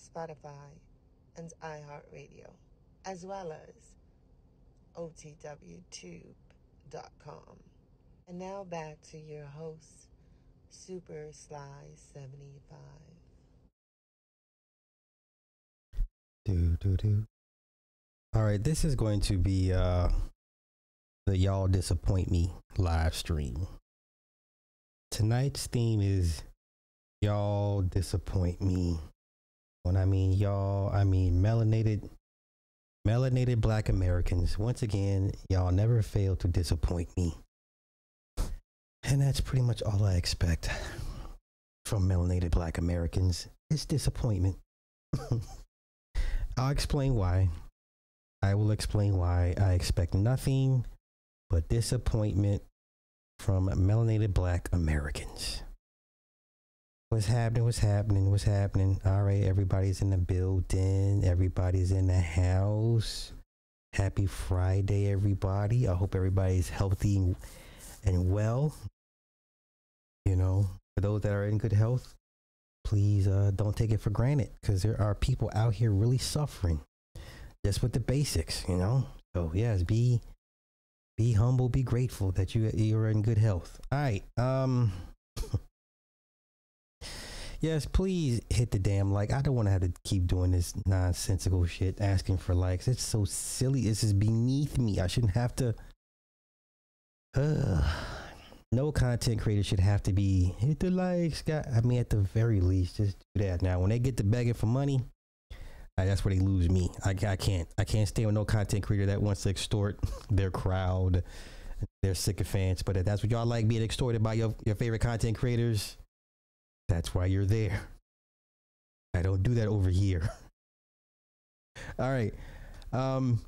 Spotify, and iHeartRadio, as well as OTWTube.com. And now back to your host, Super Sly 75. Do do do. All right, this is going to be uh the y'all disappoint me live stream. Tonight's theme is y'all disappoint me. When I mean y'all, I mean melanated melanated black Americans. Once again, y'all never fail to disappoint me. And that's pretty much all I expect from melanated black Americans. It's disappointment. I'll explain why. I will explain why I expect nothing but disappointment from melanated black Americans. What's happening? What's happening? What's happening? All right, everybody's in the building. Everybody's in the house. Happy Friday, everybody. I hope everybody's healthy and well. You know, for those that are in good health, please uh, don't take it for granted because there are people out here really suffering just with the basics, you know. So yes, be be humble, be grateful that you you're in good health. All right. Um Yes, please hit the damn like. I don't want to have to keep doing this nonsensical shit asking for likes. It's so silly. This is beneath me. I shouldn't have to uh no content creator should have to be hit the likes. Got I mean at the very least just do that. Now when they get to begging for money, that's where they lose me. I, I can't. I can't stay with no content creator that wants to extort their crowd, their sycophants. But if that's what y'all like being extorted by your, your favorite content creators, that's why you're there. I don't do that over here. All right. Um,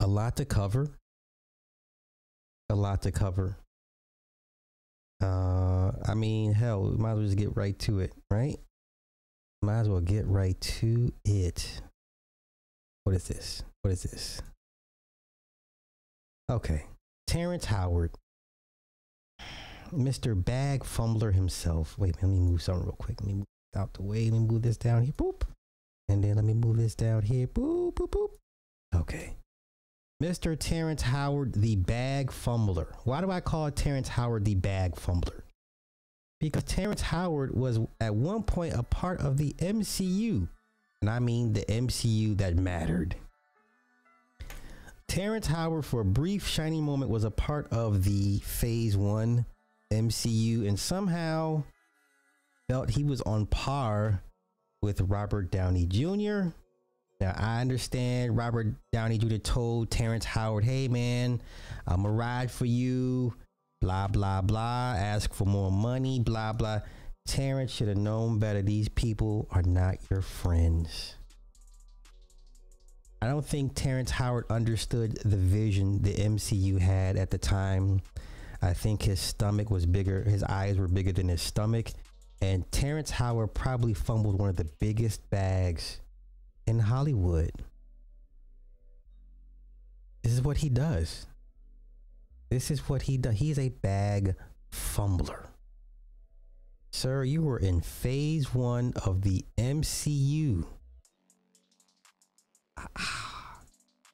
a lot to cover. A lot to cover. Uh, I mean, hell, we might as well just get right to it, right? Might as well get right to it. What is this? What is this? Okay. Terrence Howard, Mr. Bag Fumbler himself. Wait, let me move something real quick. Let me move out the way. Let me move this down here. Boop. And then let me move this down here. Boop, boop, boop. Okay. Mr. Terrence Howard, the bag fumbler. Why do I call Terrence Howard the bag fumbler? because Terrence Howard was at one point a part of the MCU. And I mean the MCU that mattered. Terrence Howard, for a brief shining moment, was a part of the Phase 1 MCU and somehow felt he was on par with Robert Downey Jr. Now, I understand Robert Downey Jr. told Terrence Howard, hey man, I'm a ride for you blah blah blah ask for more money blah blah terrence should have known better these people are not your friends i don't think terrence howard understood the vision the mcu had at the time i think his stomach was bigger his eyes were bigger than his stomach and terrence howard probably fumbled one of the biggest bags in hollywood this is what he does this is what he does. He's a bag fumbler. Sir, you were in phase one of the MCU. Ah,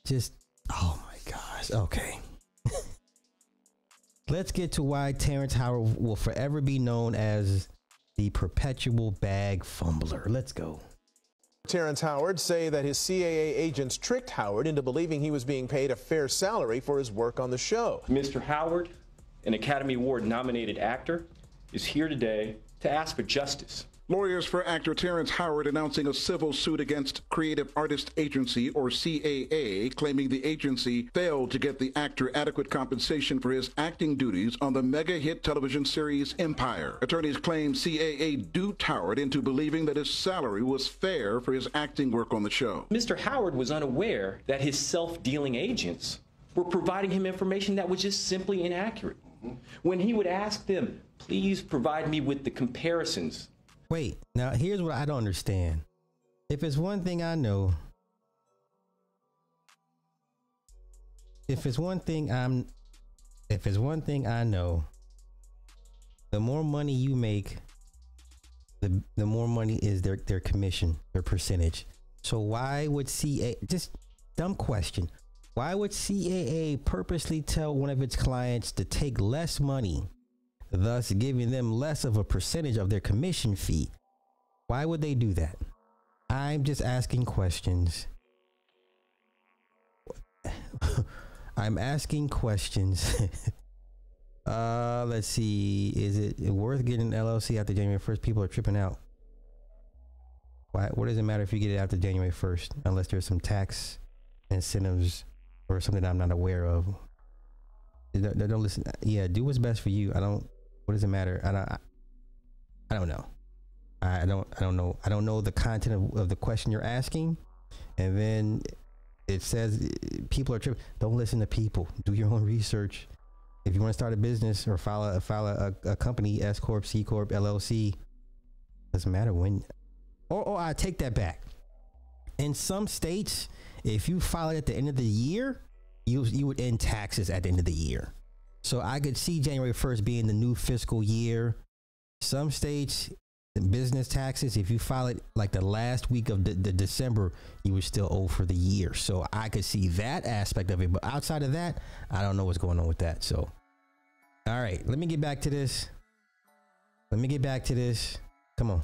just, oh my gosh. Okay. Let's get to why Terrence Howard will forever be known as the perpetual bag fumbler. Let's go. Terrence Howard say that his CAA agents tricked Howard into believing he was being paid a fair salary for his work on the show. Mr. Howard, an Academy Award nominated actor, is here today to ask for justice Lawyers for actor Terrence Howard announcing a civil suit against Creative Artist Agency, or CAA, claiming the agency failed to get the actor adequate compensation for his acting duties on the mega hit television series Empire. Attorneys claim CAA duped Howard into believing that his salary was fair for his acting work on the show. Mr. Howard was unaware that his self dealing agents were providing him information that was just simply inaccurate. Mm-hmm. When he would ask them, please provide me with the comparisons Wait, now here's what I don't understand. If it's one thing I know, if it's one thing I'm, if it's one thing I know, the more money you make, the the more money is their their commission, their percentage. So why would CA just dumb question? Why would CAA purposely tell one of its clients to take less money thus giving them less of a percentage of their commission fee. Why would they do that? I'm just asking questions. I'm asking questions. uh, let's see. Is it worth getting an LLC after January 1st? People are tripping out. Why? What does it matter if you get it after January 1st, unless there's some tax incentives or something I'm not aware of? Don't, don't listen. Yeah, do what's best for you. I don't. What does it matter? I don't. I, don't know. I don't. I don't know. I don't know the content of, of the question you're asking, and then it says people are tripping. Don't listen to people. Do your own research. If you want to start a business or file a file a, a company, S corp, C corp, LLC, doesn't matter when. Or, or I take that back. In some states, if you file it at the end of the year, you you would end taxes at the end of the year. So I could see January 1st being the new fiscal year. Some states, business taxes, if you file it like the last week of the, the December, you would still owe for the year. So I could see that aspect of it. But outside of that, I don't know what's going on with that. So, all right, let me get back to this. Let me get back to this. Come on.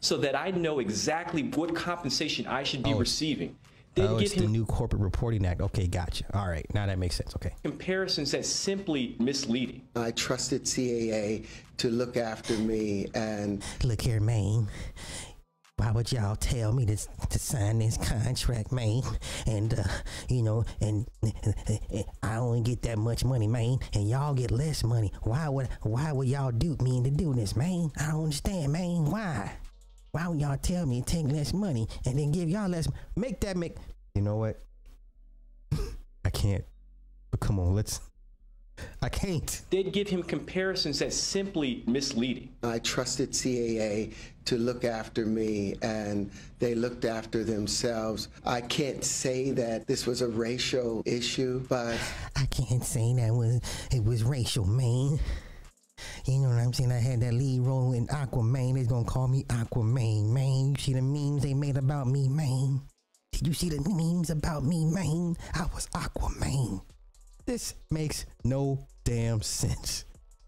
So that I know exactly what compensation I should be Oh. receiving. Oh, it's give the new Corporate Reporting Act. Okay, gotcha. All right, now that makes sense. Okay. comparisons that's simply misleading. I trusted CAA to look after me and Look here, man. Why would y'all tell me to, to sign this contract, man? And, uh, you know, and I only get that much money, man, and y'all get less money. Why would why would y'all dupe me into doing this, man? I don't understand, man. Why? Why would y'all tell me to take less money and then give y'all less? Make that make. You know what? I can't. But come on, let's. I can't. They'd give him comparisons that's simply misleading. I trusted CAA to look after me and they looked after themselves. I can't say that this was a racial issue, but I can't say that was it was racial, man. You know what I'm saying? I had that lead role in Aquaman. They're gonna call me Aquaman, man. You see the memes they made about me, man? Did you see the memes about me, man? I was Aquaman. This makes no damn sense.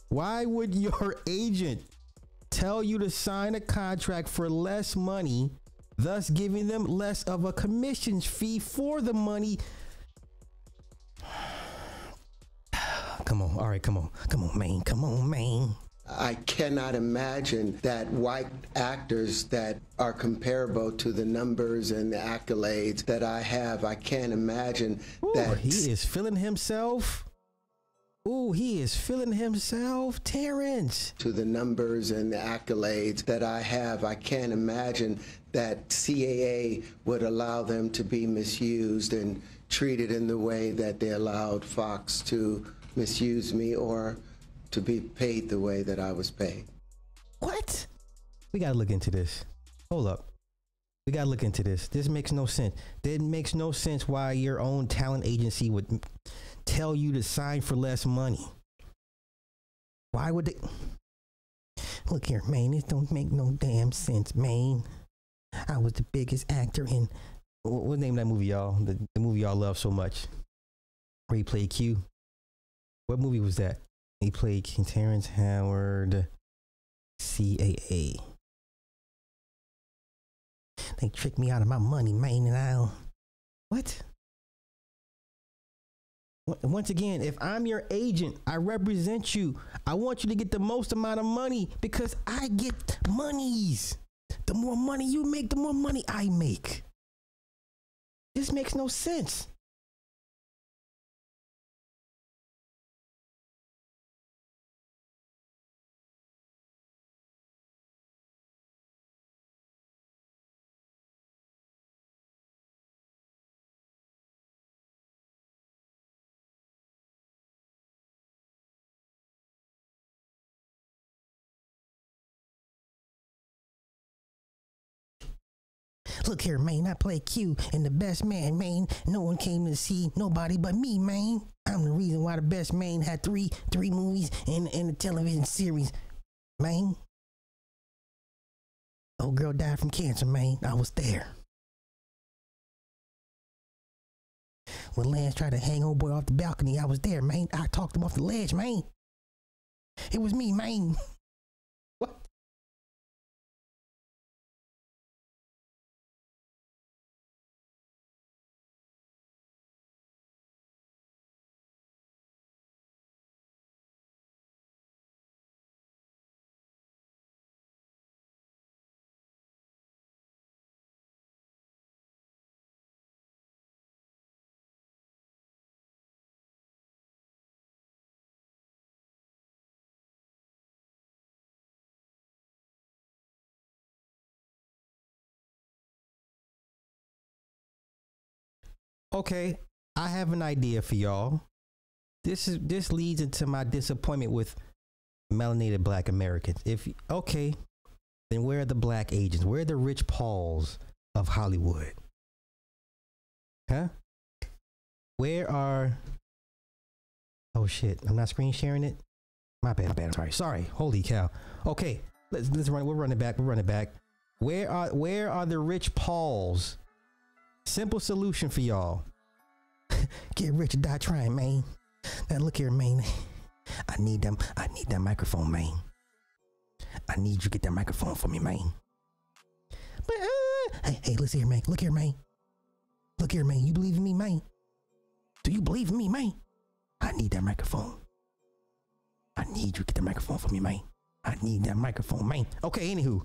Why would your agent tell you to sign a contract for less money, thus giving them less of a commissions fee for the money Come on. All right, come on. Come on, man. Come on, man. I cannot imagine that white actors that are comparable to the numbers and the accolades that I have, I can't imagine Ooh, that he is feeling himself. Ooh, he is feeling himself, Terrence. to the numbers and the accolades that I have, I can't imagine that CAA would allow them to be misused and treated in the way that they allowed Fox to misuse me or to be paid the way that I was paid. What? We gotta look into this. Hold up. We gotta look into this. This makes no sense. It makes no sense why your own talent agency would tell you to sign for less money. Why would they? Look here, man. This don't make no damn sense, man. I was the biggest actor in What, what's the name of that movie, y'all? The, the movie y'all love so much. Replay Q. What movie was that? He played King Terrence Howard. CAA. They tricked me out of my money, man, and I. What? once again, if I'm your agent, I represent you. I want you to get the most amount of money because I get monies. The more money you make, the more money I make. This makes no sense. Look here, man, I play Q and the best man, man. No one came to see nobody but me, man. I'm the reason why the best man had three three movies and, and a television series, man. Old girl died from cancer, man. I was there. When Lance tried to hang old boy off the balcony, I was there, man. I talked him off the ledge, man. It was me, man. okay, I have an idea for y'all. This is this leads into my disappointment with melanated black Americans. If okay, then where are the black agents? Where are the Rich Pauls of Hollywood? Huh? Where are Oh shit, I'm not screen sharing it. My bad, my bad. I'm sorry. Sorry. Holy cow. Okay, let's let's run. We're running back. We're running back. Where are where are the Rich Pauls Simple solution for y'all. Get rich or die trying, man. Now look here, man. I need them. I need that microphone, man. I need you to get that microphone for me, man. But uh, hey, hey, listen here, man. Look here, man. Look here, man. You believe in me, man? Do you believe in me, man? I need that microphone. I need you to get the microphone for me, man. I need that microphone, man. Okay, anywho.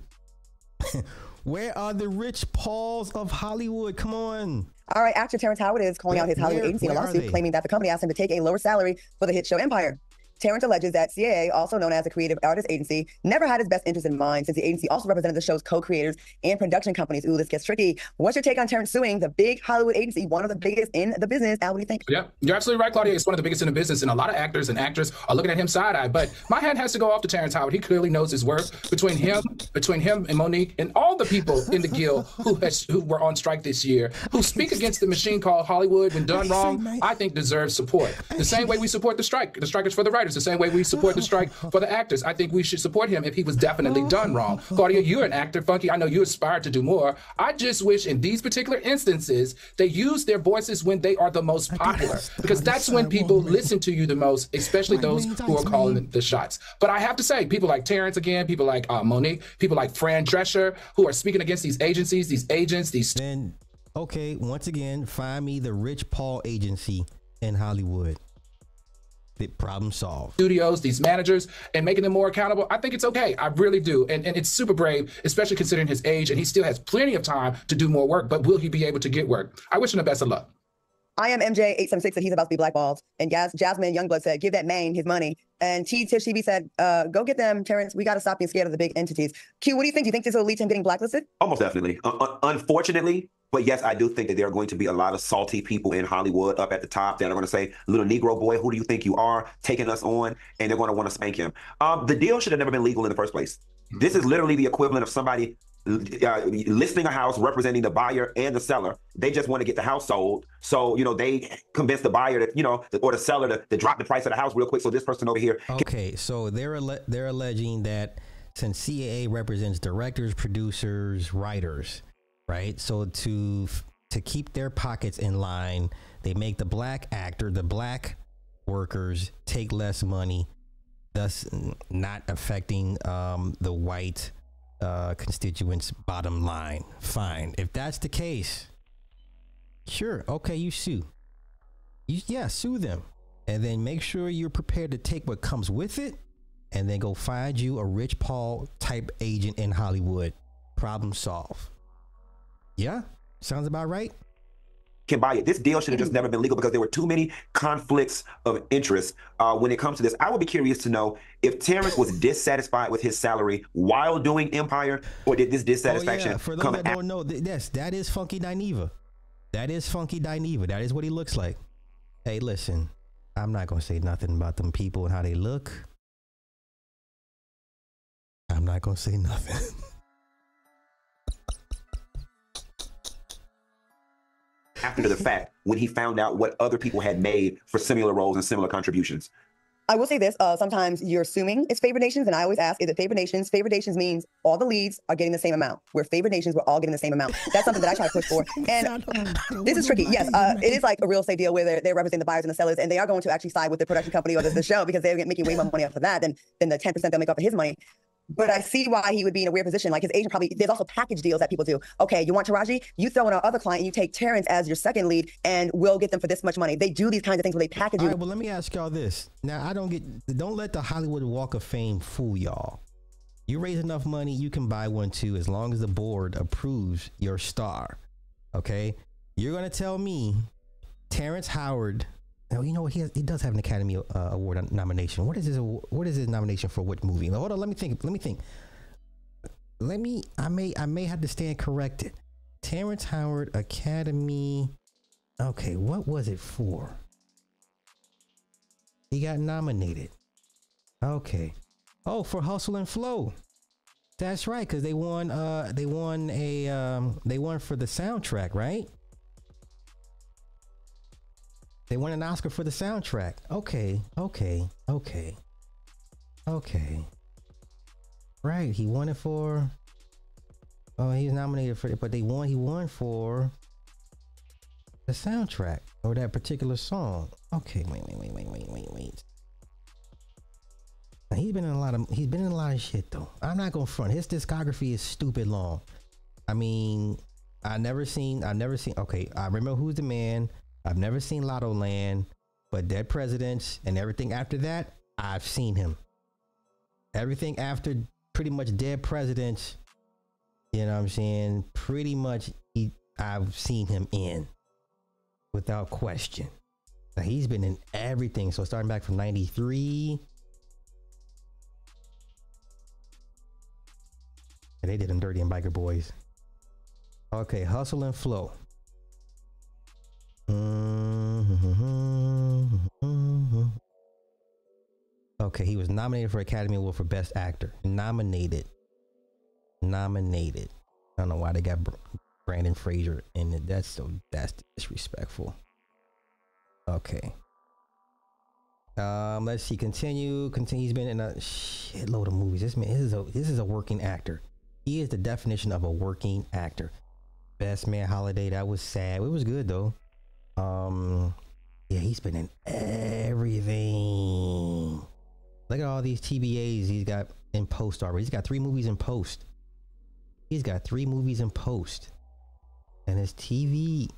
Where are the Rich Pauls of Hollywood? Come on. All right, actor Terrence Howard is calling where, out his Hollywood where, agency in a lawsuit claiming that the company asked him to take a lower salary for the hit show Empire. Terrence alleges that CAA, also known as a creative artist agency, never had his best interest in mind since the agency also represented the show's co-creators and production companies. Ooh, this gets tricky. What's your take on Terrence suing the big Hollywood agency, one of the biggest in the business? Al, what do you think? Yeah, you're absolutely right, Claudia. It's one of the biggest in the business, and a lot of actors and actresses are looking at him side-eye. But my hand has to go off to Terrence Howard. He clearly knows his worth. Between him, between him and Mo'Nique, and all the people in the guild who has who were on strike this year, who speak against the machine called Hollywood when done wrong, I think deserves support. The same way we support the strike, the strikers for the writers, the same way we support support the strike for the actors. I think we should support him if he was definitely done wrong. Claudia, you're an actor. Funky, I know you aspire to do more. I just wish in these particular instances they use their voices when they are the most popular, because that's when people listen to you the most, especially those who are calling the shots. But I have to say, people like Terrence again, people like uh, Mo'Nique, people like Fran Drescher, who are speaking against these agencies, these agents, these. Then, okay, once again, find me the Rich Paul agency in Hollywood problem solved. Studios, these managers, and making them more accountable. I think it's okay. I really do. And, and it's super brave, especially considering his age, and he still has plenty of time to do more work, but will he be able to get work? I wish him the best of luck. I am MJ876 said he's about to be blackballed. And Jas- Jasmine Youngblood said, give that man his money. And T Tish TV said, uh, go get them, Terrence. We got to stop being scared of the big entities. Q, what do you think? Do you think this will lead to him getting blacklisted? Almost definitely. Uh, unfortunately, but yes, I do think that there are going to be a lot of salty people in Hollywood up at the top that are going to say, "Little Negro boy, who do you think you are, taking us on?" And they're going to want to spank him. Um, the deal should have never been legal in the first place. This is literally the equivalent of somebody uh, listing a house representing the buyer and the seller. They just want to get the house sold. So, you know, they convince the buyer to, you know, or the seller to, to drop the price of the house real quick. So this person over here. Can- okay. So they're, they're alleging that since CAA represents directors, producers, writers, right? So to to keep their pockets in line, they make the black actor, the black workers take less money, thus not affecting um, the white uh, constituents' bottom line. Fine, if that's the case, sure, okay, you sue. You, yeah, sue them, and then make sure you're prepared to take what comes with it, and then go find you a Rich Paul type agent in Hollywood. Problem solved. Yeah, sounds about right can buy it. This deal should have just never been legal because there were too many conflicts of interest uh, when it comes to this. I would be curious to know if Terrence was dissatisfied with his salary while doing Empire, or did this dissatisfaction oh, yeah. For those come that don't know, th- yes, that is Funky Dineva. That is Funky Dineva. That is what he looks like. Hey, listen, I'm not gonna say nothing about them people and how they look. I'm not gonna say nothing. After the fact when he found out what other people had made for similar roles and similar contributions. I will say this: uh, sometimes you're assuming it's favored nations, and I always ask, is it favored nations? Favored nations means all the leads are getting the same amount. We're favored nations; we're all getting the same amount. That's something that I try to push for. And this is tricky. Yes, uh, it is like a real estate deal where they're, they're representing the buyers and the sellers, and they are going to actually side with the production company or the, the show because they're making way more money off of that than than the ten percent they'll make off of his money. But I see why he would be in a weird position. Like his agent probably, there's also package deals that people do. Okay, you want Taraji? You throw in our other client, you take Terrence as your second lead, and we'll get them for this much money. They do these kinds of things where they package All you. right, well, let me ask y'all this. Now, I don't get, don't let the Hollywood Walk of Fame fool y'all. You raise enough money, you can buy one too, as long as the board approves your star. Okay? You're to tell me Terrence Howard now you know he has, he does have an Academy uh, Award nomination. What is his what is his nomination for what movie? Hold on, let me think. Let me think. Let me. I may I may have to stand corrected. Terrence Howard Academy. Okay, what was it for? He got nominated. Okay. Oh, for Hustle and Flow. That's right, because they won. Uh, they won a. Um, they won for the soundtrack, right? They won an Oscar for the soundtrack. Okay, okay, okay, okay. Right, he won it for. Oh, he was nominated for it, but they won. He won for the soundtrack or that particular song. Okay, wait, wait, wait, wait, wait, wait, wait. Now, he's been in a lot of he's been in a lot of shit though. I'm not gonna front. His discography is stupid long. I mean, I never seen I never seen. Okay, I remember who's the man. I've never seen Lotto Land, but Dead Presidents and everything after that, I've seen him. Everything after pretty much Dead Presidents, you know what I'm saying? Pretty much he, I've seen him in without question. Now he's been in everything. So starting back from 93. And they did him dirty in Biker Boyz. Okay, Hustle and Flow. Okay, he was nominated for Academy Award for Best Actor. Nominated. Nominated. I don't know why they got Brendan Fraser in it. That's so that's disrespectful. Okay. Um, let's see. Continue. Continue. He's been in a shitload of movies. This man, this is a this is a working actor. He is the definition of a working actor. Best Man Holiday. That was sad. It was good though. Um, yeah, he's been in everything. Look at all these TBAs he's got in post already. He's got three movies in post. He's got three movies in post. And his TV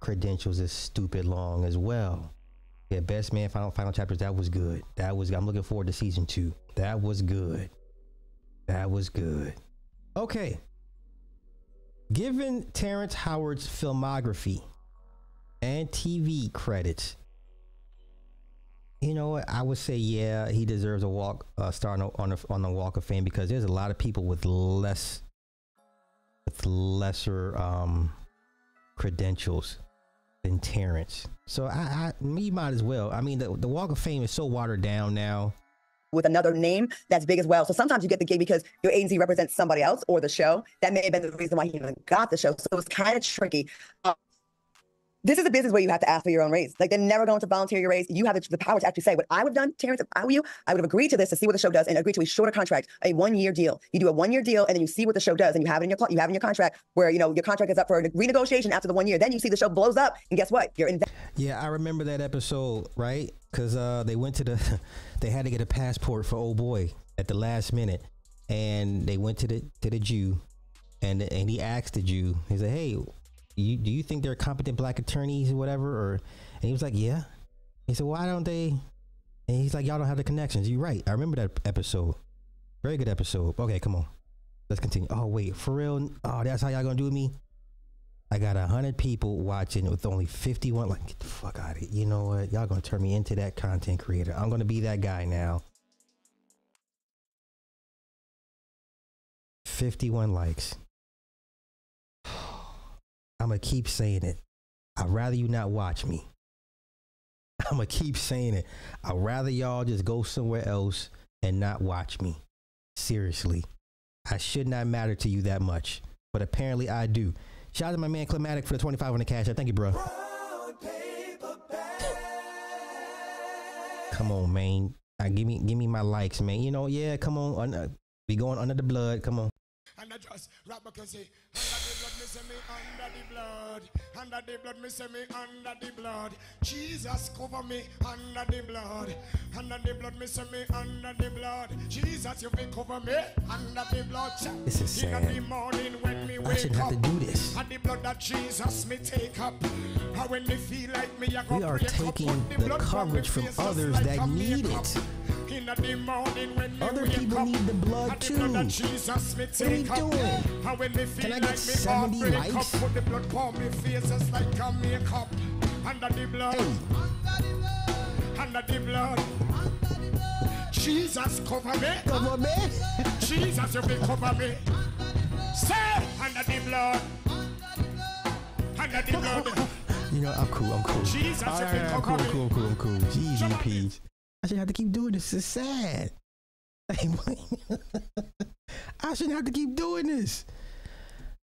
credentials is stupid long as well. Yeah, Best Man Final Final Chapters, that was good. That was I'm looking forward to season two. That was good. That was good. Okay. Given Terrence Howard's filmography, and TV credits. You know what? I would say, yeah, he deserves a walk, uh, star on the, on the Walk of Fame because there's a lot of people with less, with lesser um, credentials than Terrence. So I, I, me might as well. I mean, the, the Walk of Fame is so watered down now with another name that's big as well. So sometimes you get the gig because your agency represents somebody else or the show. That may have been the reason why he even got the show. So it was kind of tricky. Um, this is a business where you have to ask for your own raise. Like they're never going to volunteer your raise. You have the, the power to actually say what I would have done, Terrence, if I were you, I would have agreed to this to see what the show does and agreed to a shorter contract, a one year deal. You do a one year deal and then you see what the show does and you have it in your you have in your contract where you know your contract is up for renegotiation after the one year. Then you see the show blows up and guess what? You're in. Yeah, I remember that episode, right? Because uh, they went to the, they had to get a passport for old boy at the last minute, and they went to the to the Jew, and and he asked the Jew, he said, "Hey, you, do you think they're competent black attorneys or whatever? Or and he was like, yeah. He said, why don't they? And he's like, y'all don't have the connections. You're right. I remember that episode. Very good episode. Okay, come on. Let's continue. Oh wait, for real? Oh, that's how y'all gonna do me? I got a hundred people watching with only fifty-one. Like, get the fuck out of here. You know what? Y'all gonna turn me into that content creator. I'm gonna be that guy now. Fifty-one likes. I'm gonna keep saying it. I'd rather you not watch me. I'm gonna keep saying it. I'd rather y'all just go somewhere else and not watch me. Seriously. I should not matter to you that much, but apparently I do. Shout out to my man Climatic for the 25 on the cash. Thank you, bro. Come on, man. Give me give me my likes, man. You know, yeah, come on. Uh, we going under the blood. Come on. And I just rap say, under the blood, under the blood, me say me under the blood. Jesus cover me under the blood, under the blood, me say me under the blood. Jesus, you can cover me under the blood. This is sad. In the morning when me wake I should have to do this. And the blood that Jesus me take up. when me feel like me, I we are taking the, the coverage from others like that need it. Other people need the blood too. What are we doing? Can I get 70 likes? Put the blood on me faces like a makeup. Under the blood. Under the blood. Jesus cover me. Cover me. Jesus, you will cover me. Say under the blood. Under the blood. You know, I'm cool. I'm cool. Jesus, All right, I'm cool, cool, cool, cool. GGPs. I shouldn't have to keep doing this. It's sad. I shouldn't have to keep doing this.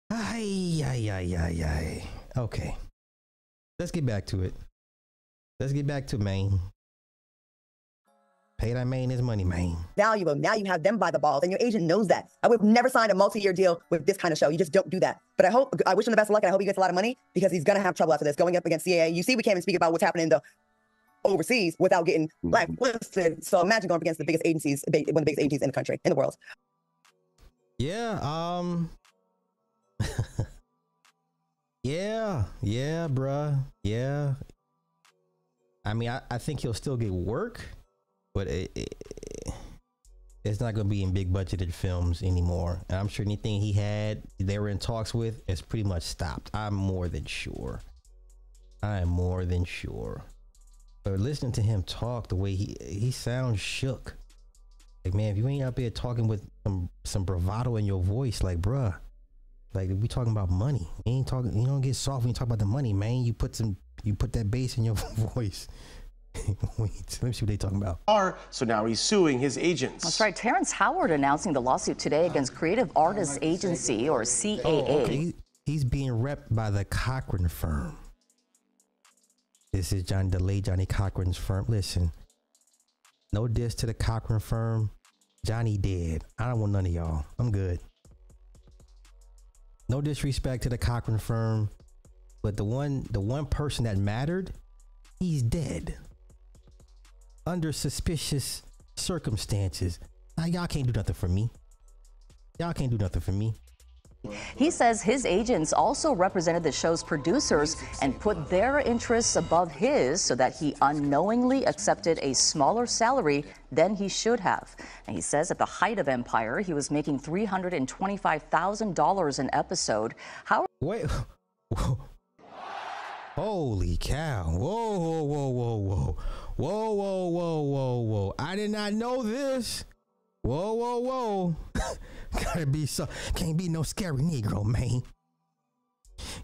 Ay, ay, ay, ay, ay. Okay. Let's get back to it. Let's get back to Maine. Pay that Maine his money, Maine. Valuable. Now you have them by the balls, and your agent knows that. I would never sign a multi-year deal with this kind of show. You just don't do that. But I hope, I wish him the best of luck, and I hope he gets a lot of money because he's gonna have trouble after this, going up against CAA. You see, we can't even speak about what's happening in the overseas without getting mm-hmm. blacklisted. So imagine going up against the biggest agencies, one of the biggest agencies in the country, in the world. Yeah. Um. yeah. Yeah, bruh. Yeah. I mean, I, I think he'll still get work, but it, it, it's not going to be in big budgeted films anymore. And I'm sure anything he had, they were in talks with, is pretty much stopped. I'm more than sure. I am more than sure. But listening to him talk the way he he sounds shook. Like man, if you ain't up here talking with some some bravado in your voice, like bruh, like we talking about money. You ain't talking. You don't get soft when you talk about the money, man. You put some. You put that bass in your voice. Wait, let me see what they talking about. So now he's suing his agents. That's right. Terrence Howard announcing the lawsuit today against Creative Artists Agency or CAA. Oh, okay. He's being repped by the Cochran firm. This is John DeLay, Johnnie Cochran's firm. Listen, no diss to the Cochran firm. Johnny dead. I don't want none of y'all. I'm good. No disrespect to the Cochran firm, but the one the one person that mattered, he's dead. Under suspicious circumstances. Now y'all can't do nothing for me. Y'all can't do nothing for me. He says his agents also represented the show's producers and put their interests above his so that he unknowingly accepted a smaller salary than he should have. And he says at the height of Empire, he was making $325,000 an episode. How? Wait. Holy cow. Whoa, whoa, whoa, whoa, whoa. Whoa, whoa, whoa, whoa, whoa. I did not know this. Whoa, whoa, whoa. Gotta be so can't be no scary Negro, man.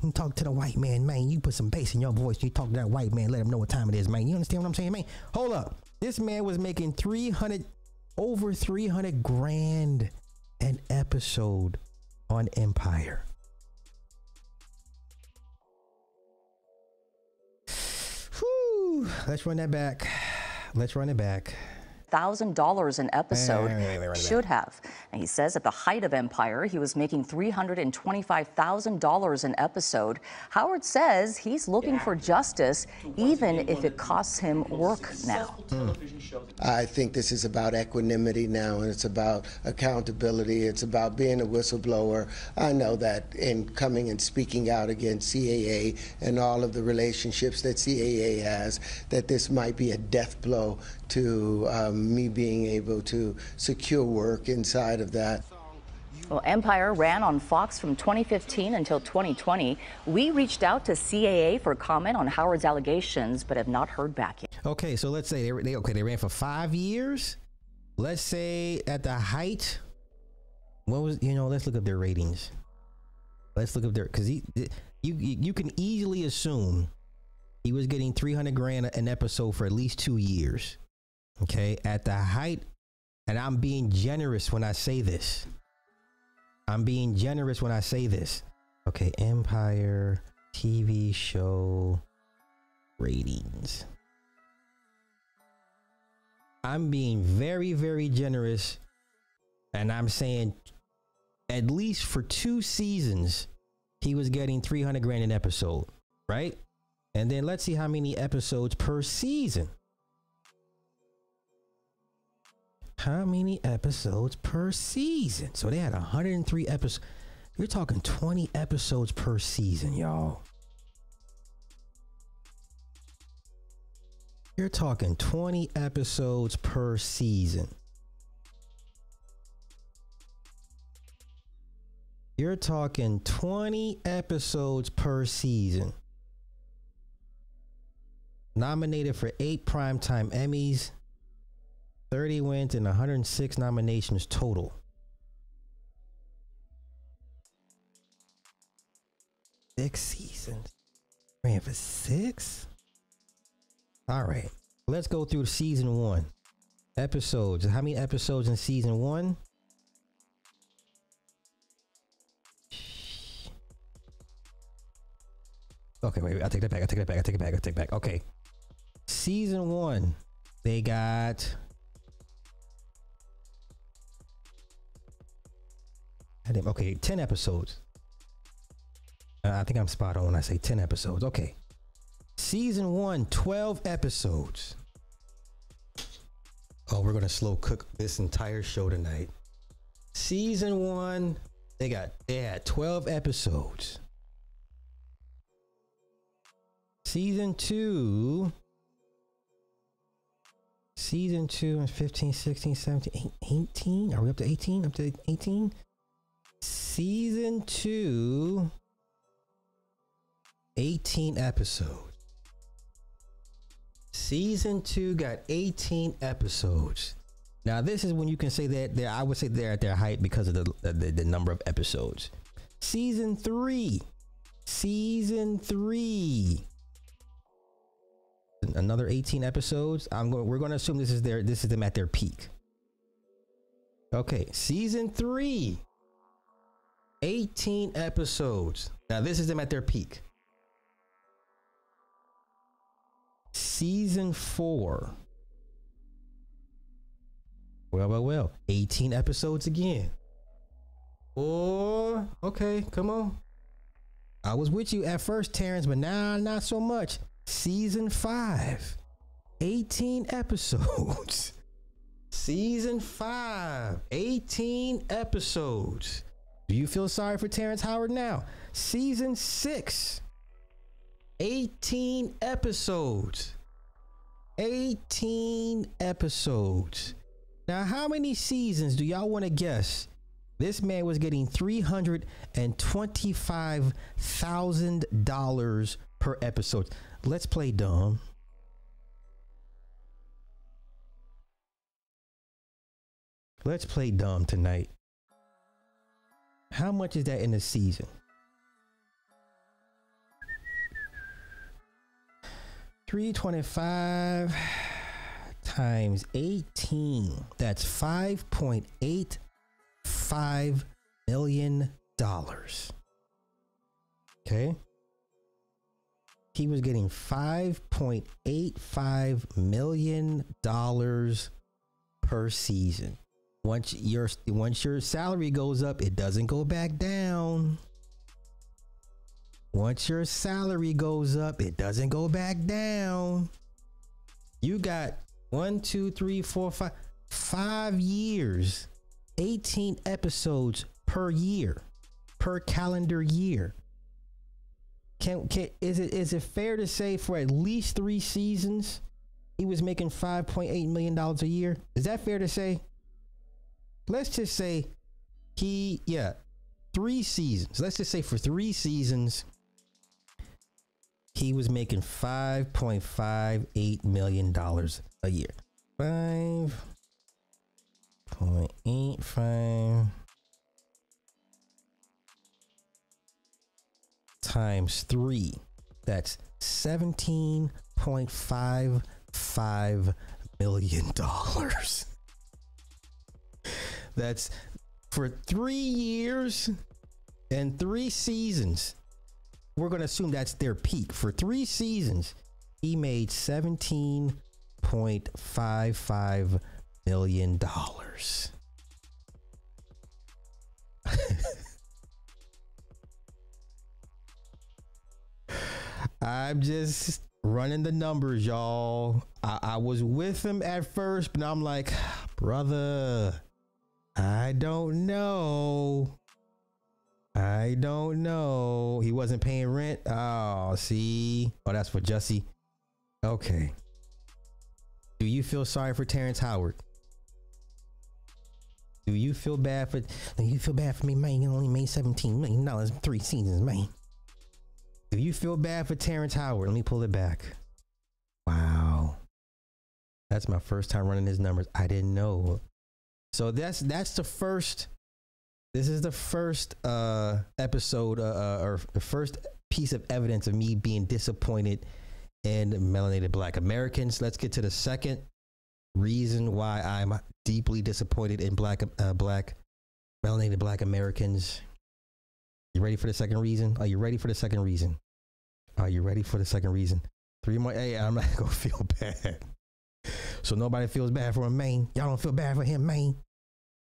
You talk to the white man, man. You put some bass in your voice. You talk to that white man, let him know what time it is, man. You understand what I'm saying, man? Hold up. This man was making 300 over 300 grand an episode on Empire. Whew. Let's run that back. Let's run it back. $1,000 an episode wait, wait, wait, should have. And he says at the height of Empire, he was making $325,000 an episode. Howard says he's looking for justice, even if it costs him work now. Hmm. I think this is about equanimity now, and it's about accountability. It's about being a whistleblower. I know that in coming and speaking out against CAA and all of the relationships that CAA has, that this might be a death blow to um, me being able to secure work inside of that. Well, Empire ran on Fox from 2015 until 2020. We reached out to CAA for comment on Howard's allegations, but have not heard back yet. Okay, so let's say they, they okay they ran for five years. Let's say at the height, what was you know? Let's look up their ratings. Let's look up their because he you you can easily assume he was getting 300 grand an episode for at least two years. Okay, at the height, and I'm being generous when I say this. I'm being generous when I say this. Okay, Empire TV show ratings. I'm being very, very generous, and I'm saying at least for two seasons, he was getting 300 grand an episode, right? And then let's see how many episodes per season. How many episodes per season? So they had 103 episodes. You're talking 20 episodes per season, y'all. You're talking 20 episodes per season. You're talking 20 episodes per season. Nominated for eight primetime Emmys, 30 wins and 106 nominations total. Six seasons. Ran for six? All right. Let's go through season one. Episodes. How many episodes in season one? Okay, wait, wait, I'll take that back. I'll take that back. I'll take it back. I'll take it back. Okay. Season one, they got Okay, 10 episodes. Uh, I think I'm spot on when I say 10 episodes. Okay. Season one, 12 episodes. Oh, we're going to slow cook this entire show tonight. Season one, they got, they had 12 episodes. Season two, season two 15, 16, 17, 18. Are we up to 18? Up to 18? Season two, 18 episodes. Season two got 18 episodes. Now, this is when you can say that they're, I would say they're at their height because of the, the, the number of episodes. Season three, season three, another 18 episodes. I'm going. We're going to assume this is their. This is them at their peak. Okay, season three, 18 episodes. Now, this is them at their peak. Season four. Well, well, well. 18 episodes again. Or, okay, come on. I was with you at first, Terrence, but now not so much. Season five. 18 episodes. Season five. 18 episodes. Do you feel sorry for Terrence Howard now? Season six, 18 episodes. 18 episodes. Now, how many seasons do y'all want to guess? This man was getting $325,000 per episode. Let's play dumb. Let's play dumb tonight. How much is that in a season? Three twenty-five times eighteen. That's five point eight five million dollars. Okay. He was getting five point eight five million dollars per season. Once your once your salary goes up, it doesn't go back down. Once your salary goes up, it doesn't go back down. You got one, two, three, four, five, five years, 18 episodes per year, per calendar year. Can, can is it is it fair to say for at least three seasons he was making 5.8 million dollars a year? Is that fair to say? Let's just say he yeah, three seasons. Let's just say for three seasons he was making 5.58 million dollars a year. 5.85 times 3 that's 17.55 million dollars that's for 3 years and 3 seasons. We're going to assume that's their peak. For 3 seasons he made 17.55 million dollars. I'm just running the numbers, y'all. I, I, was with him at first, but I'm like, brother, I don't know. I don't know. He wasn't paying rent. Oh, see. Oh, that's for Jussie. Okay. Do you feel sorry for Terrence Howard? Do you feel bad for? Do you feel bad for me, man? You only made seventeen million dollars in three seasons, man. Do you feel bad for Terrence Howard? Let me pull it back. Wow. That's my first time running his numbers. I didn't know. So that's that's the first this is the first uh episode uh, uh or the first piece of evidence of me being disappointed in melanated black Americans. Let's get to the second reason why I'm deeply disappointed in black uh, black melanated black Americans. You ready for the second reason? Are you ready for the second reason? Are you ready for the second reason? Three more. Hey, I'm not gonna feel bad. So nobody feels bad for him, man. Y'all don't feel bad for him, man.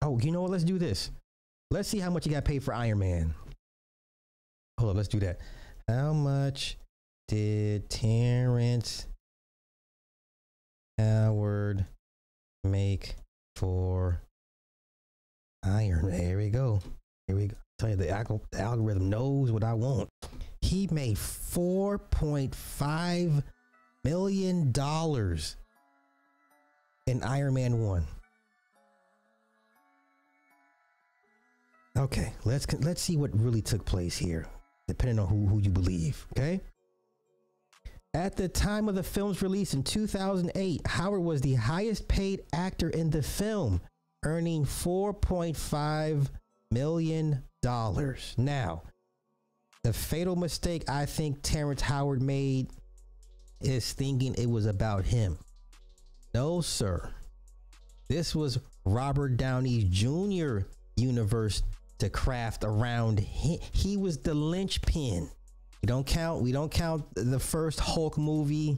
Oh, you know what? Let's do this. Let's see how much you got paid for Iron Man. Hold on, let's do that. How much did Terrence Howard make for Iron Man? Here we go. Here we go. I'll tell you the, the algorithm knows what I want he made $4.5 million in Iron Man 1. Okay, let's let's see what really took place here, depending on who, who you believe. Okay. At the time of the film's release in 2008, Howard was the highest paid actor in the film, earning $4.5 million. Now, the fatal mistake I think Terrence Howard made is thinking it was about him. No, sir. This was Robert Downey Jr. universe to craft around him. He was the linchpin. We don't count. We don't count the first Hulk movie,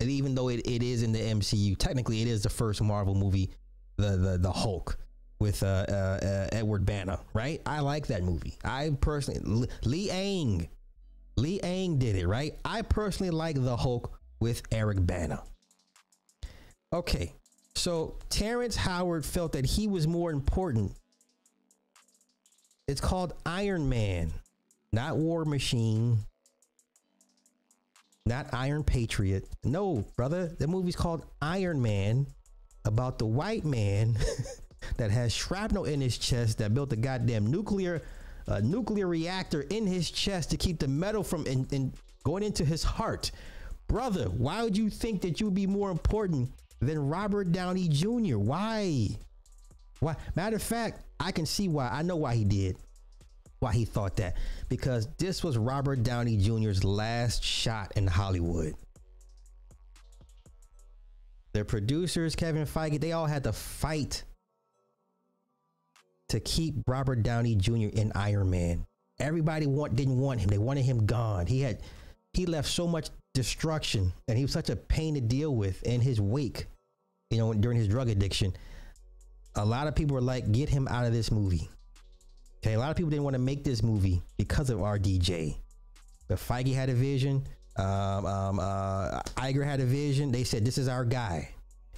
and even though it, it is in the MCU, technically it is the first Marvel movie, the the the Hulk with uh, uh, uh, Edward Bana, right? I like that movie. I personally, Lee Ang, Lee Ang did it, right? I personally like the Hulk with Eric Bana. Okay, so Terrence Howard felt that he was more important. It's called Iron Man, not War Machine, not Iron Patriot. No, brother, the movie's called Iron Man about the white man that has shrapnel in his chest that built a goddamn nuclear nuclear reactor in his chest to keep the metal from in, in going into his heart. Brother, why would you think that you would be more important than Robert Downey Jr.? Why? Why? Matter of fact, I can see why. I know why he did. Why he thought that. Because this was Robert Downey Jr.'s last shot in Hollywood. The producers, Kevin Feige, they all had to fight to keep Robert Downey Jr. in Iron Man. Everybody want didn't want him. They wanted him gone. He had he left so much destruction and he was such a pain to deal with in his wake, you know, during his drug addiction. a lot of people were like, get him out of this movie. Okay, a lot of people didn't want to make this movie because of RDJ. But Feige had a vision. Um, um, uh, Iger had a vision. They said, this is our guy.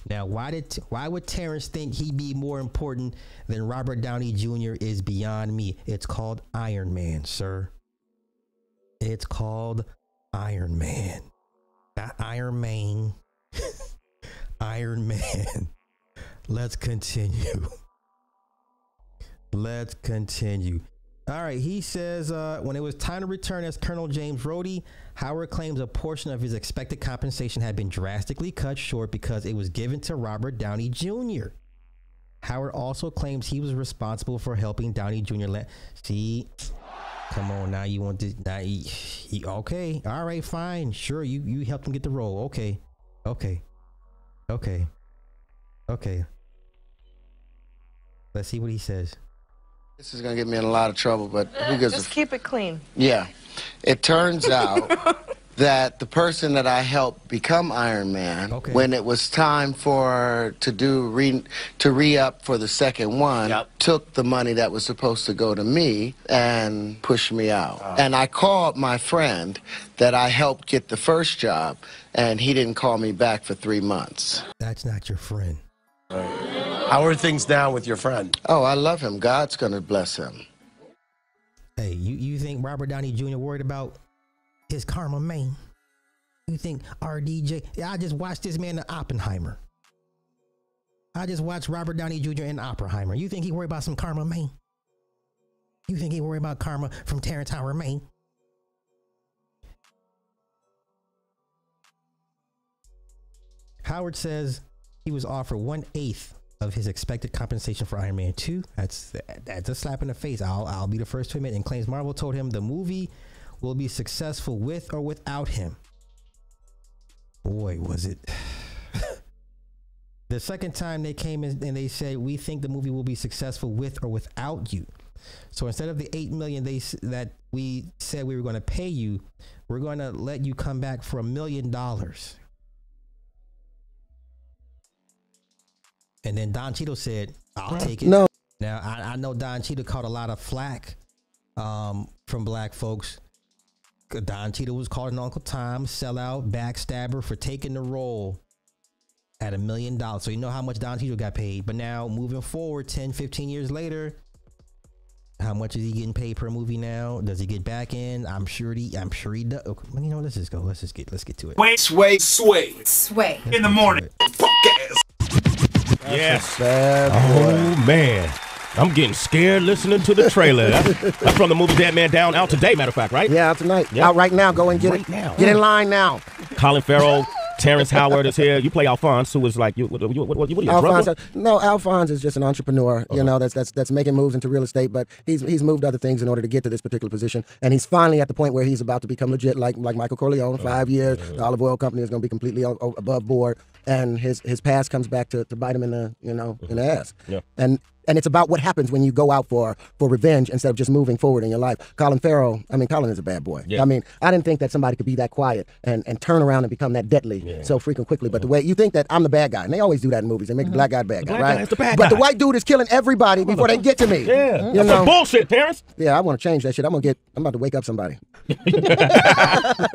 Now, why did why would Terrence think he'd be more important than Robert Downey Jr. is beyond me? It's called Iron Man, sir. It's called Iron Man. Not Iron Man. Iron Man. Let's continue. Let's continue. All right, he says uh, when it was time to return as Colonel James Rhodey, Howard claims a portion of his expected compensation had been drastically cut short because it was given to Robert Downey Jr. Howard also claims he was responsible for helping Downey Jr. Let see. Come on, now you want to now he, he, okay? All right, fine, sure. You you helped him get the role. Okay, okay, okay, okay. Let's see what he says. This is gonna get me in a lot of trouble, but who gives Just a keep it clean. Yeah. It turns out that the person that I helped become Iron Man, Okay. when it was time for to do re to re up for the second one, took the money that was supposed to go to me and pushed me out. And I called my friend that I helped get the first job, and he didn't call me back for three months. That's not your friend. How are things now with your friend? Oh, I love him. God's gonna bless him. Hey, you, you think Robert Downey Jr. worried about his karma, man? You think RDJ? Yeah, I just watched this man in Oppenheimer. I just watched Robert Downey Jr. in Oppenheimer. You think he worried about some karma, man? You think he worried about karma from Terrence Howard, man? Howard says he was offered one eighth of his expected compensation for Iron Man 2. That's that's a slap in the face. I'll I'll be the first to admit. And claims Marvel told him the movie will be successful with or without him. Boy, was it. the second time they came in and they said, "We think the movie will be successful with or without you." So instead of the eight million they that we said we were going to pay you, we're going to let you come back for a million dollars. And then Don Cheadle said, "I'll take it." No. Now I, I know Don Cheadle caught a lot of flack um, from black folks. Don Cheadle was called an Uncle Tom sellout, backstabber for taking the role at a million dollars. So you know how much Don Cheadle got paid. But now moving forward, 10, 15 years later, how much is he getting paid per movie now? Does he get back in? I'm sure he. I'm sure he does. Okay, well, you know, let's just go. Let's just get. Let's get to it. Wait, sway, sway. Sway. In the morning. Fuck ass. Yes. Bad Oh man, I'm getting scared listening to the trailer. That's, that's from the movie Dead Man Down out today. Matter of fact, right? Yeah, out tonight. Yeah. Out right now. Go and get Right it. now. Get in line now. Colin Farrell, Terrence Howard is here. You play Alphonse, who is like you. What, what, what, what are you, Alphonse, no, Alphonse is just an entrepreneur, Uh-huh. you know, that's that's that's making moves into real estate, but he's he's moved other things in order to get to this particular position, and he's finally at the point where he's about to become legit, like like Michael Corleone. Uh-huh. Five years, the olive oil company is going to be completely o- above board, and his his past comes back to, to bite him in the you know in the ass, Uh-huh. Yeah. and. And it's about what happens when you go out for for revenge instead of just moving forward in your life. Colin Farrell, I mean, Colin is a bad boy. Yeah. I mean, I didn't think that somebody could be that quiet and, and turn around and become that deadly so freaking quickly. But the way you think that I'm the bad guy, and they always do that in movies. They make the mm-hmm. black guy the bad guy, black right? guy is the bad but the white dude is killing everybody before they get to me. Yeah, you that's know. some bullshit, Terrence. Yeah, I want to change that shit. I'm gonna get. I'm about to wake up somebody.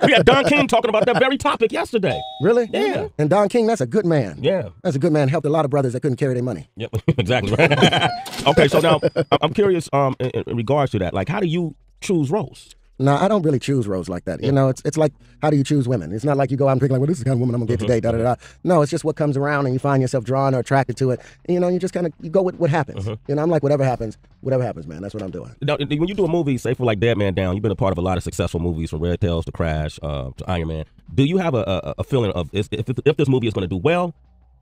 We had Don King talking about that very topic yesterday. Really? Yeah. And Don King, that's a good man. Yeah. That's a good man. Helped a lot of brothers that couldn't carry their money. Yep, exactly. Right. okay, so now I'm curious um in, in regards to that. Like, how do you choose roles? No, I don't really choose roles like that. You know, it's it's like how do you choose women? It's not like you go out and pick like, well, this is the kind of woman I'm gonna get Mm-hmm. today. Da da da. No, it's just what comes around, and you find yourself drawn or attracted to it. And, you know, you just kind of you go with what happens. Mm-hmm. You know, I'm like whatever happens, whatever happens, man. That's what I'm doing. Now, when you do a movie, say for like Dead Man Down, you've been a part of a lot of successful movies from Red Tails to Crash uh, to Iron Man. Do you have a, a, a feeling of is, if if this movie is going to do well,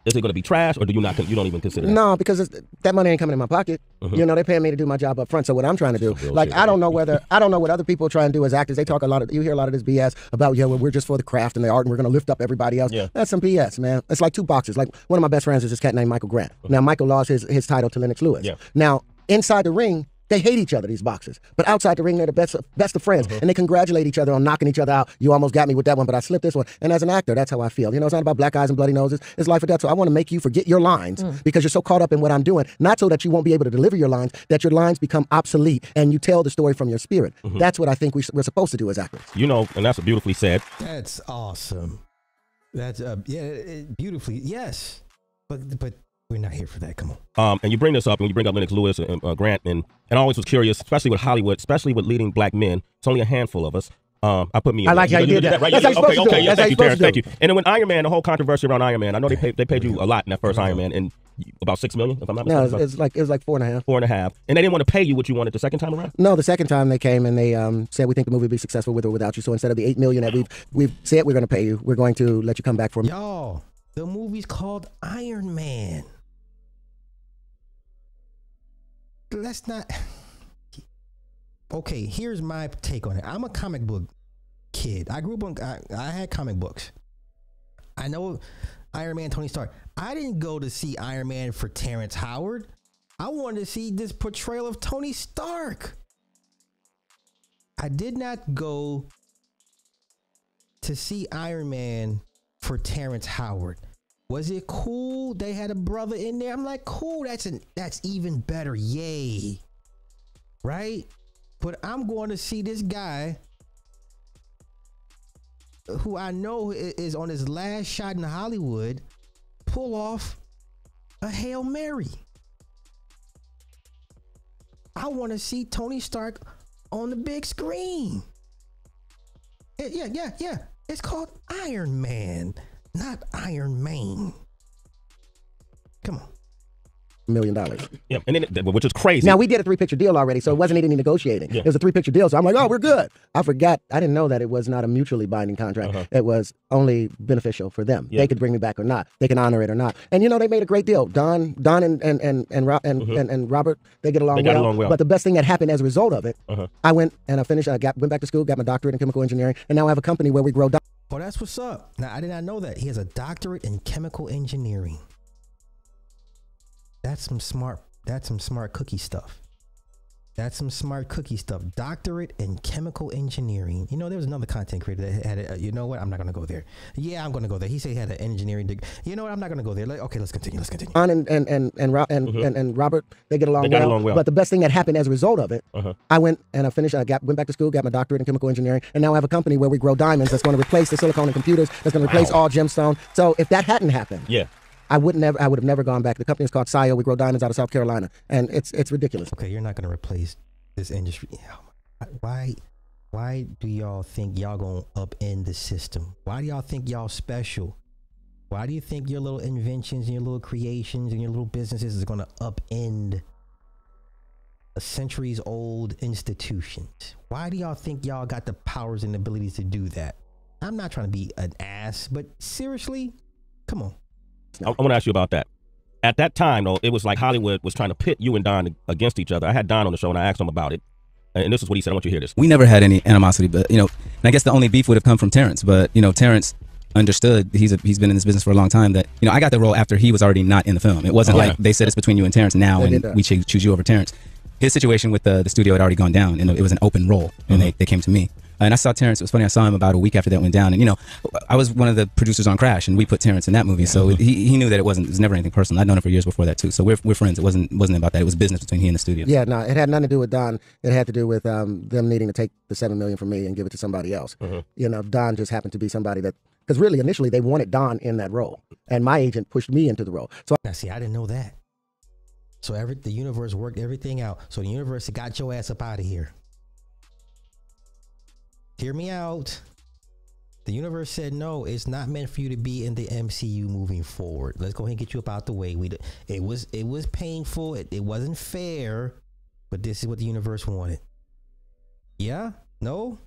is it going to be trash, or do you not you don't even consider that? No, because it's, that money ain't coming in my pocket. Mhm. You know, they're paying me to do my job up front. So what I'm trying to do, like, I don't know whether I don't know what other people try and do as actors. They talk a lot of you hear a lot of this BS about yeah, well, we're just for the craft and the art, and we're gonna lift up everybody else. Yeah. That's some BS, man. It's like two boxes. Like one of my best friends is this cat named Michael Grant. Now Michael lost his his title to Lennox Lewis. Yeah. Now inside the ring. They hate each other, these boxers. But outside the ring, they're the best, best of friends. And they congratulate each other on knocking each other out. You almost got me with that one, but I slipped this one. And as an actor, that's how I feel. You know, it's not about black eyes and bloody noses. It's life or death. So I want to make you forget your lines Mm. because you're so caught up in what I'm doing. Not so that you won't be able to deliver your lines, that your lines become obsolete and you tell the story from your spirit. Mhm. That's what I think we, we're supposed to do as actors. You know, and that's beautifully said. That's awesome. That's uh, yeah, it, beautifully. Yes, but but we're not here for that. Come on. Um, and you bring this up, and you bring up Lennox Lewis and uh, Grant, and and I always was curious, especially with Hollywood, especially with leading black men. It's only a handful of us. Um, I put me. In I like there. how you did that. right? That's Yeah, how you're okay, supposed to do okay, it. yeah, thank you, Terrence, thank you. And then when Iron Man, the whole controversy around Iron Man, I know they paid they paid you a lot in that first Iron Man, and about six million, if I'm not No, mistaken. it's, it's like it was like four and a half. four and a half, and they didn't want to pay you what you wanted the second time around. No, the second time they came and they um, said we think the movie will be successful with or without you. So instead of the eight million that we've we've said we're going to pay you, we're going to let you come back for me. Y'all, the movie's called Iron Man. Let's not. Okay, here's my take on it. I'm a comic book kid. I grew up on. I, I had comic books. I know Iron Man, Tony Stark. I didn't go to see Iron Man for Terrence Howard. I wanted to see this portrayal of Tony Stark. I did not go to see Iron Man for Terrence Howard. Was it cool? They had a brother in there. I'm like, cool. That's an that's even better. Yay. Right? But I'm going to see this guy who I know is on his last shot in Hollywood pull off a Hail Mary. I want to see Tony Stark on the big screen. Eh, Yeah, yeah, yeah. It's called Iron Man, not Iron Man. Come on. million dollars. Yeah, and then which is crazy. Now we did a three picture deal already, so it wasn't any negotiating. It was a three picture deal. So I'm like, oh, we're good. I forgot. I didn't know that it was not a mutually binding contract. It was only beneficial for them. Uh-huh. Yeah. They could bring me back or not. They can honor it or not. And you know, they made a great deal. Don, Don, and and and and, Ro- and, and, and Robert, they get along. They got well. along well. But the best thing that happened as a result of it, Uh-huh. I went and I finished. I got went back to school, got my doctorate in chemical engineering, and now I have a company where we grow. Di- Oh, that's what's up. Now I did not know that. He has a doctorate in chemical engineering. That's some smart that's some smart cookie stuff. That's some smart cookie stuff. Doctorate in chemical engineering. You know, there was another content creator that had it. Uh, you know what? I'm not gonna go there. Yeah, I'm gonna go there. He said he had an engineering degree. You know what? I'm not gonna go there. Like, okay, let's continue. Let's continue. Don and and and and, Ro- and, and, and Robert, they get along Mm-hmm. They got well. along well. But the best thing that happened as a result of it, Uh-huh. I went and I finished. I got went back to school, got my doctorate in chemical engineering, and now I have a company where we grow diamonds. That's going to replace the silicone and computers. That's going to replace Wow. all gemstone. So if that hadn't happened, Yeah. I would never. I would have never gone back. The company is called Sio. We grow diamonds out of South Carolina, and it's it's ridiculous. Okay, you're not gonna replace this industry. Oh why? Why do y'all think y'all gonna upend the system? Why do y'all think y'all special? Why do you think your little inventions and your little creations and your little businesses is gonna upend a centuries old institutions? Why do y'all think y'all got the powers and abilities to do that? I'm not trying to be an ass, but seriously, come on. I, I want to ask you about that. At that time, though, it was like Hollywood was trying to pit you and Don against each other. I had Don on the show and I asked him about it, and this is what he said. I want you to hear this. We never had any animosity, but you know, and I guess the only beef would have come from Terrence. But you know, Terrence understood he's a, he's been in this business for a long time. That you know, I got the role after he was already not in the film. It wasn't Oh, like yeah. they said it's between you and Terrence now, They and we ch- choose you over Terrence. His situation with the, the studio had already gone down, and it was an open role, and mm-hmm. they, they came to me. And I saw Terrence. It was funny. I saw him about a week after that went down, and you know, I was one of the producers on Crash, and we put Terrence in that movie. So he, he knew that it wasn't. It was never anything personal. I'd known him for years before that too. So we're, we're friends. It wasn't wasn't about that. It was business between he and the studio. Yeah, no, it had nothing to do with Don. It had to do with um, them needing to take the seven million from me and give it to somebody else. You know, Don just happened to be somebody that because really initially they wanted Don in that role, and my agent pushed me into the role. So Now, see, I didn't know that. So every the universe worked everything out. So the universe got your ass up out of here. Hear me out. The universe said no. It's not meant for you to be in the MCU moving forward. Let's go ahead and get you out the way. We it was it was painful. It, it wasn't fair, but this is what the universe wanted. Yeah. No.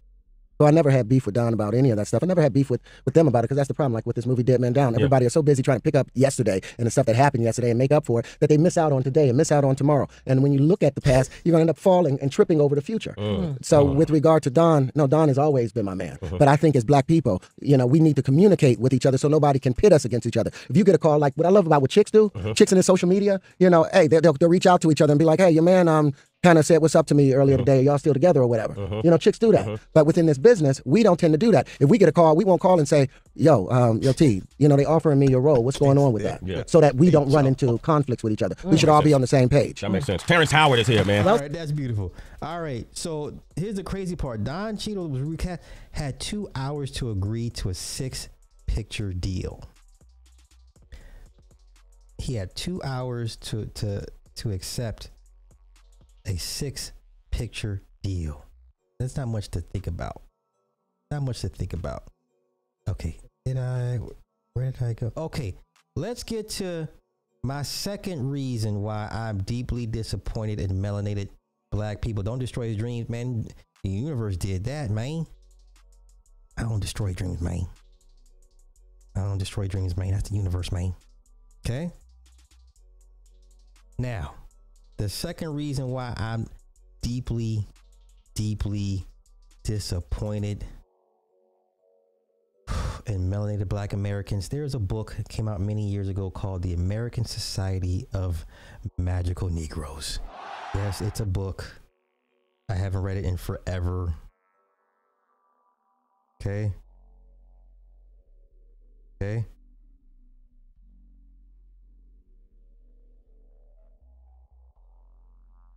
So I never had beef with Don about any of that stuff. I never had beef with, with them about it because that's the problem. Like with this movie Dead Man Down, everybody is so busy trying to pick up yesterday and the stuff that happened yesterday and make up for it that they miss out on today and miss out on tomorrow. And when you look at the past, you're going to end up falling and tripping over the future. Mm. Mm. So with regard to Don, no, Don has always been my man. Mm-hmm. But I think as black people, you know, we need to communicate with each other so nobody can pit us against each other. If you get a call like what I love about what chicks do, mm-hmm. chicks in their social media, you know, hey, they- they'll, they'll reach out to each other and be like, hey, your man, um, kind of said what's up to me earlier mm-hmm. today. Y'all still together or whatever? Mm-hmm. You know, chicks do that. Mm-hmm. But within this business, we don't tend to do that. If we get a call, we won't call and say, "Yo, um, yo, T, you know, they offering me your role. What's going on with that?" Yeah. So that we don't run into conflicts with each other. We mm. should all be on the same page. That makes sense. Terrence Howard is here, man. All right, that's beautiful. All right, so here's the crazy part. Don Cheadle was recast had two hours to agree to a six picture deal. He had two hours to to to accept a six picture deal. That's not much to think about. Not much to think about. Okay, did I? Where did I go? Okay, let's get to my second reason why I'm deeply disappointed in melanated black people. Don't destroy his dreams, man. The universe did that, man. I don't destroy dreams, man. I don't destroy dreams, man. That's the universe, man. Okay. Now, the second reason why I'm deeply, deeply disappointed in melanated black Americans, there's a book that came out many years ago called The American Society of Magical Negroes. Yes, it's a book. I haven't read it in forever. Okay. Okay.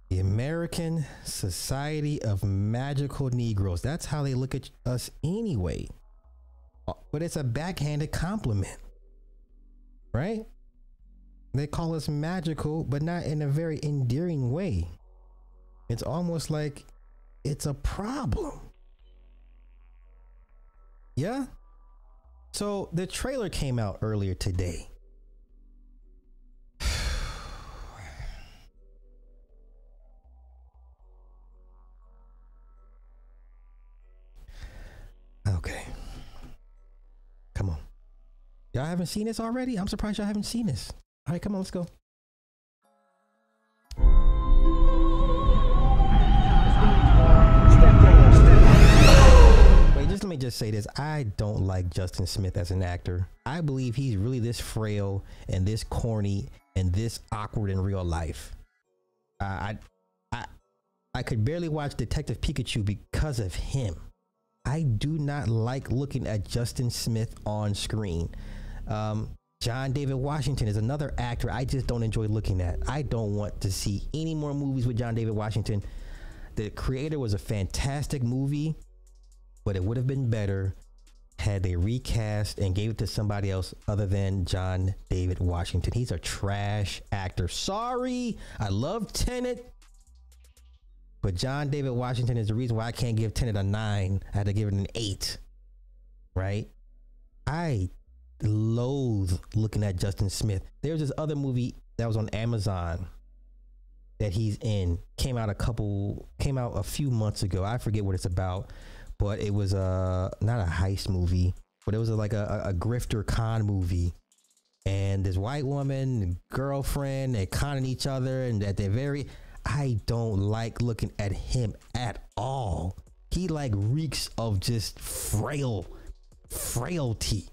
The American Society of Magical Negroes. That's how they look at us anyway. Uh, But it's a backhanded compliment. Right? They call us magical, but not in a very endearing way. It's almost like it's a problem. Yeah? So the trailer came out earlier today. Y'all haven't seen this already? I'm surprised y'all haven't seen this. All right, come on, let's go. Wait, just let me just say this. I don't like Justice Smith as an actor. I believe he's really this frail and this corny and this awkward in real life. Uh, I, I, I could barely watch Detective Pikachu because of him. I do not like looking at Justice Smith on screen. Um, John David Washington is another actor I just don't enjoy looking at. I don't want to see any more movies with John David Washington. The Creator was a fantastic movie, but it would have been better had they recast and gave it to somebody else other than John David Washington. He's a trash actor. Sorry, I love Tenet, but John David Washington is the reason why I can't give Tenet a nine. I had to give it an eight. Right? I loathe looking at Justice Smith. There's this other movie that was on Amazon that he's in. Came out a couple came out a few months ago. I forget what it's about, but it was a not a heist movie, but it was a, like a, a, a grifter con movie. And this white woman girlfriend, they're conning each other, and that they're very. I don't like looking at him at all. He like reeks of just frail, frailty.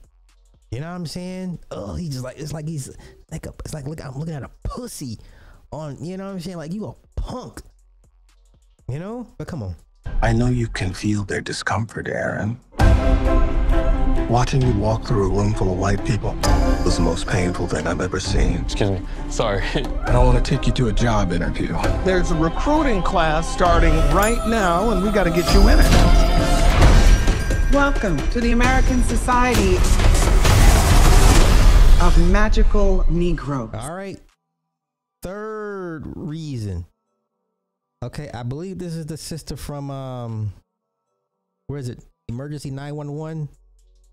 You know what I'm saying? Oh, he just like it's like he's like a it's like look I'm looking at a pussy on you know what I'm saying? Like you a punk. You know? But come on. I know you can feel their discomfort, Aaron. Watching you walk through a room full of white people was the most painful thing I've ever seen. Excuse me. Sorry. I don't want to take you to a job interview. There's a recruiting class starting right now, and we got to get you in it. Welcome to the American Society of Magical Negroes. All right. Third reason. Okay, I believe this is the sister from um where is it? Emergency 911?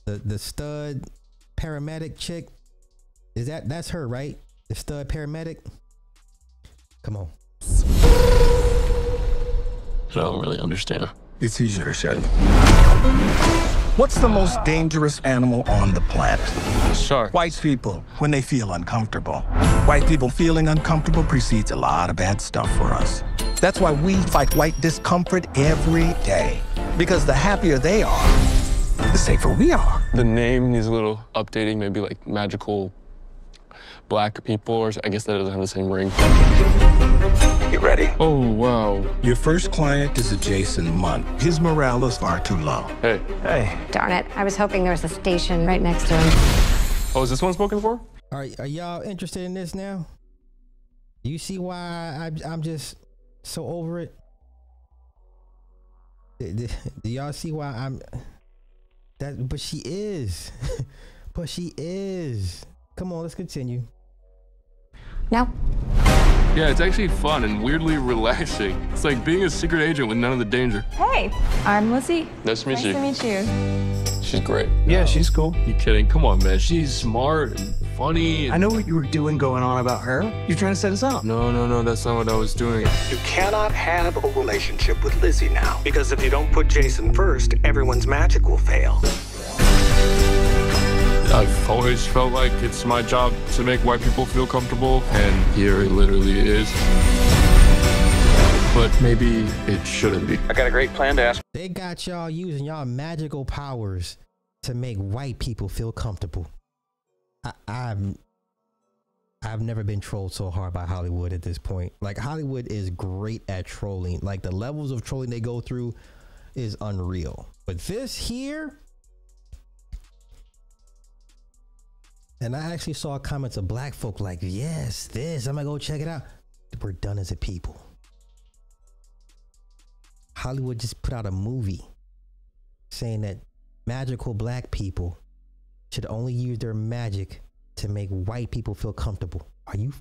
The the stud paramedic chick. Is that that's her, right? The stud paramedic? Come on. I don't really understand. It's easier to say. What's the most dangerous animal on the planet? Shark. White people, when they feel uncomfortable. White people feeling uncomfortable precedes a lot of bad stuff for us. That's why we fight white discomfort every day. Because the happier they are, the safer we are. The name needs a little updating, maybe like magical black people, or I guess that doesn't have the same ring. Get ready. Oh, wow. Your first client is a Jason Munn. His morale is far too low. Hey. Hey. Darn it. I was hoping there was a station right next to him. Oh, is this one spoken for? Are are y'all interested in this now? You see why I, I'm just so over it? Do, do- do y'all see why I'm that? But she is, but she is. Come on, let's continue. No. Yeah, it's actually fun and weirdly relaxing. It's like being a secret agent with none of the danger. Hey, I'm Lizzie. Nice to meet nice you. Nice to meet you. She's great. Yeah, she's cool. You kidding? Come on, man. She's smart and funny. And... I know what you were doing going on about her. You're trying to set us up. No, no, no. That's not what I was doing. You cannot have a relationship with Lizzie now. Because if you don't put Jason first, everyone's magic will fail. I've always felt like it's my job to make white people feel comfortable, and here it literally is. But maybe it shouldn't be. I got a great plan to ask. They got y'all using y'all magical powers to make white people feel comfortable. I, I'm I've never been trolled so hard by Hollywood at this point. Like Hollywood is great at trolling. Like the levels of trolling they go through is unreal. But this here and I actually saw comments of black folk like, yes, this, I'm gonna go check it out. We're done as a people. Hollywood just put out a movie saying that magical black people should only use their magic to make white people feel comfortable. Are you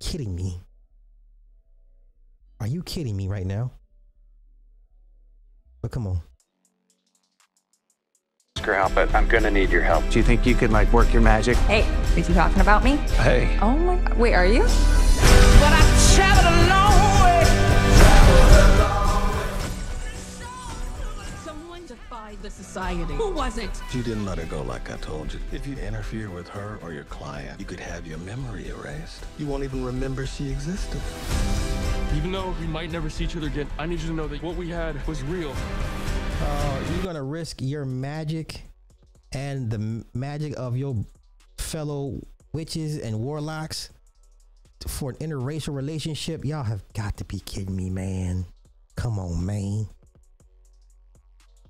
kidding me? Are you kidding me right now? But come on. Ask her out, but I'm gonna need your help. Do you think you can like work your magic? Hey, are you talking about me? Hey. Oh my. Wait, are you? The society. Who was it? You didn't let her go like I told you, if you interfere with her or your client, you could have your memory erased. You won't even remember she existed. Even though we might never see each other again, I need you to know that what we had was real. Uh, you're gonna risk your magic and the magic of your fellow witches and warlocks for an interracial relationship? Y'all have got to be kidding me, man. Come on, man.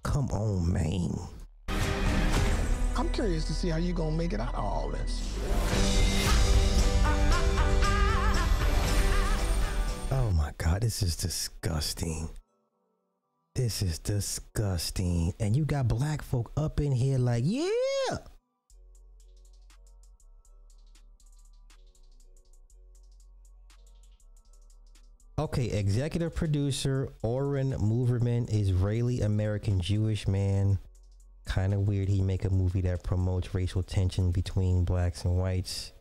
Come on, man. I'm curious to see how you're gonna make it out of all this. Oh my god, this is disgusting. This is disgusting. And you got black folk up in here like, yeah. Okay, executive producer Oren Moverman, Israeli American Jewish man. Kind of weird he make a movie that promotes racial tension between blacks and whites.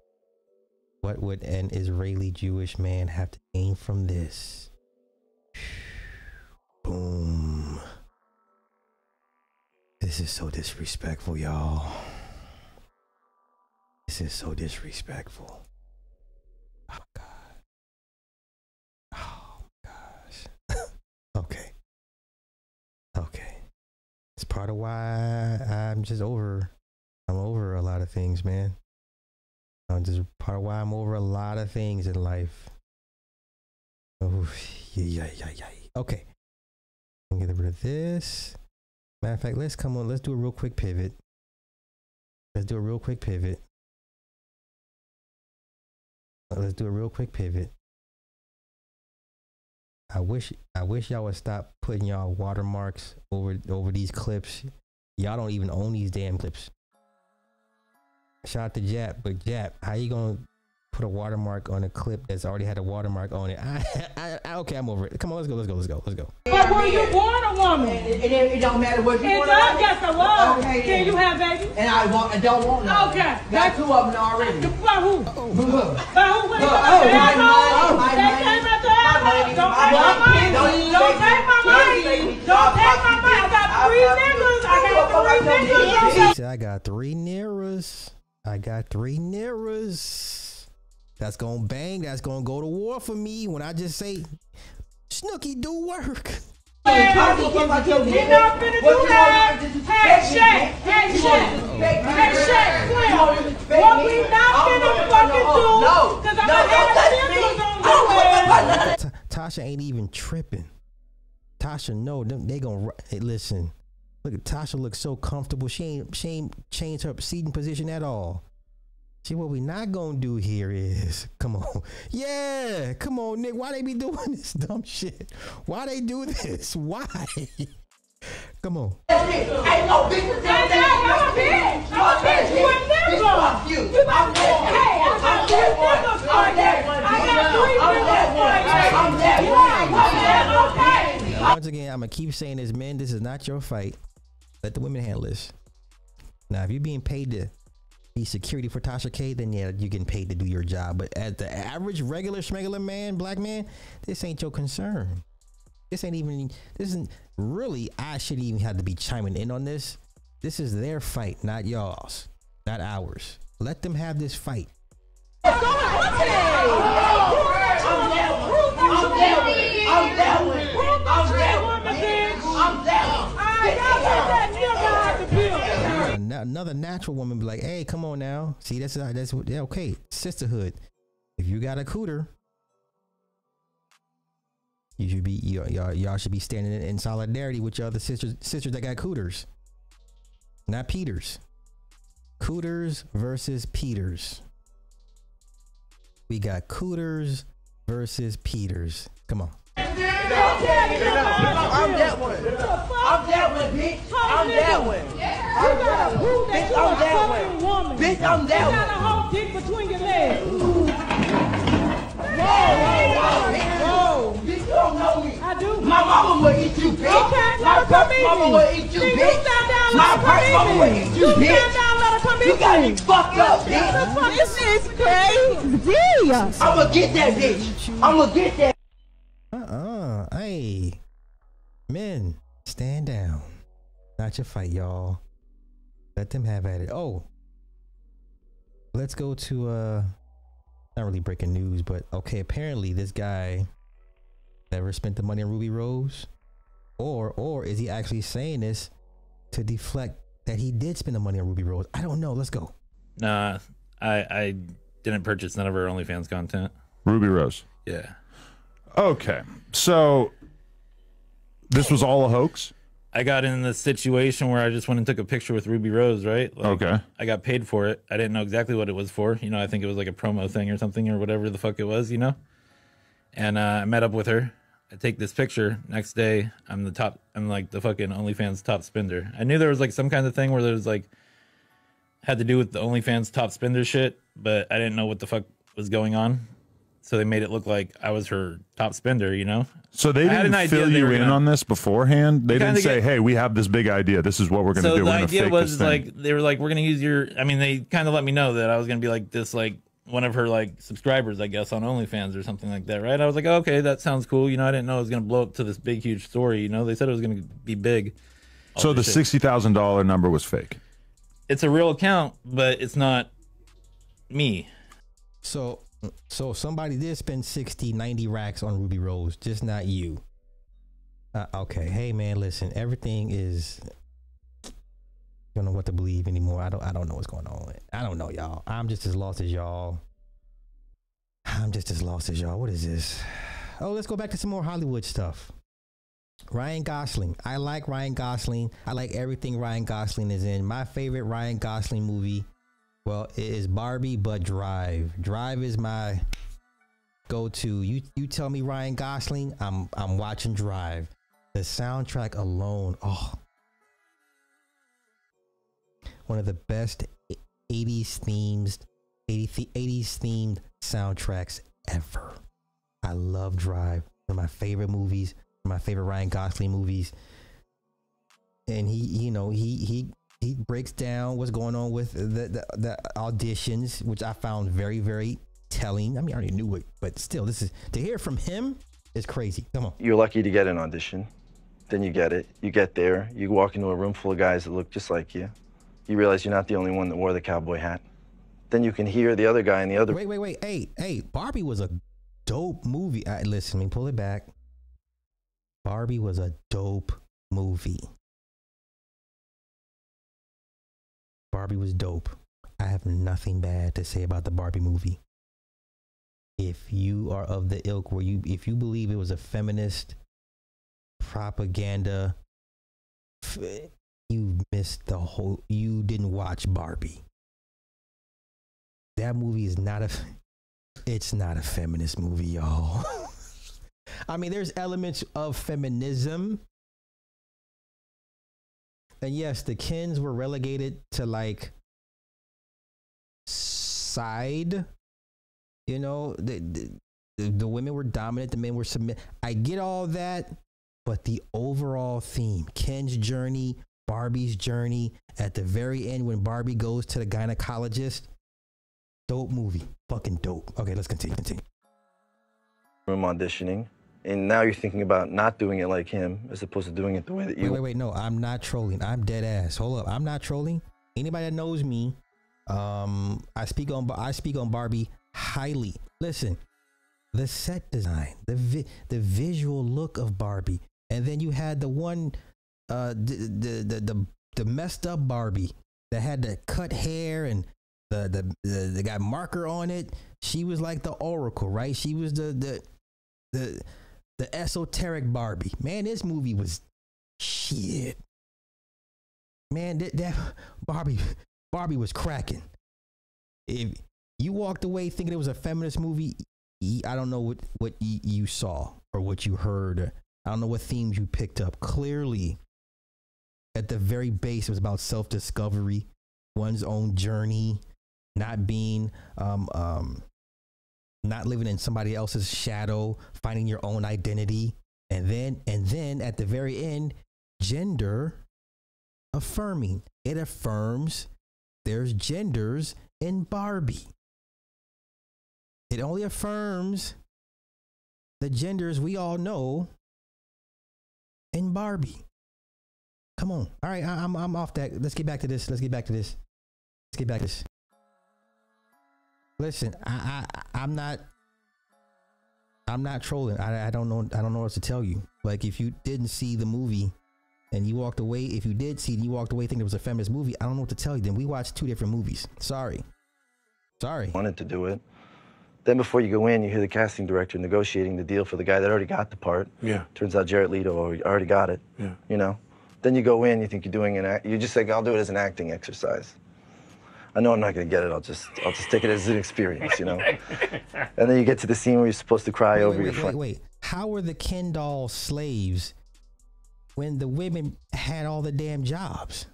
What would an Israeli Jewish man have to gain from this? Boom. This is so disrespectful, y'all. This is so disrespectful. Oh god. Oh gosh. okay. Okay. It's part of why I'm just over I'm over a lot of things, man. I'm just part of why I'm over a lot of things in life. Oh, yeah, yeah, yeah. Okay. Get rid of this. Matter of fact, let's come on. Let's do a real quick pivot. Let's do a real quick pivot. Let's do a real quick pivot. I wish I wish y'all would stop putting y'all watermarks over over these clips. Y'all don't even own these damn clips. Shout out to Jap, but Jap, how you gonna put a watermark on a clip that's already had a watermark on it? I, I, I, okay, I'm over it. Come on, let's go, let's go, let's go, let's go. But were you born a woman? It, it, it don't matter what you It want. does, yes, I was. Okay, Can then. you have babies? And I want, I don't want none. Okay. Got two of them already. By who? By who? When they Oh, come oh, at my the money, asshole, my they money, came at the my asshole. money, Don't my take my money. money. Don't Don't take take my Don't money. Don't take my money. I got three I- niggas. I got three niggas. I got three Neras. I got three Neras. That's gonna bang. That's gonna go to war for me when I just say, Snooky, do work. You're not finna do that. Hey, Shaq. Hey, Shaq. Hey, Shaq. Slim. What we not finna fucking do, because I'm gonna have symbols on Ta- Tasha ain't even tripping. Tasha know them they gonna hey, listen. Look at Tasha looks so comfortable. She ain't she ain't changed her seating position at all. See what we not gonna do here is come on. Yeah, come on, Nick. Why they be doing this dumb shit? Why they do this? Why? come on. Ain't no bitch down there. I'm a bitch. I'm a bitch. You a nigga. Fuck you. You my bitch. Hey, I got three niggas for you. I got three niggas for you. I'm that one. I'm that okay. Now, once again, I'm gonna keep saying this, men. This is not your fight. Let the women handle this. Now, if you're being paid to be security for Tasha K, then yeah, you're getting paid to do your job. But as the average, regular, schmegular man, black man, this ain't your concern. This ain't even. This isn't really. I shouldn't even have to be chiming in on this. This is their fight, not y'all's, not ours. Let them have this fight. An- Another natural woman be like, "Hey, come on now. See, that's uh, that's what- yeah, okay. Sisterhood. If you got a cooter, you should be y'all, y'all, y'all should be standing in, in solidarity with your other sisters sisters that got cooters, not Peters. Cooters versus Peters. We got cooters versus Peters. Come on. I'm that one. I'm that one, bitch. I'm that one. You gotta prove that Bitch, you're I'm that one. woman. Bitch, I'm that one. You got a whole dick between your legs. Whoa, whoa, whoa, bitch, you don't know me. I do. My mama will eat you, bitch. Okay, My let her come birth eat mama will eat you, bitch. My let her come birth eat mama will eat you, You bitch. Stand down, let her come You got me. me fucked up, bitch. This bitch. is crazy. I'ma get that bitch. I'ma get that. Uh-uh. Hey. Men, stand down. Not your fight, y'all. Let them have at it. Oh. Let's go to uh not really breaking news, but okay, apparently this guy never spent the money on Ruby Rose. Or or is he actually saying this to deflect that he did spend the money on Ruby Rose? I don't know. Let's go. Nah, I I didn't purchase none of her OnlyFans content. Ruby Rose. Yeah. Okay. So this was all a hoax? I got in the situation where I just went and took a picture with Ruby Rose, right? Like, Okay. I got paid for it. I didn't know exactly what it was for. You know, I think it was like a promo thing or something or whatever the fuck it was, you know? And uh, I met up with her. I take this picture. Next day, I'm the top, I'm like the fucking OnlyFans top spender. I knew there was like some kind of thing where there was like, had to do with the OnlyFans top spender shit, but I didn't know what the fuck was going on. So they made it look like I was her top spender, you know? So they had didn't fill you in gonna- on this beforehand. They didn't say, get- "Hey, we have this big idea. This is what we're going to so do. the We're idea was like they were like we're gonna use your i mean they kind of let me know that i was gonna be like this like one of her like subscribers i guess on onlyfans or something like that right i was like okay that sounds cool you know i didn't know it was gonna blow up to this big huge story you know they said it was gonna be big All so the shit. sixty thousand dollar number was fake. it's a real account but it's not me So so somebody did spend 60, 90 racks on Ruby Rose, just not you. Uh, okay, hey man, listen, everything is don't know what to believe anymore. I don't I don't know what's going on. I don't know, y'all. I'm just as lost as y'all. I'm just as lost as y'all. What is this? Oh, let's go back to some more Hollywood stuff. Ryan Gosling. I like Ryan Gosling. I like everything Ryan Gosling is in. My favorite Ryan Gosling movie, well, it is Barbie, but Drive. Drive is my go-to. You you tell me Ryan Gosling, I'm I'm watching Drive. The soundtrack alone, oh, one of the best 80s themes, 80, 80s themed soundtracks ever. I love Drive. One of my favorite movies, one of my favorite Ryan Gosling movies. And he, you know, he he he breaks down what's going on with the, the the auditions, which I found very very telling. I mean, I already knew it, but still, this is to hear from him is crazy. Come on. You're lucky to get an audition. Then you get it. You get there. You walk into a room full of guys that look just like you. You realize you're not the only one that wore the cowboy hat. Then you can hear the other guy in the other. Wait, wait, wait. Hey, hey, Barbie was a dope movie. I, listen, let me pull it back. Barbie was a dope movie. Barbie was dope. I have nothing bad to say about the Barbie movie. If you are of the ilk where you, if you believe it was a feminist propaganda, you missed the whole. You didn't watch Barbie. That movie is not a. It's not a feminist movie, y'all. I mean, there's elements of feminism. And yes, the Kens were relegated to like side. You know, the, the, the women were dominant, the men were submit. I get all that, but the overall theme, Ken's journey, Barbie's journey, at the very end when Barbie goes to the gynecologist, dope movie, fucking dope. Okay, let's continue. Continue. room auditioning, and now you're thinking about not doing it like him as opposed to doing it the way that you. Wait, wait, wait. No, I'm not trolling. I'm dead ass. Hold up. I'm not trolling. Anybody that knows me, um, I speak on I speak on Barbie highly. Listen, the set design, the vi- the visual look of Barbie, and then you had the one, uh, the the the the, messed up Barbie that had the cut hair and the the the, the got marker on it. She was like the Oracle, right? She was the the the the esoteric Barbie. Man, this movie was shit. Man, that, that Barbie Barbie was cracking. If you walked away thinking it was a feminist movie, I don't know what what you saw or what you heard. I don't know what themes you picked up. Clearly, at the very base, it was about self discovery, one's own journey, not being um um not living in somebody else's shadow, finding your own identity. And then and then at the very end, gender affirming. It affirms there's genders in Barbie. It only affirms the genders we all know in Barbie. Come on. All right, I, I'm I'm off that. Let's get back to this. Let's get back to this. Let's get back to this. Listen, I, I I'm not I'm not trolling. I, I don't know I don't know what to tell you. Like if you didn't see the movie and you walked away, if you did see it and you walked away thinking it was a feminist movie, I don't know what to tell you. Then we watched two different movies. Sorry. Sorry. Wanted to do it. Then before you go in, you hear the casting director negotiating the deal for the guy that already got the part. Yeah. Turns out Jared Leto already- already got it. Yeah. You know. Then you go in, you think you're doing an act. You just think I'll do it as an acting exercise. I know I'm not gonna get it. I'll just I'll just take it as an experience, you know. and then you get to the scene where you're supposed to cry Wait, over wait, your wait, friend. wait, wait. How were the Ken doll slaves when the women had all the damn jobs?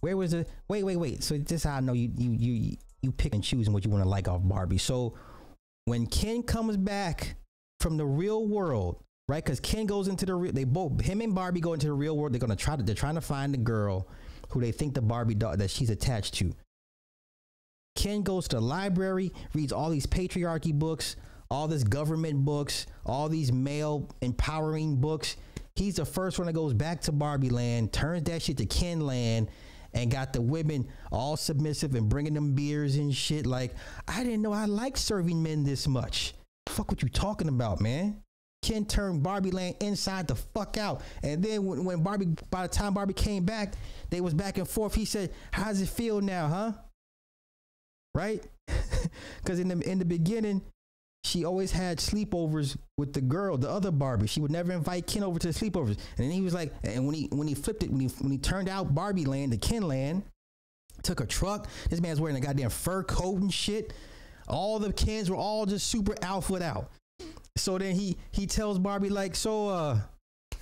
Where was the wait, wait, wait. So this is how I know you you you you pick and choose what you want to like off Barbie. So when Ken comes back from the real world, right? Because Ken goes into the real they both him and Barbie go into the real world. They're gonna try to they're trying to find the girl who they think the Barbie doll that she's attached to. Ken goes to the library, reads all these patriarchy books, all this government books, all these male empowering books. He's the first one that goes back to Barbie land, turns that shit to Ken land, and got the women all submissive and bringing them beers and shit. Like, I didn't know I liked serving men this much. Fuck what you talking about, man? Ken turned Barbie land inside the fuck out. And then when, when Barbie, by the time Barbie came back, they was back and forth. He said, "How does it feel now, huh?" Right? Because in the in the beginning, she always had sleepovers with the girl, the other Barbie. She would never invite Ken over to the sleepovers. And then he was like, and when he when he flipped it, when he when he turned out Barbie land to Ken land, took a truck. This man's wearing a goddamn fur coat and shit. All the Kens were all just super alpha out. So then he he tells Barbie like, so uh,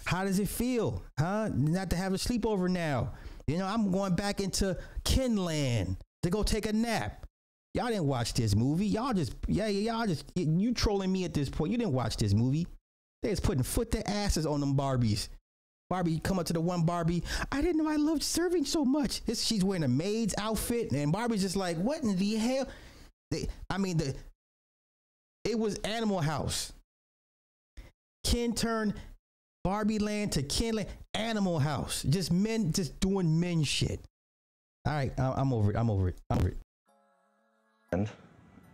how does it feel, huh? Not to have a sleepover now. You know, I'm going back into Kenland to go take a nap. Y'all didn't watch this movie. Y'all just yeah, yeah, y'all just you trolling me at this point. You didn't watch this movie. They was putting foot to asses on them Barbies. Barbie come up to the one Barbie. I didn't know I loved serving so much. This, she's wearing a maid's outfit, and Barbie's just like, what in the hell? They, I mean, the it was Animal House. Ken turned Barbie Land to Ken Land, Animal House. Just men, just doing men shit. All right, I'm over it. I'm over it. I'm over it. And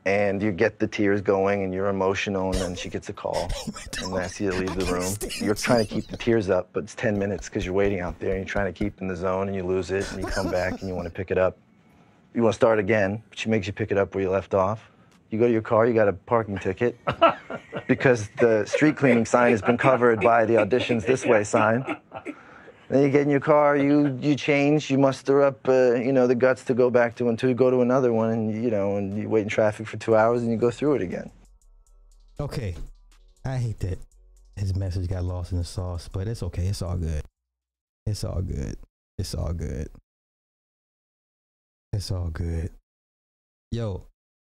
and you get the tears going and you're emotional and then she gets a call and asks you to leave the room. You're trying to keep the tears up, but it's 10 minutes because you're waiting out there and you're trying to keep in the zone and you lose it and you come back and you want to pick it up. You want to start again, but she makes you pick it up where you left off. You go to your car, you got a parking ticket because the street cleaning sign has been covered by the auditions this way sign. Then you get in your car, you you change, you muster up, uh, you know, the guts to go back to until you go to another one, and you know, and you wait in traffic for two hours, and you go through it again. Okay. I hate that his message got lost in the sauce, but it's okay. It's all good. It's all good. It's all good. It's all good. Yo,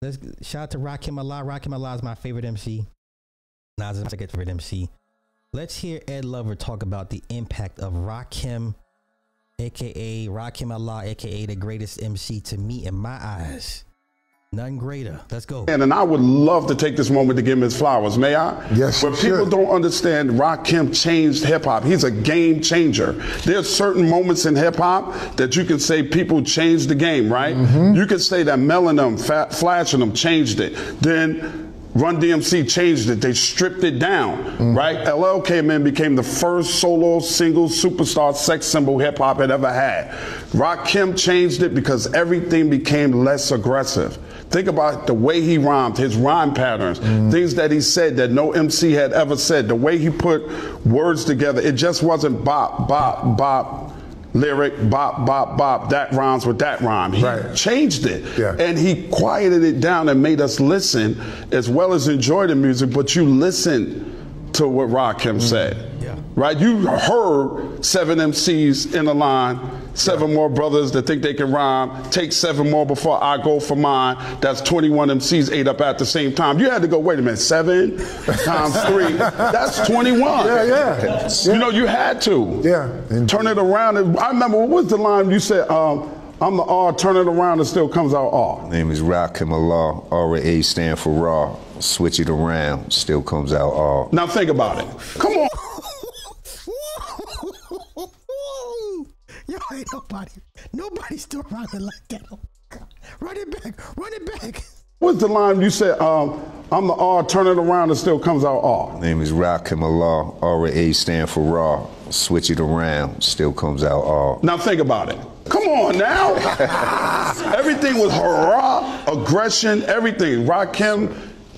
let's shout out to Rakim Allah. Rakim Allah is my favorite MC. Nas is my favorite MC. Let's hear Ed Lover talk about the impact of Rakim, aka Rakim Allah, aka the greatest MC to me in my eyes. None greater. Let's go. And, and I would love to take this moment to give him his flowers, may I? Yes, But people should. don't understand Rakim changed hip hop. He's a game changer. There's certain moments in hip hop that you can say people changed the game, right? Mm-hmm. You could say that Melanin, Fat Flash and them changed it. Then Run DMC changed it. They stripped it down, Mm. right? LL came in, became the first solo single superstar sex symbol hip hop had ever had. Rakim changed it because everything became less aggressive. Think about the way he rhymed, his rhyme patterns, mm-hmm. things that he said that no MC had ever said, the way he put words together. It just wasn't bop, bop, bop, lyric, bop, bop, bop, that rhymes with that rhyme. He changed it. And he quieted it down and made us listen as well as enjoy the music, but you listen to what Rakim mm-hmm. said. Right? You heard seven MCs in a line, seven more brothers that think they can rhyme, take seven more before I go for mine. That's 21 MCs ate up at the same time. You had to go, wait a minute, seven times three, that's 21. Yeah, yeah. You know, you had to. Yeah. Turn it around. And I remember, what was the line you said? Um, I'm the R, turn it around, it still comes out R. Name is Rakim Allah. R-A stand for raw. Switch it around, still comes out R. Now think about it. Come on. Yo, ain't nobody, nobody still rhyming like that. Oh, God. Run it back, run it back. What's the line you said? Um, I'm the R, turn it around, it still comes out R. Name is Rakim Allah. R-A stand for raw. Switch it around, still comes out R. Now think about it. Come on now. everything was hurrah, aggression, everything. Rakim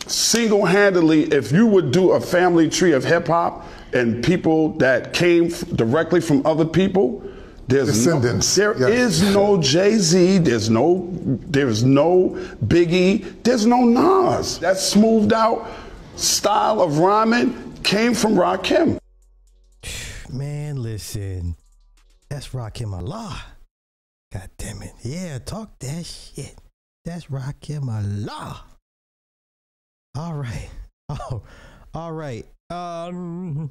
single handedly, if you would do a family tree of hip hop and people that came f- directly from other people, there's Descendants, No, there is no Jay Z. There's no. There's no Biggie. There's no Nas. That smoothed out style of rhyming came from Rakim. Man, listen. That's Rakim Allah. God damn it. Yeah, talk that shit. That's Rakim Allah. All right. Oh, all right. Um,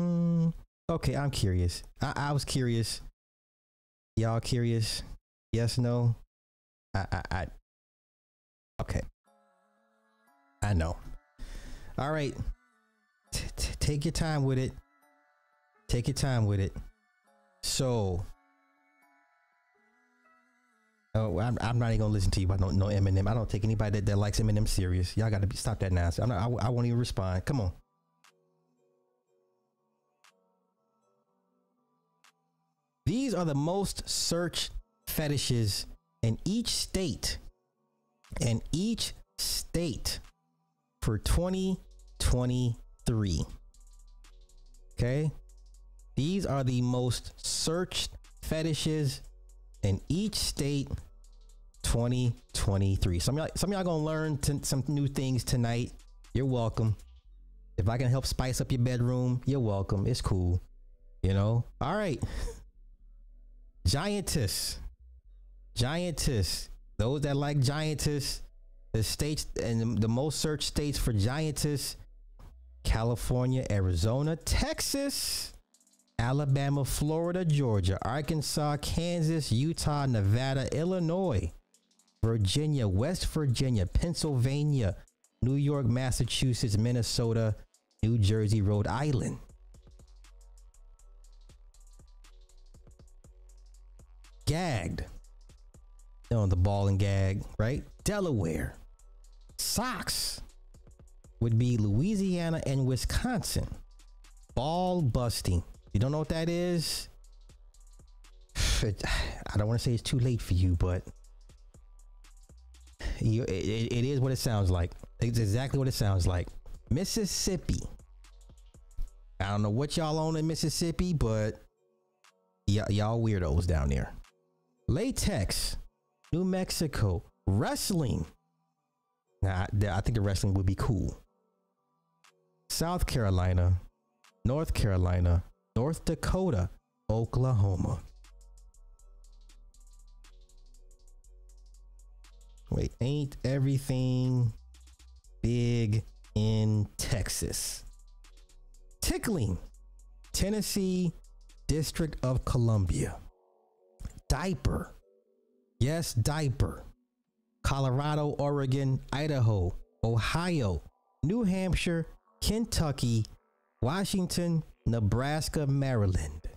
okay, I'm curious. I, I was curious. Y'all curious? Yes, no? I, I, I, okay. I know. All right. Take your time with it. Take your time with it. So, oh, I'm, I'm not even gonna listen to you about no, no Eminem. I don't take anybody that, that likes Eminem serious. Y'all gotta stop that now. I'm not, I, I won't even respond. Come on. These are the most searched fetishes in each state. In each state for 2023. Okay? These are the most searched fetishes in each state 2023. Some y'all, some y'all gonna learn t- some new things tonight. You're welcome. If I can help spice up your bedroom, you're welcome. It's cool. You know? All right. Giantess. Giantess. Those that like Giantess, the states and the most searched states for Giantess California, Arizona, Texas, Alabama, Florida, Georgia, Arkansas, Kansas, Utah, Nevada, Illinois, Virginia, West Virginia, Pennsylvania, New York, Massachusetts, Minnesota, New Jersey, Rhode Island. Gagged. On the ball and gag, right? Delaware, Socks would be Louisiana and Wisconsin. Ball busting. You don't know what that is? I don't want to say it's too late for you, but you, it, it is what it sounds like. It's exactly what it sounds like. Mississippi. I don't know what y'all own in Mississippi, but y- y'all weirdos down there. Latex, New Mexico, wrestling. Nah, I I think the wrestling would be cool. South Carolina, North Carolina, North Dakota, Oklahoma. Wait, ain't everything big in Texas? Tickling, Tennessee, District of Columbia. Diaper. Yes, diaper. Colorado, Oregon, Idaho, Ohio, New Hampshire, Kentucky, Washington, Nebraska, Maryland.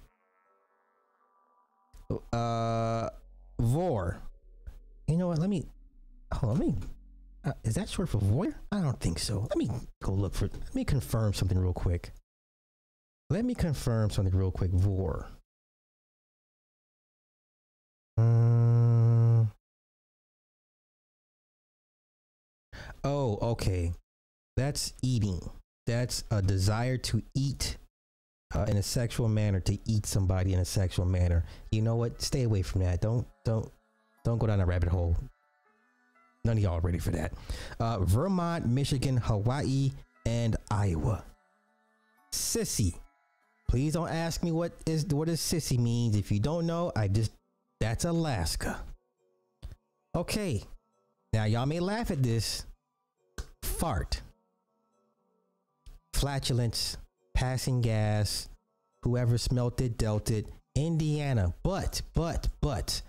Uh, Vore. You know what? Let me. Oh, let me. Uh, is that short for voyeur? I don't think so. Let me go look for. Let me confirm something real quick. Let me confirm something real quick. Vore. Oh, okay. That's eating. That's a desire to eat uh, in a sexual manner, to eat somebody in a sexual manner. You know what? Stay away from that. Don't, don't, don't go down a rabbit hole. None of y'all ready for that. Uh, Vermont, Michigan, Hawaii, and Iowa. Sissy. Please don't ask me what is what does sissy means. If you don't know, I just that's Alaska. Okay. Now y'all may laugh at this. Fart. Flatulence, passing gas, whoever smelt it dealt it. Indiana. But, but, but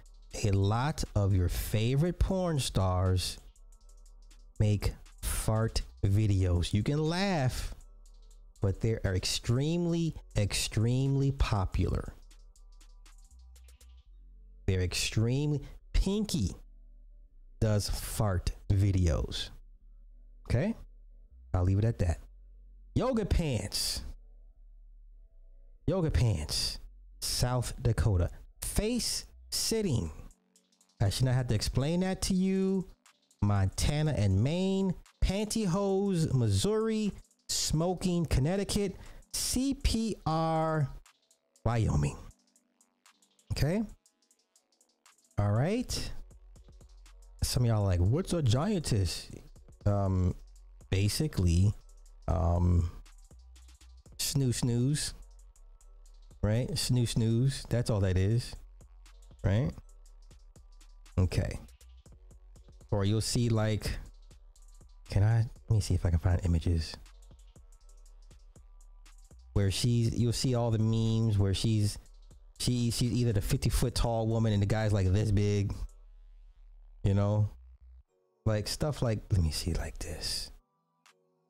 a lot of your favorite porn stars make fart videos. You can laugh, but they are extremely, extremely popular. They're extremely Pinky does fart videos. Okay? I'll leave it at that. Yoga pants. Yoga pants. South Dakota. Face sitting. I should not have to explain that to you. Montana and Maine. Pantyhose, Missouri. Smoking, Connecticut. CPR, Wyoming. Okay? All right. Some of y'all like, what's a giantess? Um, basically, um, snooze snooze. Right? Snooze snooze. That's all that is. Right? Okay. Or you'll see like, can I? Let me see if I can find images where she's. You'll see all the memes where she's she she's either the 50 foot tall woman and the guy's like this big you know? Like stuff like let me see like this.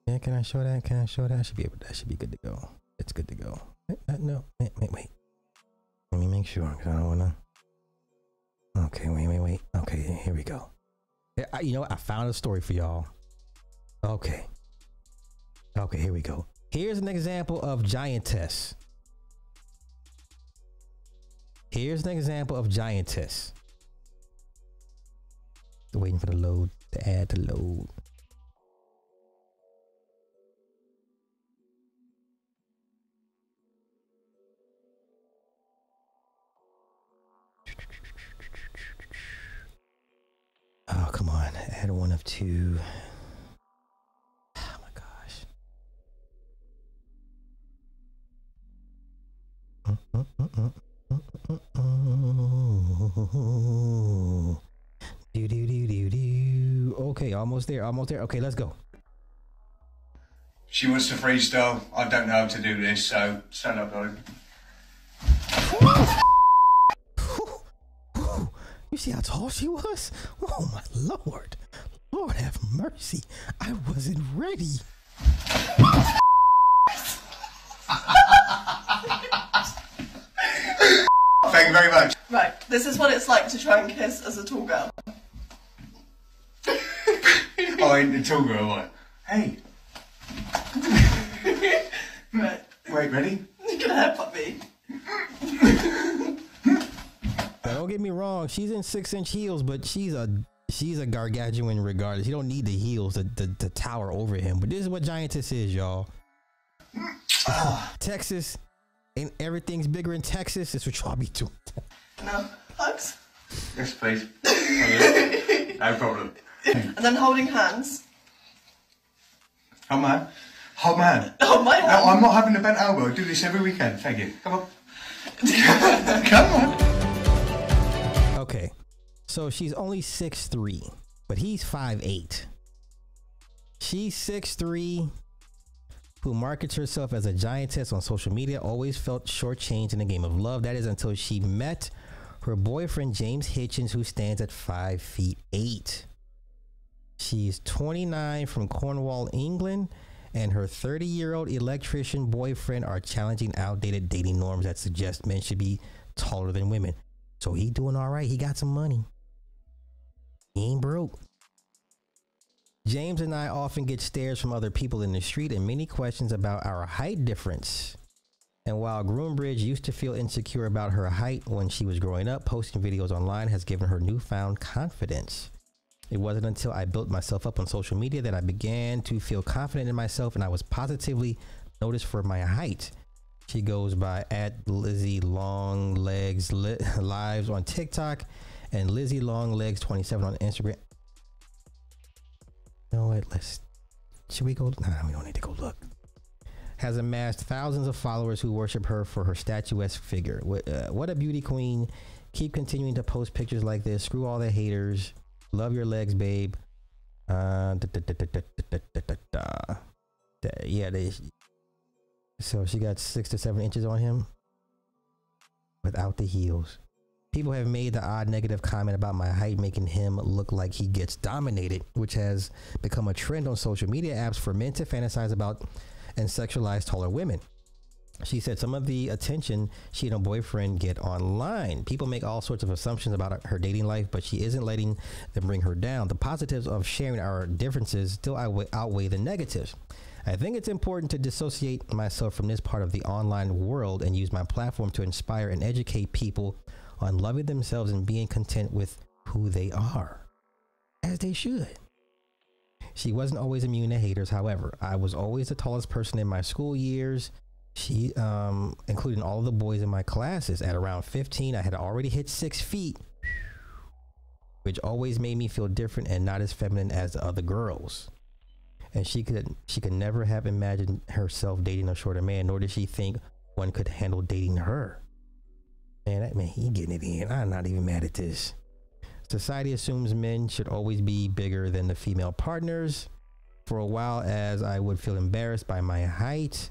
Yeah can i show that? Can i show that? I should be able to that should be good to go. It's good to go. Wait, uh, no wait wait wait. Let me make sure because i don't want to okay wait wait wait. Okay here we go. Yeah, I, you know what? I found a story for y'all. Okay. Okay here we go. Here's an example of giantess Here's an example of giantess. Waiting for the load, the ad to load. Oh, come on. Add one of two. Oh my gosh. Mm, mm, mm, Do do do do do. Okay, almost there, almost there. Okay, let's go. She wants to freestyle. I don't know how to do this, so stand up, darling. You see how tall she was? Oh my lord. Lord have mercy. I wasn't ready. Thank you very much. Right, this is what it's like to try and kiss as a tall girl. I I went to talk to like, hey. Wait, ready? You can have puppy. Now, don't get me wrong. She's in six inch heels, but she's a she's a gargantuan regardless. You don't need the heels to, to, to tower over him. But this is what giantess is, y'all. Ah. Texas, and everything's bigger in Texas. That's what y'all be doing. No, hugs. Yes, please. no problem. And then holding hands. Oh man. Oh man. Oh my No, I'm not having a bent elbow. I do this every weekend. Thank you. Come on. Come on. Okay, so she's only six three, but he's five eight. She's six three, who markets herself as a giantess on social media, always felt shortchanged in the game of love. That is until she met her boyfriend James Hitchens, who stands at five feet eight. She's 29 from Cornwall, England, and her 30 year old electrician boyfriend are challenging outdated dating norms that suggest men should be taller than women. So he doing all right. He got some money. He ain't broke. James and I often get stares from other people in the street and many questions about our height difference. And while Groombridge used to feel insecure about her height when she was growing up, posting videos online has given her newfound confidence. It wasn't until I built myself up on social media that I began to feel confident in myself and I was positively noticed for my height. She goes by at Lizzie Long Legs Lives on TikTok and Lizzie Long Legs 27 on Instagram. No, wait, Let's. Should we go? Nah, we don't need to go look. Has amassed thousands of followers who worship her for her statuesque figure. What, uh, what a beauty queen. Keep continuing to post pictures like this. Screw all the haters. Love your legs, babe. Uh, da, da, da, yeah, they, so she got six to seven inches on him without the heels. People have made the odd negative comment about my height, making him look like he gets dominated, which has become a trend on social media apps for men to fantasize about and sexualize taller women. She said some of the attention she and her boyfriend get online. People make all sorts of assumptions about her dating life, but she isn't letting them bring her down. The positives of sharing our differences still outweigh, the negatives. I think it's important to dissociate myself from this part of the online world and use my platform to inspire and educate people on loving themselves and being content with who they are, as they should. She wasn't always immune to haters, however. I was always the tallest person in my school years. She, um, including all the boys in my classes. At around 15, I had already hit six feet, which always made me feel different and not as feminine as the other girls. And she could she could never have imagined herself dating a shorter man, nor did she think one could handle dating her. Man, that man, he getting it in. I'm not even mad at this. Society assumes men should always be bigger than the female partners. For a while, as I would feel embarrassed by my height,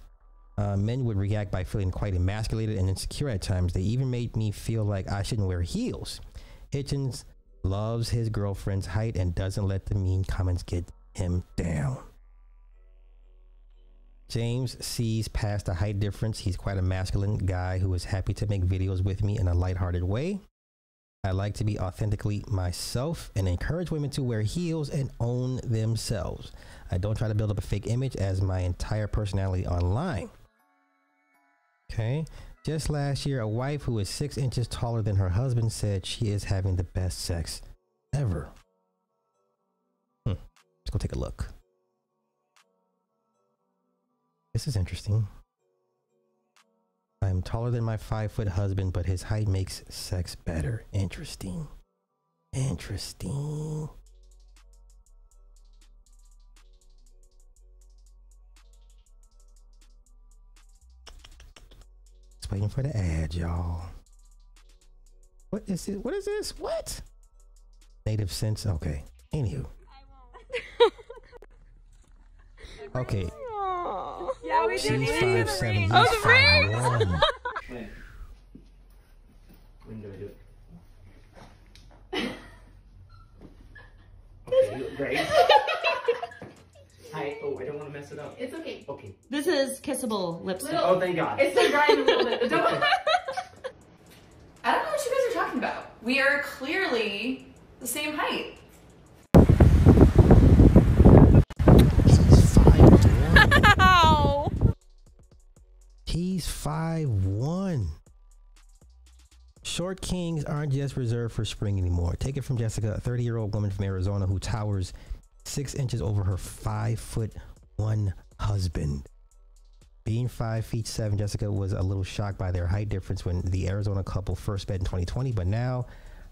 uh, men would react by feeling quite emasculated and insecure at times. They even made me feel like I shouldn't wear heels. Hitchens loves his girlfriend's height and doesn't let the mean comments get him down. James sees past the height difference. He's quite a masculine guy who is happy to make videos with me in a lighthearted way. I like to be authentically myself and encourage women to wear heels and own themselves. I don't try to build up a fake image as my entire personality online. Okay. Just last year, a wife who is six inches taller than her husband said she is having the best sex ever. Hmm. Let's go take a look. This is interesting. I'm taller than my five foot husband, but his height makes sex better. Interesting. Interesting. Just waiting for the ad, y'all. What is it? What is this? What? Native sense. Okay. Anywho. Okay. Yeah, we She's did. five seven. He's Oh, the five rings! one. When do I do it? Okay, you look great. Hi. Oh, I don't want to mess it up. It's okay. Okay. This is kissable lipstick. Oh, thank God. It's the grind a little bit. Don't- I don't know what you guys are talking about. We are clearly the same height. He's five one. Short kings aren't just reserved for spring anymore. Take it from Jessica, a 30 year old woman from Arizona who towers six inches over her five foot one husband. Being five feet seven, Jessica was a little shocked by their height difference when the Arizona couple first met in 2020, but now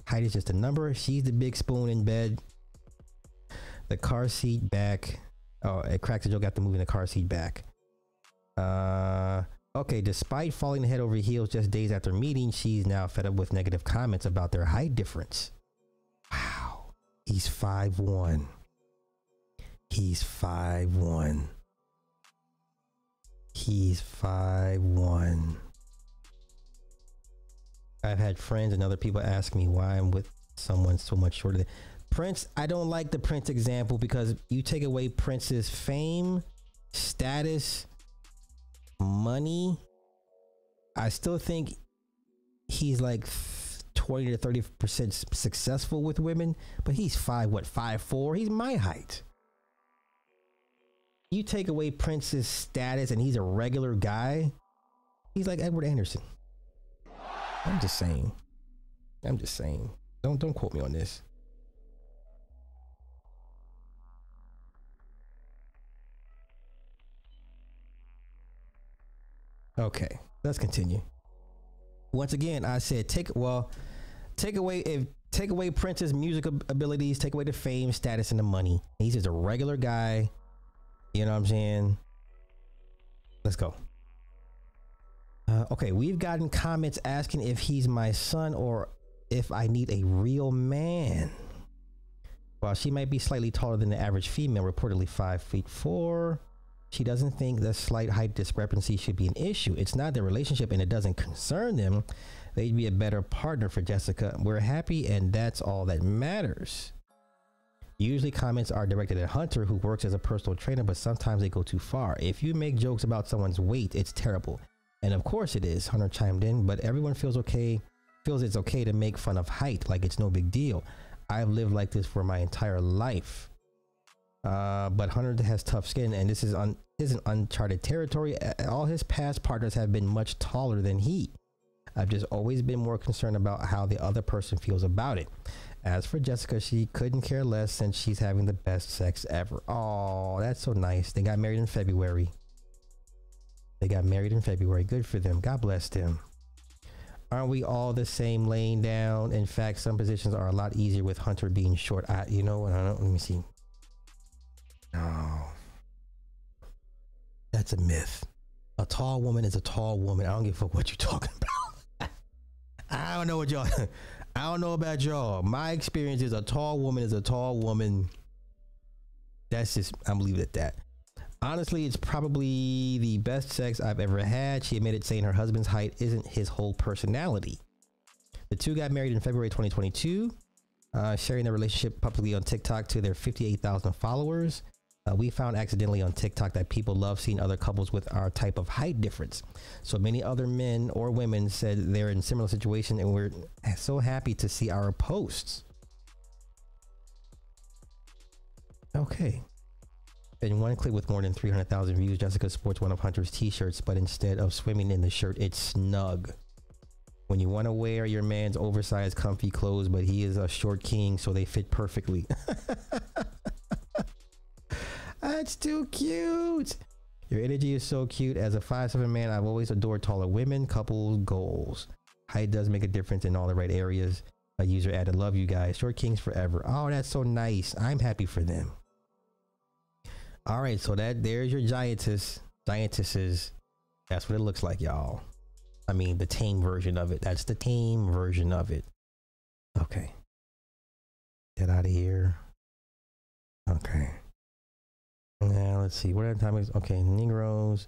height is just a number. She's the big spoon in bed. The car seat back. Oh, it cracks the joke after moving the car seat back. Uh, okay. Despite falling head over heels just days after meeting, she's now fed up with negative comments about their height difference. Wow, he's five one. He's five one. He's five one. I've had friends and other people ask me why I'm with someone so much shorter than Prince. I don't like the Prince example because you take away Prince's fame, status, money. I still think he's like 20 to 30 percent successful with women, but he's five what five four. He's my height. You take away Prince's status and he's a regular guy. He's like Edward Anderson. I'm just saying. I'm just saying. Don't don't quote me on this. Okay, let's continue. Once again, I said take well, take away if take away Prince's music abilities, take away the fame, status, and the money. He's just a regular guy. You know what I'm saying? Let's go. Uh, okay, we've gotten comments asking if he's my son or if I need a real man. While she might be slightly taller than the average female, reportedly five feet four, she doesn't think the slight height discrepancy should be an issue. It's not their relationship and it doesn't concern them. They'd be a better partner for Jessica. We're happy and that's all that matters. Usually comments are directed at Hunter, who works as a personal trainer, but sometimes they go too far. If you make jokes about someone's weight, it's terrible. And of course it is, Hunter chimed in, but everyone feels okay, feels it's okay to make fun of height, like it's no big deal. I've lived like this for my entire life. Uh, but Hunter has tough skin, and this is un- isn't uncharted territory. All his past partners have been much taller than he. I've just always been more concerned about how the other person feels about it. As for Jessica, she couldn't care less since she's having the best sex ever. Oh, that's so nice. They got married in February. They got married in February. Good for them. God bless them. Aren't we all the same laying down? In fact, some positions are a lot easier with Hunter being short. I, you know what? I don't, let me see. No. That's a myth. A tall woman is a tall woman. I don't give a fuck what you're talking about. I don't know what y'all. I don't know about y'all. My experience is a tall woman is a tall woman. That's just. I'm leaving it at that. Honestly, it's probably the best sex I've ever had. She admitted saying her husband's height isn't his whole personality. The two got married in February 2022, uh, sharing their relationship publicly on TikTok to their 58,000 followers. Uh, we found accidentally on TikTok that people love seeing other couples with our type of height difference. So many other men or women said they're in similar situation, and we're so happy to see our posts. Okay. In one clip with more than 300,000 views, Jessica sports one of Hunter's t-shirts, but instead of swimming in the shirt, it's snug. When you want to wear your man's oversized, comfy clothes, but he is a short king, so they fit perfectly. Ah, that's too cute. Your energy is so cute. As a 5'7 man, I've always adored taller women, couples, goals. Height does make a difference in all the right areas. A user added, Love you guys. Short kings forever. Oh, that's so nice. I'm happy for them. All right, so that there's your giantess, giantesses. That's what it looks like, y'all. I mean, the tame version of it. That's the tame version of it. Okay. Get out of here. Okay. Now let's see. What time is? Okay, Negroes.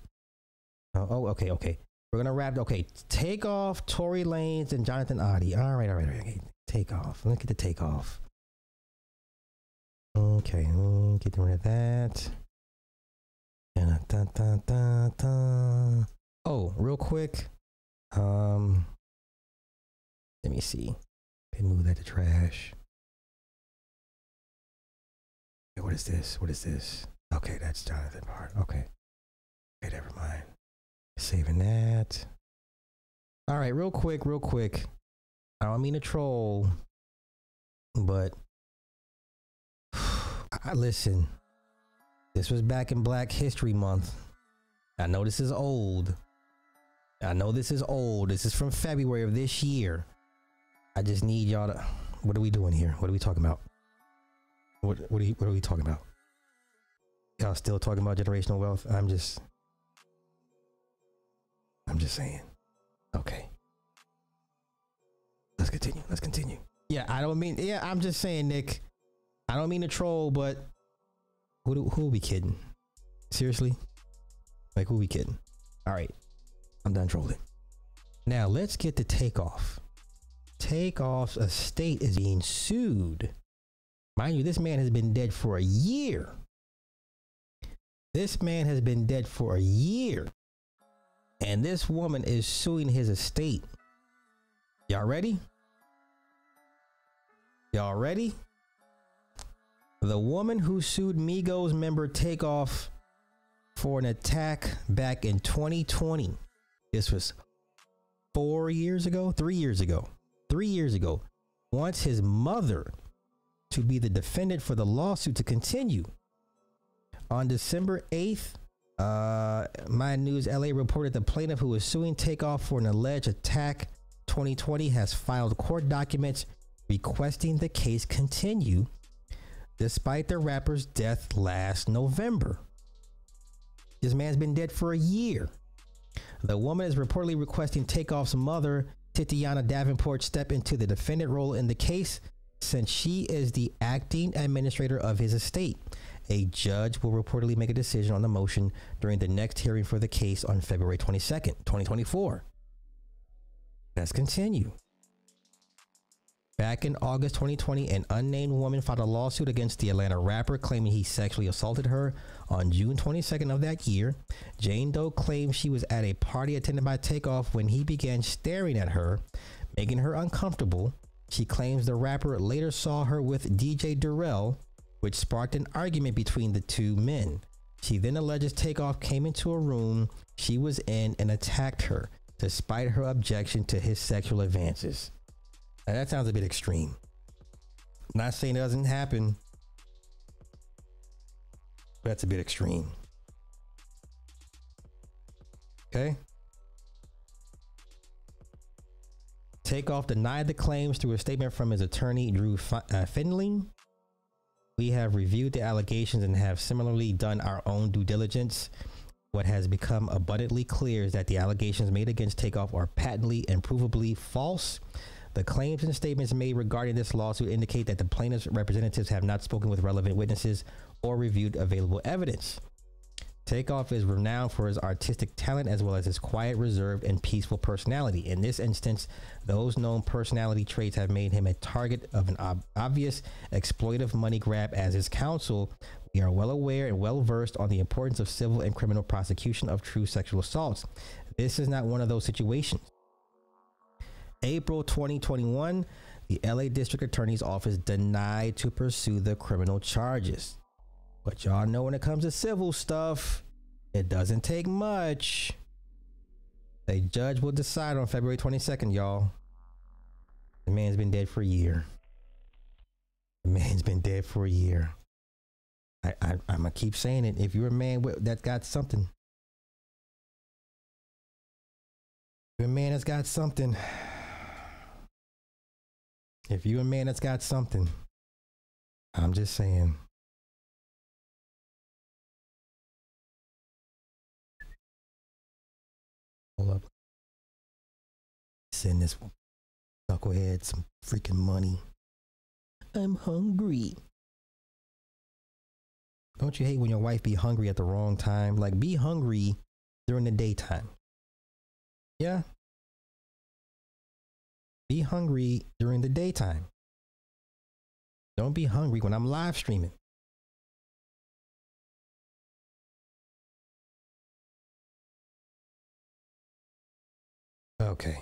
Oh, oh, okay, okay. We're gonna wrap. Okay, take off Tory Lanez and Jonathan Adi. All right, all right, all right. Okay. Take off. Look at the take off. Okay, get rid of that. Da, da, da. Oh, real quick. Um, let me see. Okay, move that to trash. What is this? What is this? Okay, that's Jonathan part. Okay. Okay, never mind. Saving that. All right, real quick, real quick. I don't mean to troll, but I listen. This was back in Black History Month. I know this is old. I know this is old. This is from February of this year. I just need y'all to. What are we doing here? What are we talking about? What what are, you, what are we talking about? Y'all still talking about generational wealth? I'm just. I'm just saying. Okay. Let's continue. Let's continue. Yeah, I don't mean. Yeah, I'm just saying, Nick. I don't mean to troll, but who do, who are we kidding? Seriously? Like who are we kidding? All right, I'm done trolling. Now let's get to takeoff. Takeoff's estate is being sued. Mind you, this man has been dead for a year. This man has been dead for a year. And this woman is suing his estate. Y'all ready? Y'all ready? The woman who sued Migos member Takeoff for an attack back in 2020. This was four years ago, three years ago, three years ago. Wants his mother to be the defendant for the lawsuit to continue. On December 8th, uh, My News LA reported the plaintiff who is suing Takeoff for an alleged attack 2020 has filed court documents requesting the case continue despite the rapper's death last November. This man's been dead for a year. The woman is reportedly requesting Takeoff's mother, Titania Davenport, step into the defendant role in the case since she is the acting administrator of his estate. A judge will reportedly make a decision on the motion during the next hearing for the case on February 22nd, 2024. Let's continue. Back in August 2020, an unnamed woman filed a lawsuit against the Atlanta rapper claiming he sexually assaulted her on June 22nd of that year. Jane Doe claims she was at a party attended by Takeoff when he began staring at her, making her uncomfortable. She claims the rapper later saw her with DJ Durel, which sparked an argument between the two men. She then alleges Takeoff came into a room she was in and attacked her, despite her objection to his sexual advances. Now, that sounds a bit extreme. Not saying it doesn't happen, but that's a bit extreme. Okay. Takeoff denied the claims through a statement from his attorney, Drew Fi- uh, Findling. We have reviewed the allegations and have similarly done our own due diligence. What has become abundantly clear is that the allegations made against Takeoff are patently and provably false. The claims and statements made regarding this lawsuit indicate that the plaintiff's representatives have not spoken with relevant witnesses or reviewed available evidence. Takeoff is renowned for his artistic talent as well as his quiet, reserved, and peaceful personality. In this instance, those known personality traits have made him a target of an ob- obvious exploitive money grab. As his counsel, we are well aware and well versed on the importance of civil and criminal prosecution of true sexual assaults. This is not one of those situations. April 2021, the LA District Attorney's Office denied to pursue the criminal charges. But y'all know when it comes to civil stuff, it doesn't take much. A judge will decide on February 22nd, y'all. The man's been dead for a year. The man's been dead for a year. I, I, I'm gonna keep saying it. If you're a man that got something, you're a man that's got something. If you're a man that's got something, I'm just saying. Hold up. Send this knucklehead some freaking money. I'm hungry. Don't you hate when your wife be hungry at the wrong time? Like be hungry during the daytime. Yeah. Be hungry during the daytime. Don't be hungry when I'm live streaming. Okay.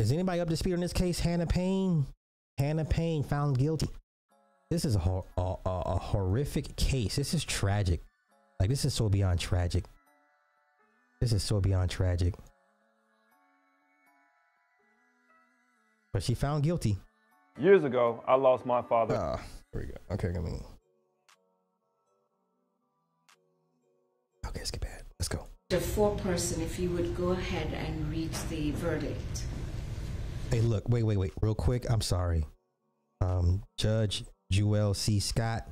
Is anybody up to speed on this case? Hannah Payne. Hannah Payne found guilty. This is a, hor- a, a, a horrific case. This is tragic. Like this is so beyond tragic. This is so beyond tragic. But she found guilty. Years ago, I lost my father. Ah, here we go. Okay, I mean. Okay, skip ahead. Let's go. The four-person, if you would go ahead and read the verdict. Hey, look, wait, wait, wait, real quick. I'm sorry. Um, Judge Jewel C. Scott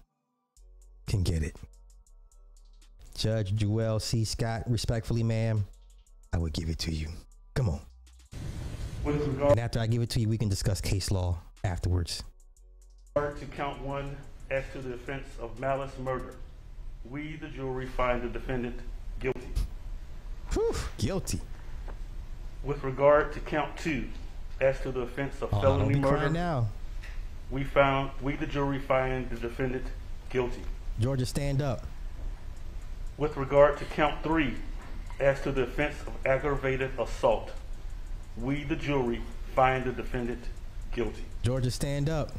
can get it. Judge Jewel C. Scott, respectfully, ma'am, I would give it to you. Come on. With regard And after I give it to you, we can discuss case law afterwards. to count one as to the offense of malice murder, we, the jury, find the defendant guilty. Whew, guilty. With regard to count two, as to the offense of Oh, felony murder, now. we found, we, the jury, find the defendant guilty. Georgia, stand up. With regard to count three, as to the offense of aggravated assault, we, the jury, find the defendant guilty. Georgia, stand up.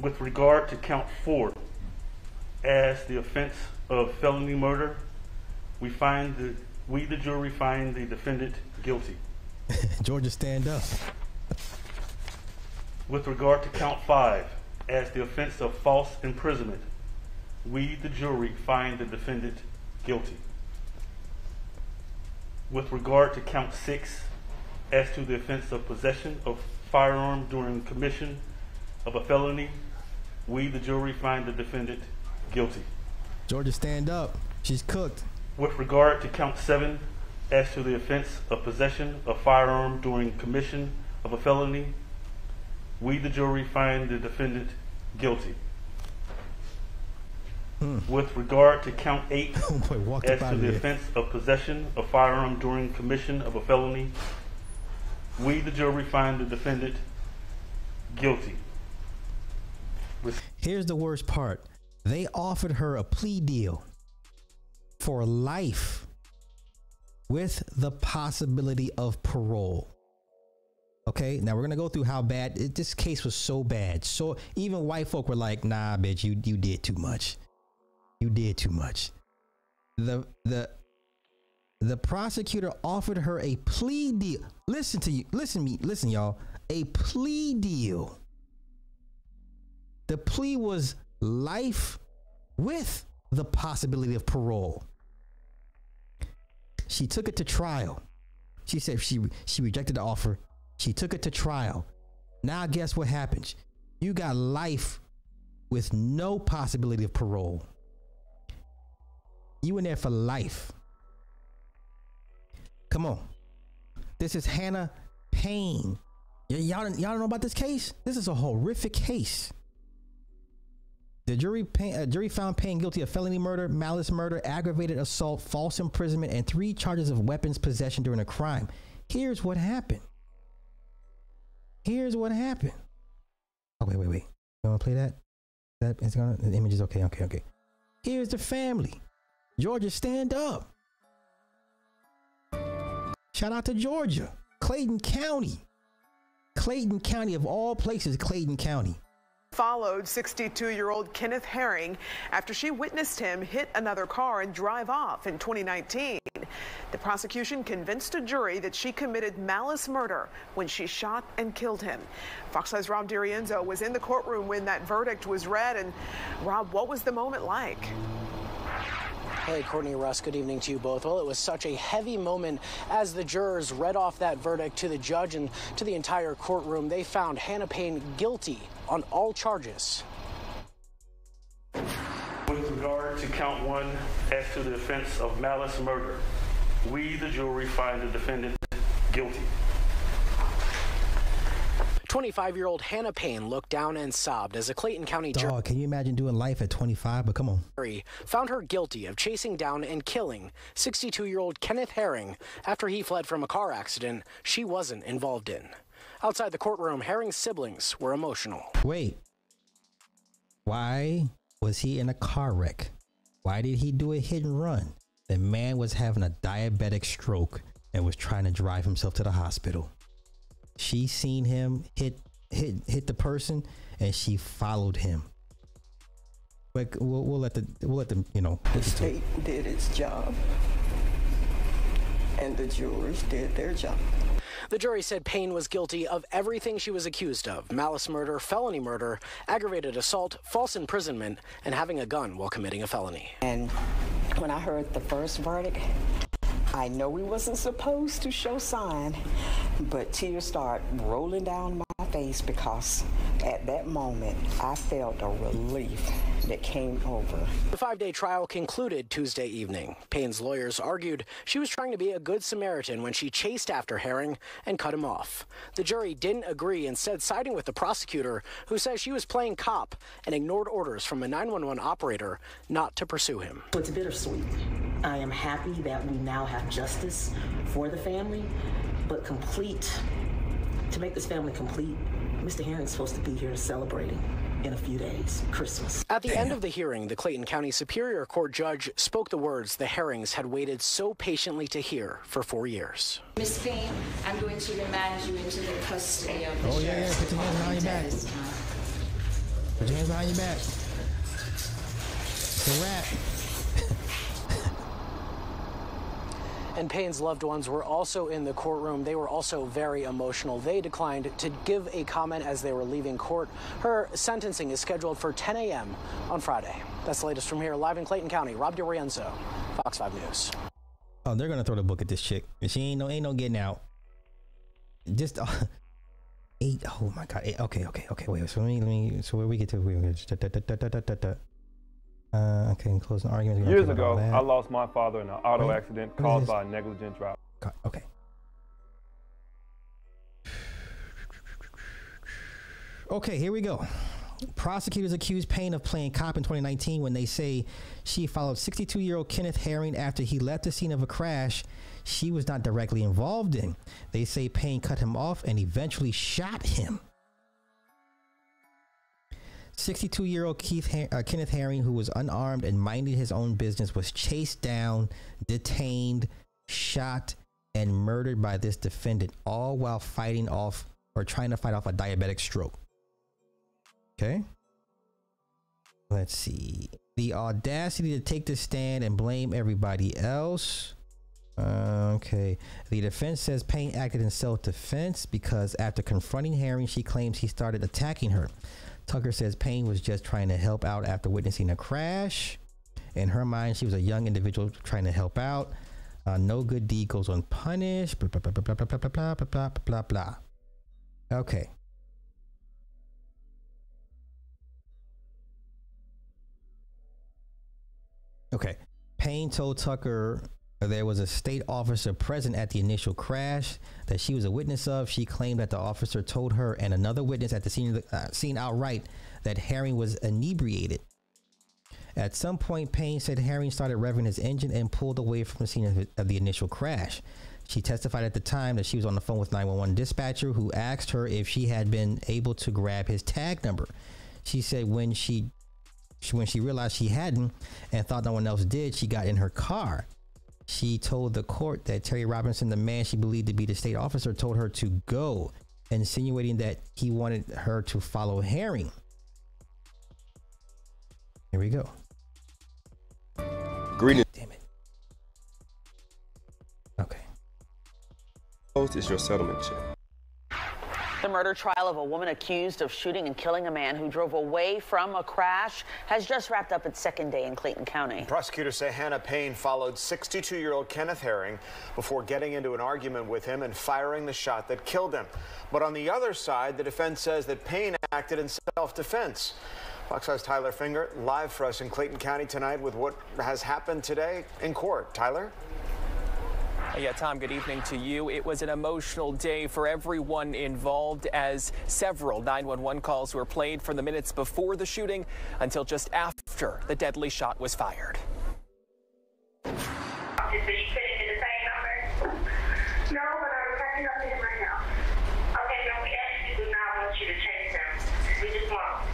With regard to count four, as the offense of felony murder, we find the, we, the jury, find the defendant guilty. Georgia, stand up. With regard to count five, as the offense of false imprisonment, we, the jury, find the defendant guilty. With regard to count six, as to the offense of possession of firearm during commission of a felony, we, the jury, find the defendant guilty. Georgia, stand up. She's cooked. With regard to count seven, as to the offense of possession of firearm during commission of a felony, we, the jury, find the defendant guilty. Hmm. With regard to count eight, oh, boy, as to the here. offense of possession of firearm during commission of a felony, we, the jury, find the defendant guilty. Here's the worst part. They offered her a plea deal for life with the possibility of parole. Okay, now we're gonna go through how bad it, this case was. So bad, so even white folk were like, "Nah, bitch, you you did too much. You did too much." The the the prosecutor offered her a plea deal. Listen to you. Listen to me. Listen, y'all. A plea deal. The plea was life with the possibility of parole. She took it to trial. She said she she rejected the offer. She took it to trial. Now guess what happens? You got life with no possibility of parole. You in there for life. Come on. This is Hannah Payne. Y'all, y'all don't know about this case? This is a horrific case. The jury, pay, uh, jury found Payne guilty of felony murder, malice murder, aggravated assault, false imprisonment, and three charges of weapons possession during a crime. Here's what happened. Here's what happened. Oh wait, wait, wait. You want to play that? That is gonna. The image is okay. Okay, okay. Here's the family. Georgia, stand up. Shout out to Georgia, Clayton County. Clayton County of all places, Clayton County. Followed 62 year old Kenneth Herring after she witnessed him hit another car and drive off in 2019. The prosecution convinced a jury that she committed malice murder when she shot and killed him. Fox News' Rob DiRienzo was in the courtroom when that verdict was read. And Rob, what was the moment like? Hey, Courtney Russ, good evening to you both. Well, it was such a heavy moment as the jurors read off that verdict to the judge and to the entire courtroom. They found Hannah Payne guilty on all charges. With regard to count one, as to the offense of malice murder, we, the jury, find the defendant guilty. 25 year old Hannah Payne looked down and sobbed as a Clayton County Dog, can you imagine doing life at 25? But come on. found her guilty of chasing down and killing 62 year old Kenneth Herring after he fled from a car accident she wasn't involved in. Outside the courtroom, Herring's siblings were emotional. Wait. Why was he in a car wreck? Why did he do a hit and run? The man was having a diabetic stroke and was trying to drive himself to the hospital. She seen him hit hit hit the person and she followed him. But we'll, we'll let the we'll let them you know. The listen it. state did its job. And the jurors did their job. The jury said Payne was guilty of everything she was accused of malice murder, felony murder, aggravated assault, false imprisonment, and having a gun while committing a felony. And when I heard the first verdict, I know we wasn't supposed to show sign, but tears start rolling down my face because at that moment I felt a relief that came over. The five day trial concluded Tuesday evening. Payne's lawyers argued she was trying to be a good Samaritan when she chased after Herring and cut him off. The jury didn't agree, instead, siding with the prosecutor, who says she was playing cop and ignored orders from a 911 operator not to pursue him. So it's bittersweet. I am happy that we now have justice for the family, but complete, to make this family complete, Mr. Herring's supposed to be here celebrating in a few days, Christmas. At the end of the hearing, the Clayton County Superior Court judge spoke the words the Herrings had waited so patiently to hear for four years. Miss Payne, I'm going to remand you into the custody of the Oh, yeah, yeah. Put your hands behind your back. department at this time. Put your hands behind your back. It's a wrap. And Payne's loved ones were also in the courtroom. They were also very emotional. They declined to give a comment as they were leaving court. Her sentencing is scheduled for 10 a.m. on Friday. That's the latest from here, live in Clayton County. Rob DiRienzo, Fox 5 News. Oh, they're gonna throw the book at this chick. She ain't no ain't no getting out. Just uh, eight. Oh my god. Eight, okay, okay, okay. Wait. So let me let me. So where we get to? We da, da, da. Uh, okay. Closing arguments. we don't Years care about all ago. I lost my father in an auto Wait, accident caused by a negligent driver. God, okay. Okay, here we go. Prosecutors accused Payne of playing cop in 2019 when they say she followed 62 year old Kenneth Herring after he left the scene of a crash she was not directly involved in. They say Payne cut him off and eventually shot him. 62 year old Keith uh, Kenneth Herring, who was unarmed and minding his own business, was chased down, detained, shot, and murdered by this defendant, all while fighting off or trying to fight off a diabetic stroke. Okay. Let's see. The audacity to take the stand and blame everybody else. Uh, okay. The defense says Payne acted in self defense because after confronting Herring, she claims he started attacking her. Tucker says Payne was just trying to help out after witnessing a crash. In her mind, she was a young individual trying to help out. Uh, no good deed goes unpunished. Blah, blah, blah, blah, blah, blah, blah, blah, blah, blah, blah, blah. Okay. Okay. Payne told Tucker there was a state officer present at the initial crash that she was a witness of. She claimed that the officer told her and another witness at the scene, uh, scene outright that Herring was inebriated. At some point, Payne said Herring started revving his engine and pulled away from the scene of, of the initial crash. She testified at the time that she was on the phone with 911 dispatcher who asked her if she had been able to grab his tag number. She said when she she- when she realized she hadn't and thought no one else did, she got in her car. She told the court that Terry Robinson, the man she believed to be the state officer, told her to go, insinuating that he wanted her to follow Herring. Here we go. Greetings. Damn it. Okay. Post is your settlement check. The murder trial of a woman accused of shooting and killing a man who drove away from a crash has just wrapped up its second day in Clayton County. Prosecutors say Hannah Payne followed 62 year old Kenneth Herring before getting into an argument with him and firing the shot that killed him. But on the other side, the defense says that Payne acted in self defense. Fox 5's Tyler Fingert live for us in Clayton County tonight with what has happened today in court. Tyler? Yeah, Tom, good evening to you. It was an emotional day for everyone involved as several 911 calls were played from the minutes before the shooting until just after the deadly shot was fired. No, but I'm catching up to him right now. Okay, no, we actually do not want you to chase him. We just want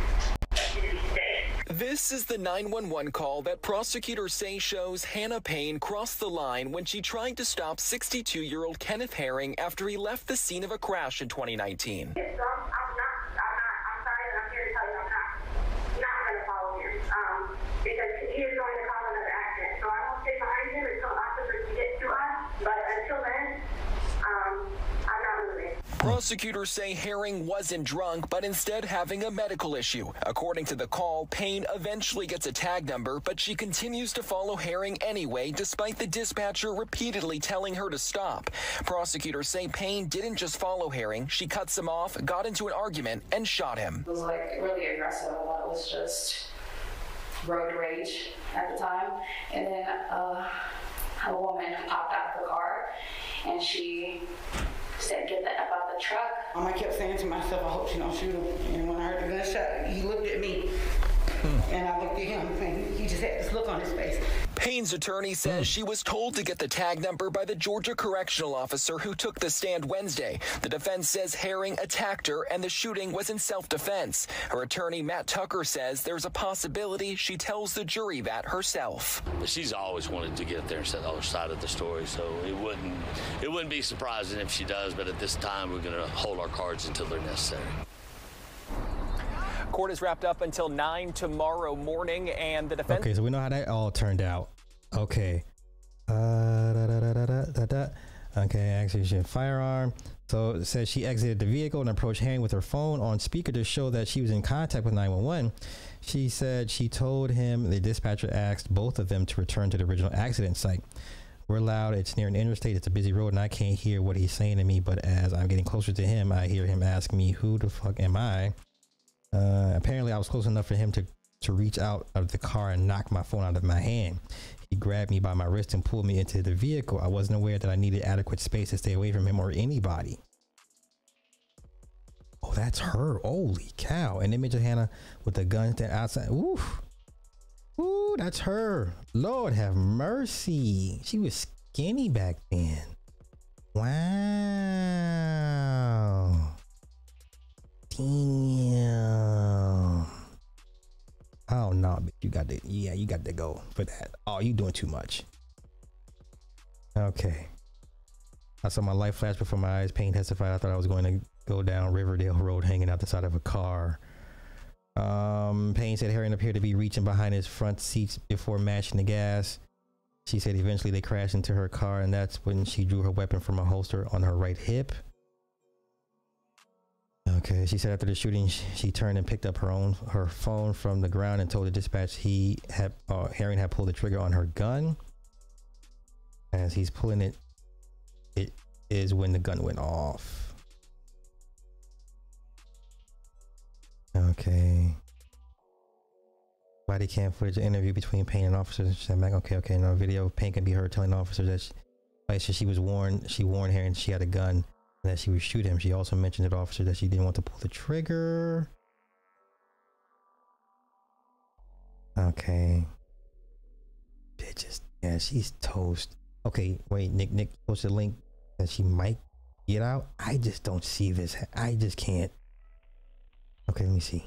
you to be safe. This is the 911 call that prosecutors say shows Hannah Payne crossed the line when she tried to stop 62 year old Kenneth Herring after he left the scene of a crash in 2019. So I'm, I'm not, I'm not, I'm sorry that I'm here to tell you I'm not, not going to follow him. Um, because he is going to cause another accident. So I won't stay behind him until officers can get to us. But until Prosecutors say Herring wasn't drunk, but instead having a medical issue. According to the call, Payne eventually gets a tag number, but she continues to follow Herring anyway, despite the dispatcher repeatedly telling her to stop. Prosecutors say Payne didn't just follow Herring, she cuts him off, got into an argument, and shot him. It was like really aggressive. It was just road rage at the time. And then uh, a woman popped out of the car and she said, Get the F out the truck. Um, I kept saying to myself, I hope she don't shoot him. And when I heard the gunshot, he looked at me. Hmm. And I looked at him and he just had this look on his face. Payne's attorney says hmm. she was told to get the tag number by the Georgia correctional officer who took the stand Wednesday. The defense says Herring attacked her and the shooting was in self defense. Her attorney, Matt Tucker, says there's a possibility she tells the jury that herself. But she's always wanted to get there and say the other side of the story, so it wouldn't it wouldn't be surprising if she does. But at this time, we're going to hold our cards until they're necessary. Court is wrapped up until 9 tomorrow morning, and the defense. Okay, so we know how that all turned out. Okay. Uh, da, da, da. Okay, accusation firearm. So it says she exited the vehicle and approached Herring with her phone on speaker to show that she was in contact with 911. She said she told him the dispatcher asked both of them to return to the original accident site. We're loud. It's near an interstate. It's a busy road, and I can't hear what he's saying to me. But as I'm getting closer to him, I hear him ask me, "Who the fuck am I?" Uh, apparently, I was close enough for him to to reach out of the car and knock my phone out of my hand. He grabbed me by my wrist and pulled me into the vehicle. I wasn't aware that I needed adequate space to stay away from him or anybody. Oh, that's her. Holy cow. An image of Hannah with the gun stand outside. Ooh. Ooh, that's her. Lord have mercy. She was skinny back then. Wow. Damn. Oh no, bitch, you got to yeah, you got to go for that. Oh, you doing too much. Okay. I saw my life flash before my eyes. Payne testified. I thought I was going to go down Riverdale Road hanging out the side of a car. Um, Payne said Herring appeared to be reaching behind his front seats before mashing the gas. She said eventually they crashed into her car, and that's when she drew her weapon from a holster on her right hip. Okay, she said after the shooting, sh- she turned and picked up her own her phone from the ground and told the dispatch he had uh, Herring had pulled the trigger on her gun. As he's pulling it, it is when the gun went off. Okay. Body cam footage interview between Payne and officers. She said, "Mac, Okay, okay. No video. Payne can be heard telling officers that she, she was warned. She warned Herring she had a gun that she would shoot him. She also mentioned to the officer that she didn't want to pull the trigger. Okay. Bitches. Yeah, she's toast. Okay, wait, Nick, Nick posted a link that she might get out. I just don't see this. I just can't. Okay, let me see.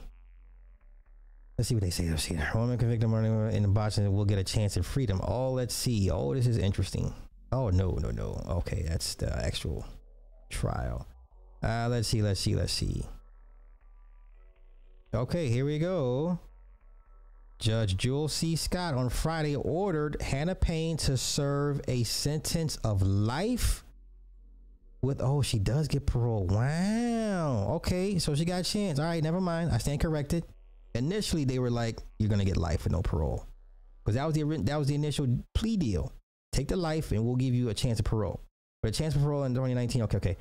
Let's see what they say. Let's see. Woman convicted of murder in the box Boston will get a chance at freedom. Oh, let's see. Oh, this is interesting. Oh, no, no, no. Okay, that's the actual trial. Uh, let's see, let's see, let's see. Okay, here we go. Judge Jewel C. Scott on Friday ordered Hannah Payne to serve a sentence of life with oh she does get parole. Wow. Okay, so she got a chance. All right, never mind. I stand corrected. Initially, they were like, "You're gonna get life with no parole," because that was the that was the initial plea deal. Take the life, and we'll give you a chance of parole. But a chance of parole in 2019. Okay, okay.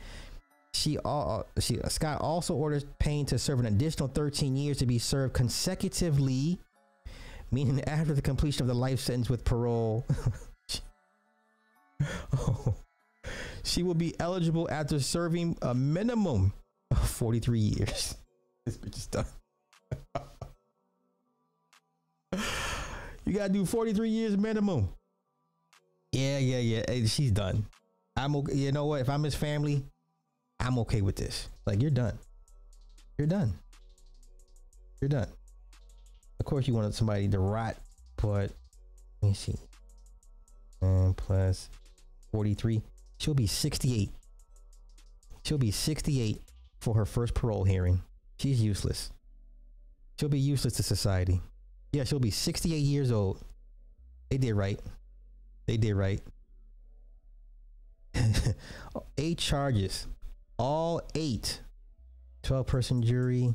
She all, uh, she uh, Scott also orders Payne to serve an additional 13 years to be served consecutively, meaning after the completion of the life sentence with parole. oh, she will be eligible after serving a minimum of 43 years. this bitch is done. you gotta do 43 years minimum. Yeah, yeah, yeah. Hey, she's done. I'm okay. You know what? If I'm his family, I'm okay with this. Like you're done. You're done. You're done. Of course, you wanted somebody to rot, but let me see. And plus 43, she'll be 68. She'll be 68 for her first parole hearing. She's useless. She'll be useless to society. Yeah, she'll be 68 years old. They did right. They did right. Eight charges all eight 12 person jury.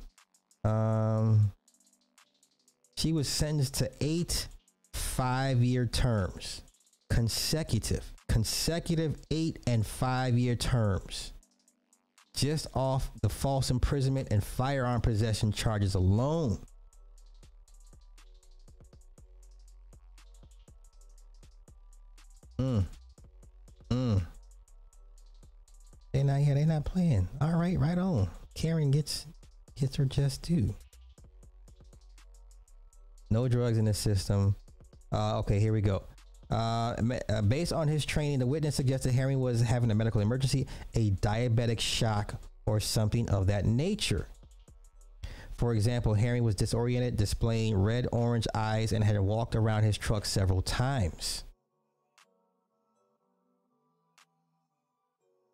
Um, she was sentenced to eight five year terms, consecutive, consecutive eight and five year terms, just off the false imprisonment and firearm possession charges alone. Mm. Yeah, They're not playing. All right, right on. Karen gets gets her just due. No drugs in the system. Uh, okay, here we go. Uh, uh, based on his training, the witness suggested Herring was having a medical emergency, a diabetic shock, or something of that nature. For example, Herring was disoriented, displaying red orange eyes, and had walked around his truck several times.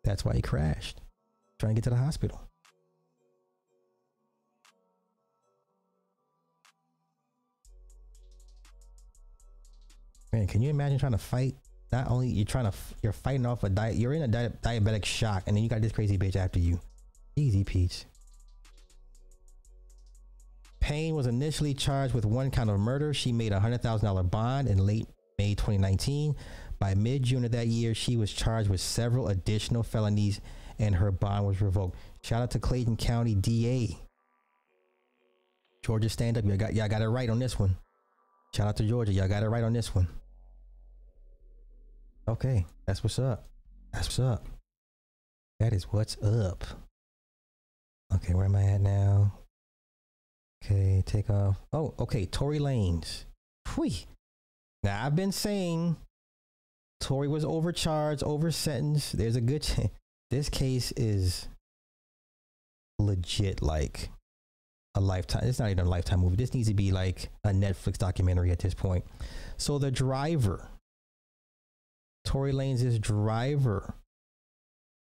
That's why he crashed, trying to get to the hospital. Man, can you imagine trying to fight? Not only you're trying to, you're fighting off a diet, you're in a di- diabetic shock, and then you got this crazy bitch after you. Easy, Peach. Payne was initially charged with one count of murder. She made a hundred thousand dollar bond in late May 2019. By mid June of that year, she was charged with several additional felonies, and her bond was revoked. Shout out to Clayton County DA. Georgia, stand up. Y'all got, y'all got it right on this one. Shout out to Georgia. Y'all got it right on this one. Okay, that's what's up. That's what's up. That is what's up. Okay, where am I at now? Okay, take off. Oh, okay, Tory Lanez. Whew. Now I've been saying Tory was overcharged, over sentenced. There's a good chance this case is legit like a lifetime. It's not even a lifetime movie. This needs to be like a Netflix documentary at this point. So the driver Tory Lanez's driver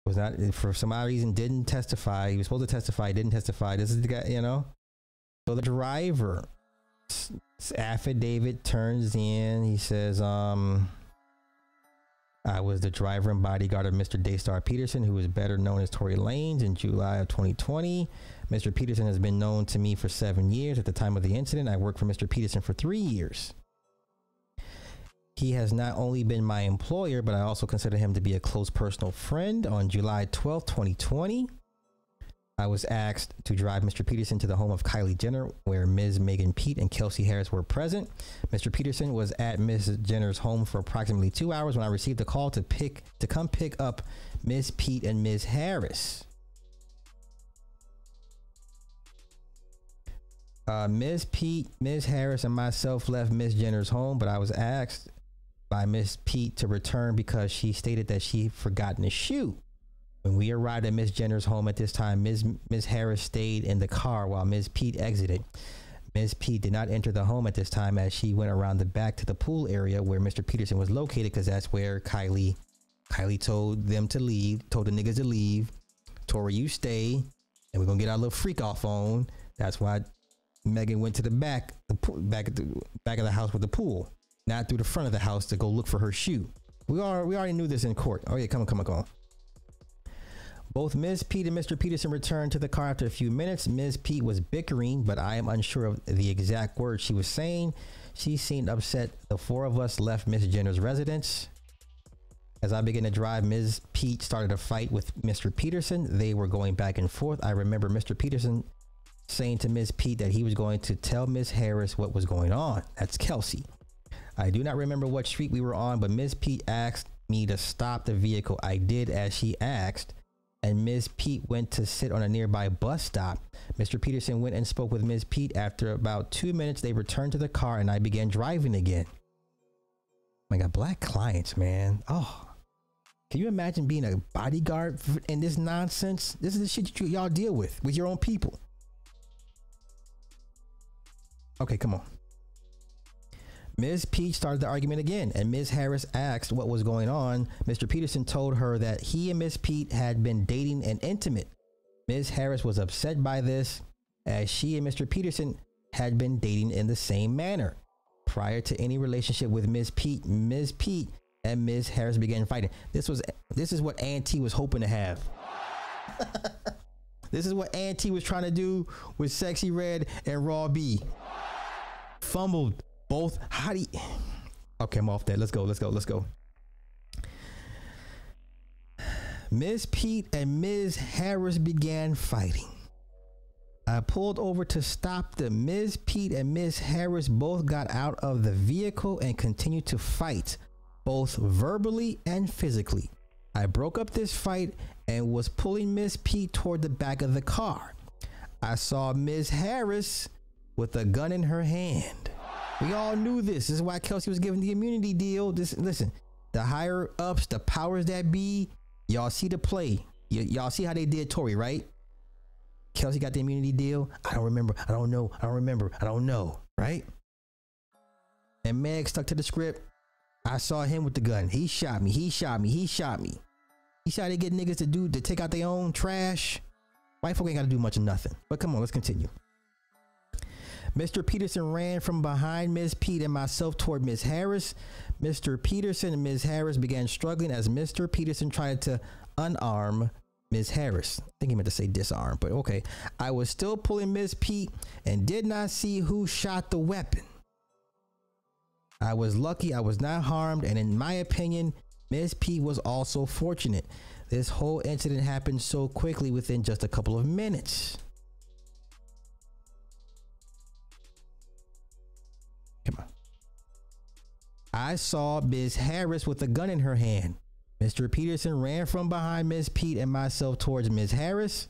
was not for some odd reason didn't testify. He was supposed to testify, didn't testify. This is the guy, you know. So the driver affidavit turns in. He says, um, I was the driver and bodyguard of Mr. Daystar Peterson, who is better known as Tory Lanez in July of 2020. Mr. Peterson has been known to me for seven years. At the time of the incident, I worked for Mr. Peterson for three years. He has not only been my employer, but I also consider him to be a close personal friend. On July 12, 2020, I was asked to drive Mr. Peterson to the home of Kylie Jenner, where Ms. Megan Pete and Kelsey Harris were present. Mr. Peterson was at Ms. Jenner's home for approximately two hours when I received a call to pick to come pick up Ms. Pete and Ms. Harris. Uh, Ms. Pete, Ms. Harris, and myself left Ms. Jenner's home, but I was asked by Ms. Pete to return because she stated that she had forgotten a shoe. When we arrived at Miss Jenner's home at this time, Ms. Ms. Harris stayed in the car while Ms. Pete exited. Ms. Pete did not enter the home at this time as she went around the back to the pool area where Mr. Peterson was located because that's where Kylie Kylie told them to leave, told the niggas to leave. Tory, you stay, and we're gonna get our little freak off on. That's why Megan went to the back, the back at the back of the house with the pool not through the front of the house to go look for her shoe. We are we already knew this in court. Oh yeah, come on, come on, come on. Both Ms. Pete and Mr. Peterson returned to the car after a few minutes. Ms. Pete was bickering, but I am unsure of the exact words she was saying. She seemed upset. The four of us left Miss Jenner's residence. As I began to drive, Ms. Pete started a fight with Mr. Peterson. They were going back and forth. I remember Mr. Peterson saying to Ms. Pete that he was going to tell Ms. Harris what was going on. That's Kelsey. I do not remember what street we were on, but Ms. Pete asked me to stop the vehicle. I did as she asked, and Ms. Pete went to sit on a nearby bus stop. Mr. Peterson went and spoke with Ms. Pete. After about two minutes, they returned to the car and I began driving again. Oh I got black clients, man. Oh, can you imagine being a bodyguard in this nonsense? This is the shit you, y'all deal with with your own people. Okay, come on. Ms. Peach started the argument again, and Ms. Harris asked what was going on. Mr. Peterson told her that he and Ms. Pete had been dating and intimate. Ms. Harris was upset by this, as she and Mr. Peterson had been dating in the same manner. Prior to any relationship with Ms. Pete, Ms. Pete and Ms. Harris began fighting. This was this is what Auntie was hoping to have. This is what Auntie was trying to do with Sexyy Red and Raw B. Fumbled both. How do you... Okay, I'm off that. Let's go. Let's go. Let's go. Ms. Pete and Ms. Harris began fighting. I pulled over to stop them. Ms. Pete and Ms. Harris both got out of the vehicle and continued to fight, both verbally and physically. I broke up this fight and was pulling Miss Pete toward the back of the car. I saw Ms. Harris with a gun in her hand. We all knew this. This is why Kelsey was given the immunity deal. This listen, the higher ups, the powers that be, y'all see the play. Y- y'all see how they did Tory, right? Kelsey got the immunity deal. I don't remember. I don't know. I don't remember. I don't know. Right? And Meg stuck to the script. I saw him with the gun. He shot me. He shot me. He shot me. He tried to get niggas to do to take out their own trash. White folk ain't got to do much of nothing. But come on, let's continue. Mr. Peterson ran from behind Ms. Pete and myself toward Ms. Harris. Mr. Peterson and Ms. Harris began struggling as Mr. Peterson tried to unarm Ms. Harris. I think he meant to say disarm, but okay. I was still pulling Ms. Pete and did not see who shot the weapon. I was lucky I was not harmed, and in my opinion, Ms. Pete was also fortunate. This whole incident happened so quickly within just a couple of minutes. I saw Ms. Harris with a gun in her hand. Mr. Peterson ran from behind Ms. Pete and myself towards Ms. Harris.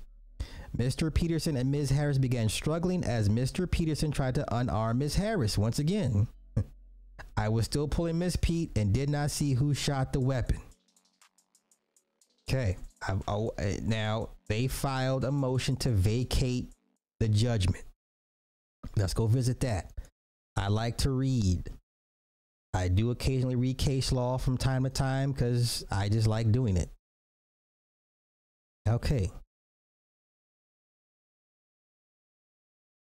Mr. Peterson and Ms. Harris began struggling as Mr. Peterson tried to unarm Ms. Harris once again. I was still pulling Miss Pete and did not see who shot the weapon. Okay. I, I, uh, now they filed a motion to vacate the judgment. Let's go visit that. I like to read. I do occasionally read case law from time to time because I just like doing it. Okay.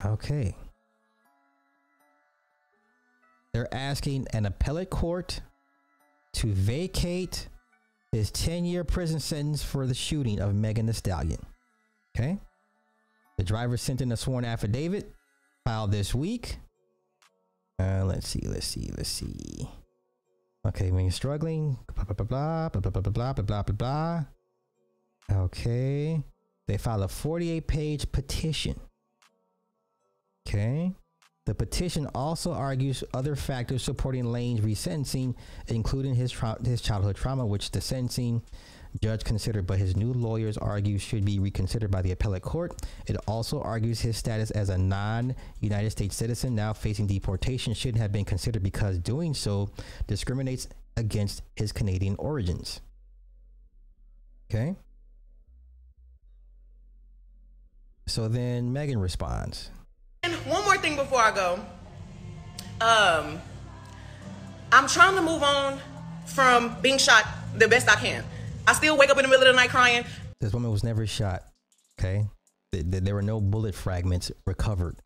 Okay. They're asking an appellate court to vacate his 10 year prison sentence for the shooting of Megan Thee Stallion. Okay. The driver sent in a sworn affidavit filed this week. Uh, let's see, let's see, let's see. Okay, when you're struggling, blah blah blah blah blah blah blah blah blah blah blah. Okay, they filed a 48 page petition. Okay, the petition also argues other factors supporting Lane's resentencing, including his his childhood trauma, which the sentencing judge considered, but his new lawyers argue should be reconsidered by the appellate court. It also argues his status as a non-United States citizen now facing deportation shouldn't have been considered because doing so discriminates against his Canadian origins. Okay. So then Megan responds. And one more thing before I go. Um, I'm trying to move on from being shot the best I can. I still wake up in the middle of the night crying. This woman was never shot. Okay. Th- th- There were no bullet fragments recovered.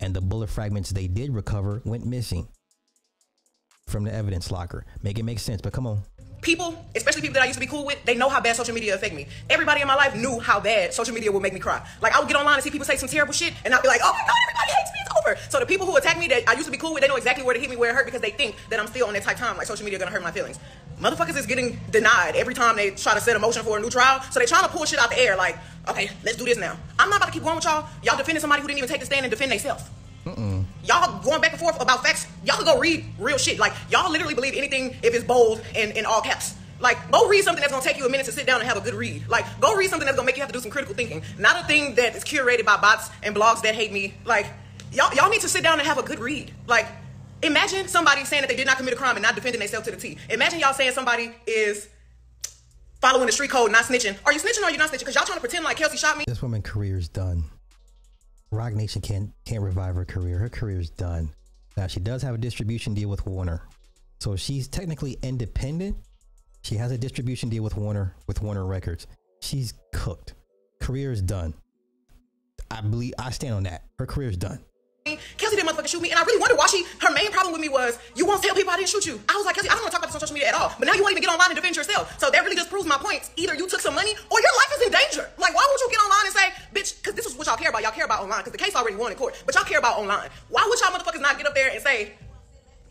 And the bullet fragments they did recover went missing from the evidence locker. Make it make sense, but come on. People, especially people that I used to be cool with, they know how bad social media affect me. Everybody in my life knew how bad social media would make me cry. Like I would get online and see people say some terrible shit, and I'd be like, "Oh my god, everybody hates me. It's over." So the people who attack me that I used to be cool with, they know exactly where to hit me, where it hurt, because they think that I'm still on that type time. Like social media are gonna hurt my feelings. Motherfuckers is getting denied every time they try to set a motion for a new trial. So they trying to pull shit out the air. Like, okay, let's do this now. I'm not about to keep going with y'all. Y'all defending somebody who didn't even take the stand and defend themselves. Mm-mm. Y'all going back and forth about facts. Y'all can go read real shit. Like y'all literally believe anything if it's bold and in all caps. Like go read something that's gonna take you a minute to sit down and have a good read. Like go read something that's gonna make you have to do some critical thinking. Not a thing that is curated by bots and blogs that hate me. Like y'all y'all need to sit down and have a good read. Like imagine somebody saying that they did not commit a crime and not defending themselves to the T. Imagine y'all saying somebody is following the street code, not snitching. Are you snitching or are you not snitching? Because y'all trying to pretend like Kelsey shot me. This woman's career is done. Roc Nation can't can't revive her career. Her career is done. Now she does have a distribution deal with Warner, so she's technically independent. She has a distribution deal with Warner with Warner Records. She's cooked. Career is done. I believe I stand on that. Her career is done. Kelsey didn't motherfucking shoot me, and I really wondered why she. Her main problem with me was you won't tell people I didn't shoot you. I was like, Kelsey, I don't want to talk about this on social media at all. But now you won't even get online and defend yourself. So that really just proves my points. Either you took some money or your life is in danger. Like, why would you get online and say, bitch? Because this is what y'all care about. Y'all care about online. Because the case already won in court, but y'all care about online. Why would y'all motherfuckers not get up there and say?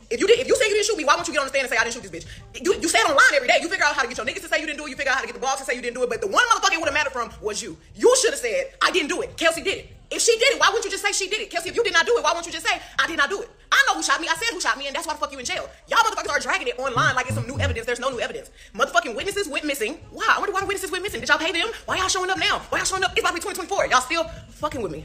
If you did, if you say you didn't shoot me, why won't you get on the stand and say I didn't shoot this bitch? You, you say it online every day. You figure out how to get your niggas to say you didn't do it. You figure out how to get the blogs to say you didn't do it. But the one motherfucker it would have mattered from was you. You should have said I didn't do it. Kelsey did it. If she did it, why wouldn't you just say she did it? Kelsey, if you did not do it, why won't you just say I did not do it? I know who shot me. I said who shot me, and that's why the fuck you in jail. Y'all motherfuckers are dragging it online like it's some new evidence. There's no new evidence. Motherfucking witnesses went missing. Why? I wonder why the witnesses went missing. Did y'all pay them? Why y'all showing up now? Why y'all showing up? It's about to be 2024. Y'all still fucking with me.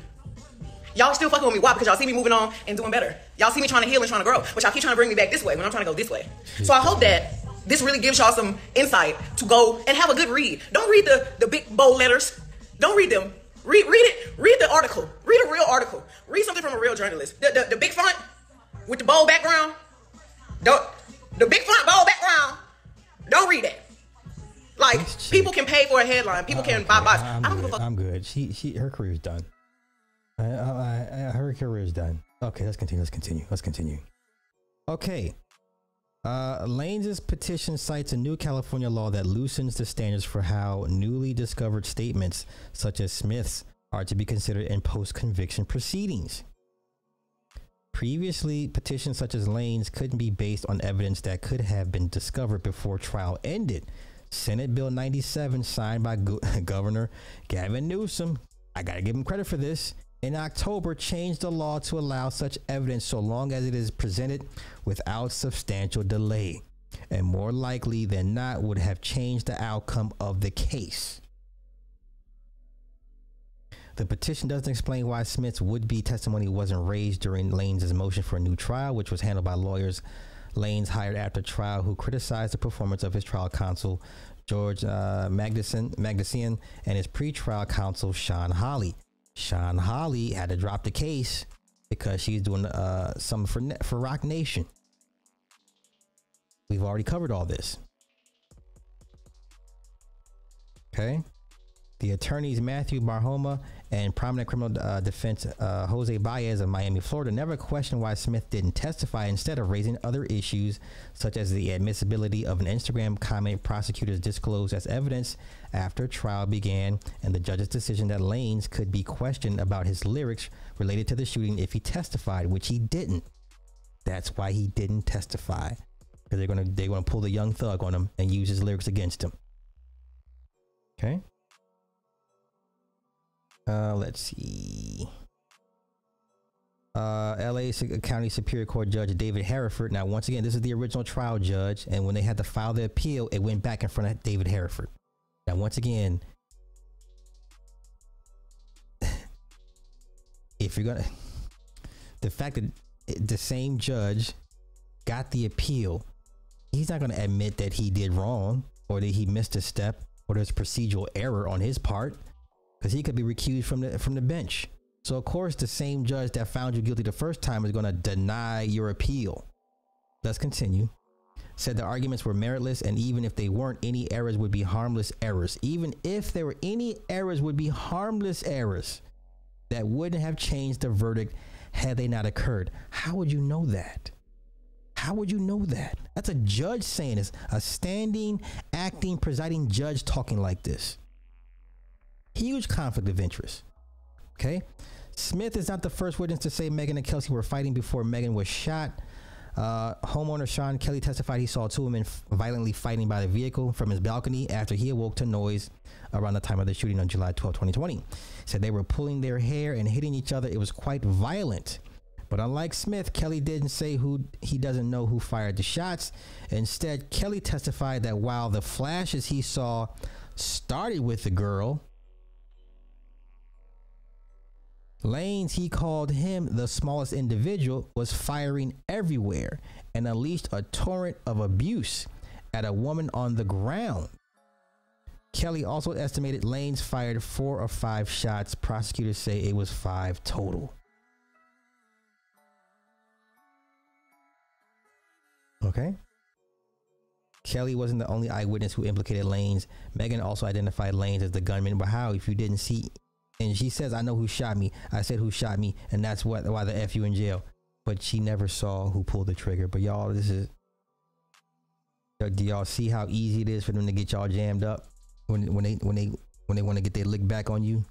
Y'all still fucking with me. Why? Because y'all see me moving on and doing better. Y'all see me trying to heal and trying to grow. But y'all keep trying to bring me back this way when I'm trying to go this way. So I hope that this really gives y'all some insight to go and have a good read. Don't read the, the big bold letters. Don't read them. Read read it. Read the article. Read a real article. Read something from a real journalist. The, the, the big font with the bold background. Don't the big font bold background. Don't read that. Like people can pay for a headline. People can buy buys. I'm I don't good. give a fuck. I'm good. She she her career's done. I, I, I, her career's done. Okay, let's continue. Let's continue. Let's continue. Okay. Uh, Lane's petition cites a new California law that loosens the standards for how newly discovered statements, such as Smith's, are to be considered in post conviction proceedings. Previously, petitions such as Lane's couldn't be based on evidence that could have been discovered before trial ended. Senate Bill 97, signed by Go- Governor Gavin Newsom, I gotta give him credit for this, in October changed the law to allow such evidence so long as it is presented without substantial delay, and more likely than not would have changed the outcome of the case. The petition doesn't explain why Smith's would be testimony wasn't raised during Lane's motion for a new trial, which was handled by lawyers Lane's hired after trial who criticized the performance of his trial counsel, George uh, Mgdesyan, and his pretrial counsel, Shawn Holley. Shawn Holley had to drop the case because she's doing uh, something for, for Roc Nation. We've already covered all this. Okay. The attorneys Matthew Barhoma and prominent criminal uh, defense uh, Jose Baez of Miami, Florida, never questioned why Smith didn't testify instead of raising other issues, such as the admissibility of an Instagram comment prosecutors disclosed as evidence after trial began and the judge's decision that Lanez could be questioned about his lyrics related to the shooting if he testified, which he didn't. That's why he didn't testify. Because they're gonna they're gonna pull the young thug on him and use his lyrics against him. Okay. Uh, let's see. Uh, LA County Superior Court Judge David Herriford. Now, once again, this is the original trial judge, and when they had to file the appeal, it went back in front of David Herriford. Now, once again, if you're gonna, the fact that the same judge got the appeal, he's not gonna admit that he did wrong or that he missed a step or there's procedural error on his part because he could be recused from the from the bench. So of course, the same judge that found you guilty the first time is to deny your appeal. Let's continue. Said the arguments were meritless, and even if they weren't, any errors would be harmless errors. Even if there were any errors, would be harmless errors that wouldn't have changed the verdict had they not occurred. How would you know that? How would you know that? That's a judge saying this, a standing, acting, presiding judge talking like this. Huge conflict of interest. Okay. Smith is not the first witness to say Megan and Kelsey were fighting before Megan was shot. Uh, homeowner Sean Kelly testified he saw two women f- violently fighting by the vehicle from his balcony after he awoke to noise around the time of the shooting on July 12, 2020. Said they were pulling their hair and hitting each other. It was quite violent. But unlike Smith, Kelly didn't say who he doesn't know who fired the shots. Instead, Kelly testified that while the flashes he saw started with the girl, Lanez, he called him the smallest individual, was firing everywhere and unleashed a torrent of abuse at a woman on the ground. Kelly also estimated Lanez fired four or five shots. Prosecutors say it was five total. Okay. Kelly wasn't the only eyewitness who implicated Lanez. Megan also identified Lanez as the gunman. But how, if you didn't see and she says, "I know who shot me." I said, "Who shot me?" And that's what why the f you in jail. But she never saw who pulled the trigger. But y'all, this is. Do y'all see how easy it is for them to get y'all jammed up when when they when they when they want to get their lick back on you?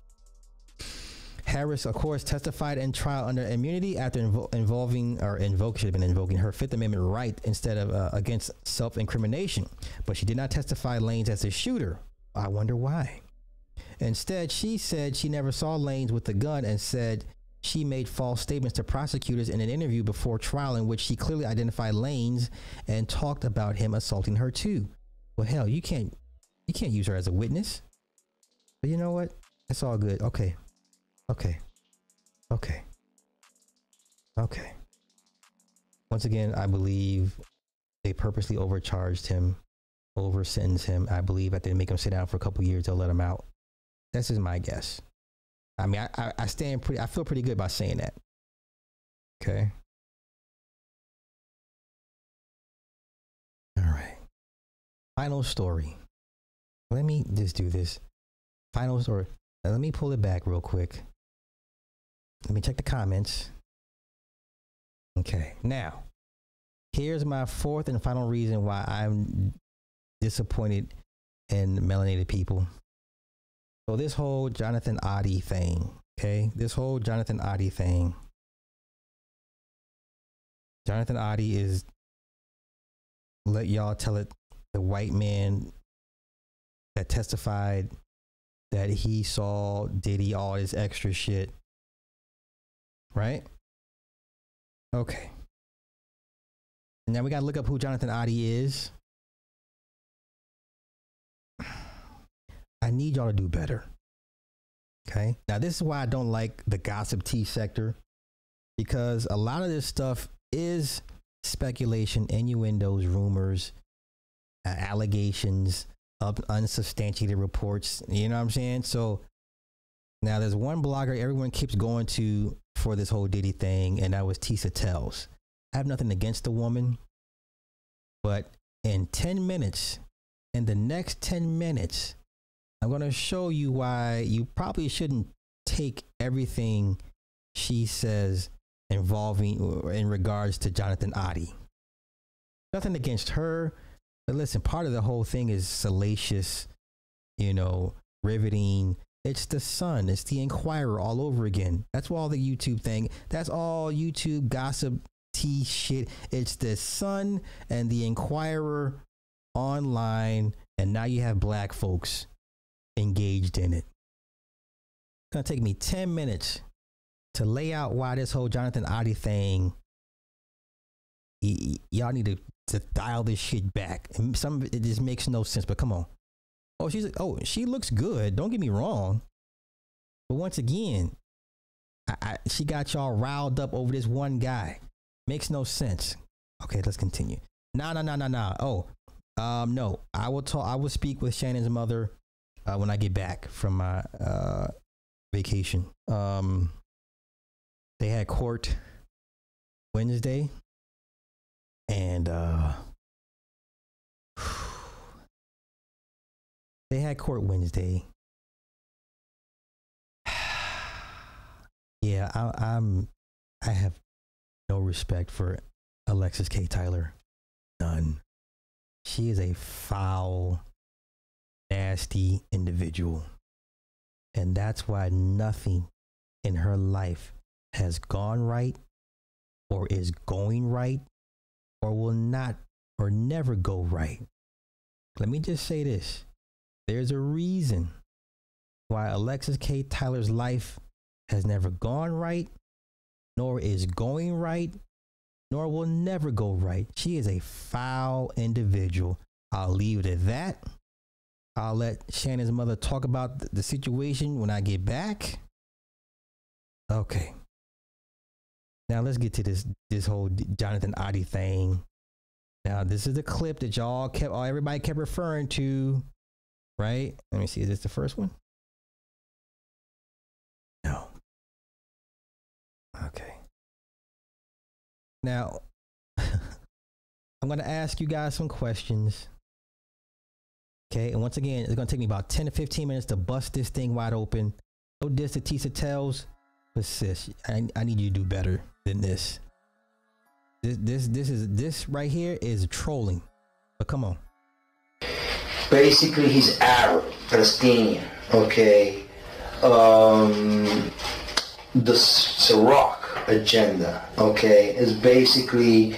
Harris, of course, testified in trial under immunity after invo- involving or invoke should have been invoking her Fifth Amendment right instead of uh, against self-incrimination. But she did not testify Lanez as the shooter. I wonder why. Instead, she said she never saw Lanez with the gun and said she made false statements to prosecutors in an interview before trial in which she clearly identified Lanez and talked about him assaulting her too. Well, hell, you can't you can't use her as a witness. But you know what? It's all good. Okay. Okay. Okay. Okay. Once again, I believe they purposely overcharged him, over sentenced him. I believe after they make him sit down for a couple years, they'll let him out. This is my guess. I mean, I, I, stand pretty, I feel pretty good about saying that. Okay. All right. Final story. Let me just do this. Final story. Now, let me pull it back real quick. Let me check the comments. Okay. Now, here's my fourth and final reason why I'm disappointed in melanated people. So this whole Jonathan Oddi thing, okay? This whole Jonathan Oddi thing. Jonathan Oddi is let y'all tell it the white man that testified that he saw Diddy all this extra shit. Right? Okay. And now we gotta look up who Jonathan Oddi is. I need y'all to do better. Okay. Now, this is why I don't like the gossip tea sector because a lot of this stuff is speculation, innuendos, rumors, uh, allegations, of unsubstantiated reports. You know what I'm saying? So now there's one blogger everyone keeps going to for this whole Diddy thing, and that was Tisa Tells. I have nothing against the woman, but in 10 minutes, in the next 10 minutes, I'm going to show you why you probably shouldn't take everything she says involving in regards to Jonathan Oddi. Nothing against her. But listen, part of the whole thing is salacious, you know, riveting. It's the Sun, it's the Inquirer all over again. That's all the YouTube thing. That's all YouTube gossip tea shit. It's the Sun and the Inquirer online, and now you have black folks engaged in it. It's gonna take me 10 minutes to lay out why this whole Jonathan Oddi thing. Y- y- y'all need to, to dial this shit back. And some of it, it just makes no sense. But come on. Oh, she's oh she looks good. Don't get me wrong. But once again, I, I, she got y'all riled up over this one guy. Makes no sense. Okay, let's continue. No, no, no, no, no. Oh, um, no. I will talk. I will speak with Shannon's mother uh, when I get back from my uh, vacation. Um, they had court Wednesday, and uh, they had court Wednesday. yeah, I, I'm. I have no respect for Alexis K. Tyler. None. She is a foul, nasty individual. And that's why nothing in her life has gone right or is going right or will not or never go right. Let me just say this there's a reason why Alexis K. Tyler's life has never gone right, nor is going right, nor will never go right. She is a foul individual. I'll leave it at that. I'll let Shannon's mother talk about the situation when I get back. Okay. Now let's get to this this whole Jonathan Oddi thing. Now this is the clip that y'all kept all everybody kept referring to, right? Let me see. Is this the first one? No. Okay. Now I'm gonna ask you guys some questions. Okay, and once again, it's gonna take me about 10 to 15 minutes to bust this thing wide open. No diss to Tisa Tells, but sis, I, I need you to do better than this. This this this is this right here is trolling. But come on. Basically, he's Arab, Palestinian. Okay. Um, the Ciroc agenda. Okay, is basically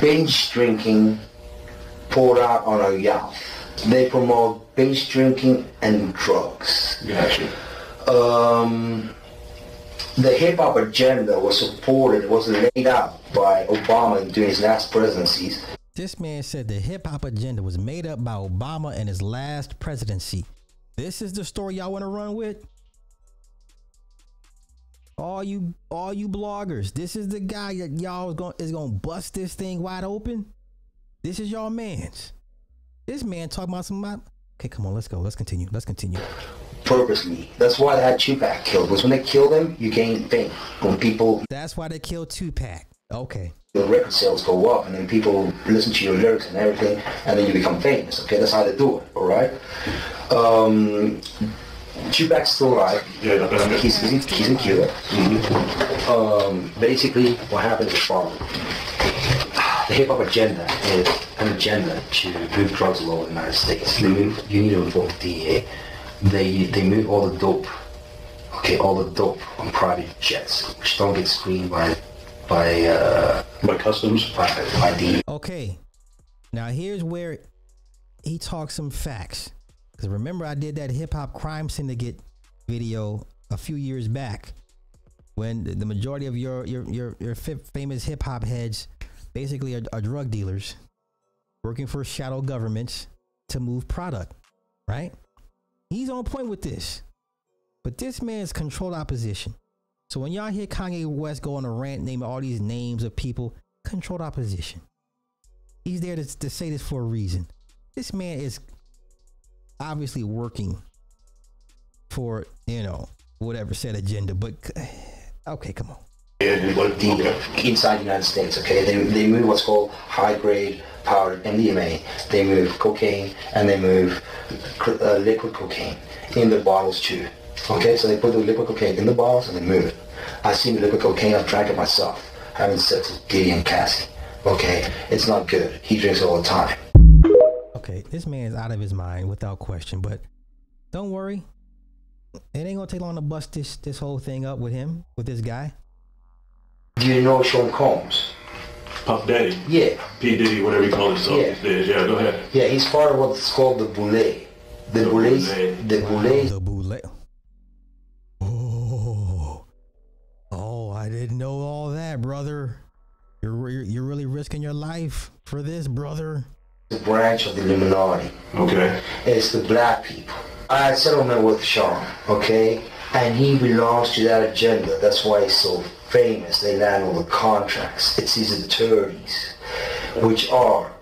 binge drinking poured out on a youth. They promote binge drinking and drugs. Gotcha. Um, the hip hop agenda was supported, was laid out by Obama during his last presidencies. This man said the hip hop agenda was made up by Obama in his last presidency. This is the story y'all want to run with? All you all you bloggers, this is the guy that y'all is going is going to bust this thing wide open. This is y'all man's. This man talking about some Okay, come on, let's go. Let's continue. Let's continue. Purposely. That's why they had Tupac killed. Because when they killed him, you gain fame. When people That's why they killed Tupac. Okay. Your record sales go up and then people listen to your lyrics and everything and then you become famous okay that's how they do it all right um Tupac's still alive Yeah, that's good. he's, he's, he's in Cuba um basically what happened is following the hip hop agenda is an agenda to move drugs all over the United States they move you need to involve DEA they they move all the dope okay all the dope on private jets which don't get screened by by uh by customs by, by the Okay. Now here's where he talks some facts. Because remember, I did that hip hop crime syndicate video a few years back when the- the majority of your your your, your famous hip hop heads basically are, are drug dealers working for shadow governments to move product, right? He's on point with this. But this man's controlled opposition. So when y'all hear Kanye West go on a rant naming all these names of people, controlled opposition. He's there to, to say this for a reason. This man is obviously working for, you know, whatever said agenda, but okay, come on. Inside the United States. Okay, they they move what's called high grade powder MDMA. They move cocaine and they move uh, liquid cocaine in the bottles too. Okay, so they put the liquid cocaine in the bottles and they move it. I've seen the liquid cocaine. I've drank it myself. Having sex with Gideon Cassie. Okay, it's not good. He drinks all the time. Okay, this man is out of his mind without question, but don't worry. It ain't gonna take long to bust this this whole thing up with him, with this guy. Do you know Sean Combs? Puff Daddy. Yeah. P. Diddy, whatever you call himself Yeah. these days. Yeah, go ahead. Yeah, he's part of what's called the Boulay. The Boulets, the Boulets. The Boulay. Oh, oh, I didn't know all that, brother. You're you're, you're really risking your life for this, brother. the branch of the Illuminati. Okay. It's the black people. I had settlement with Sean, okay? And he belongs to that agenda. That's why he's so famous. They land all the contracts. It's his attorneys, which are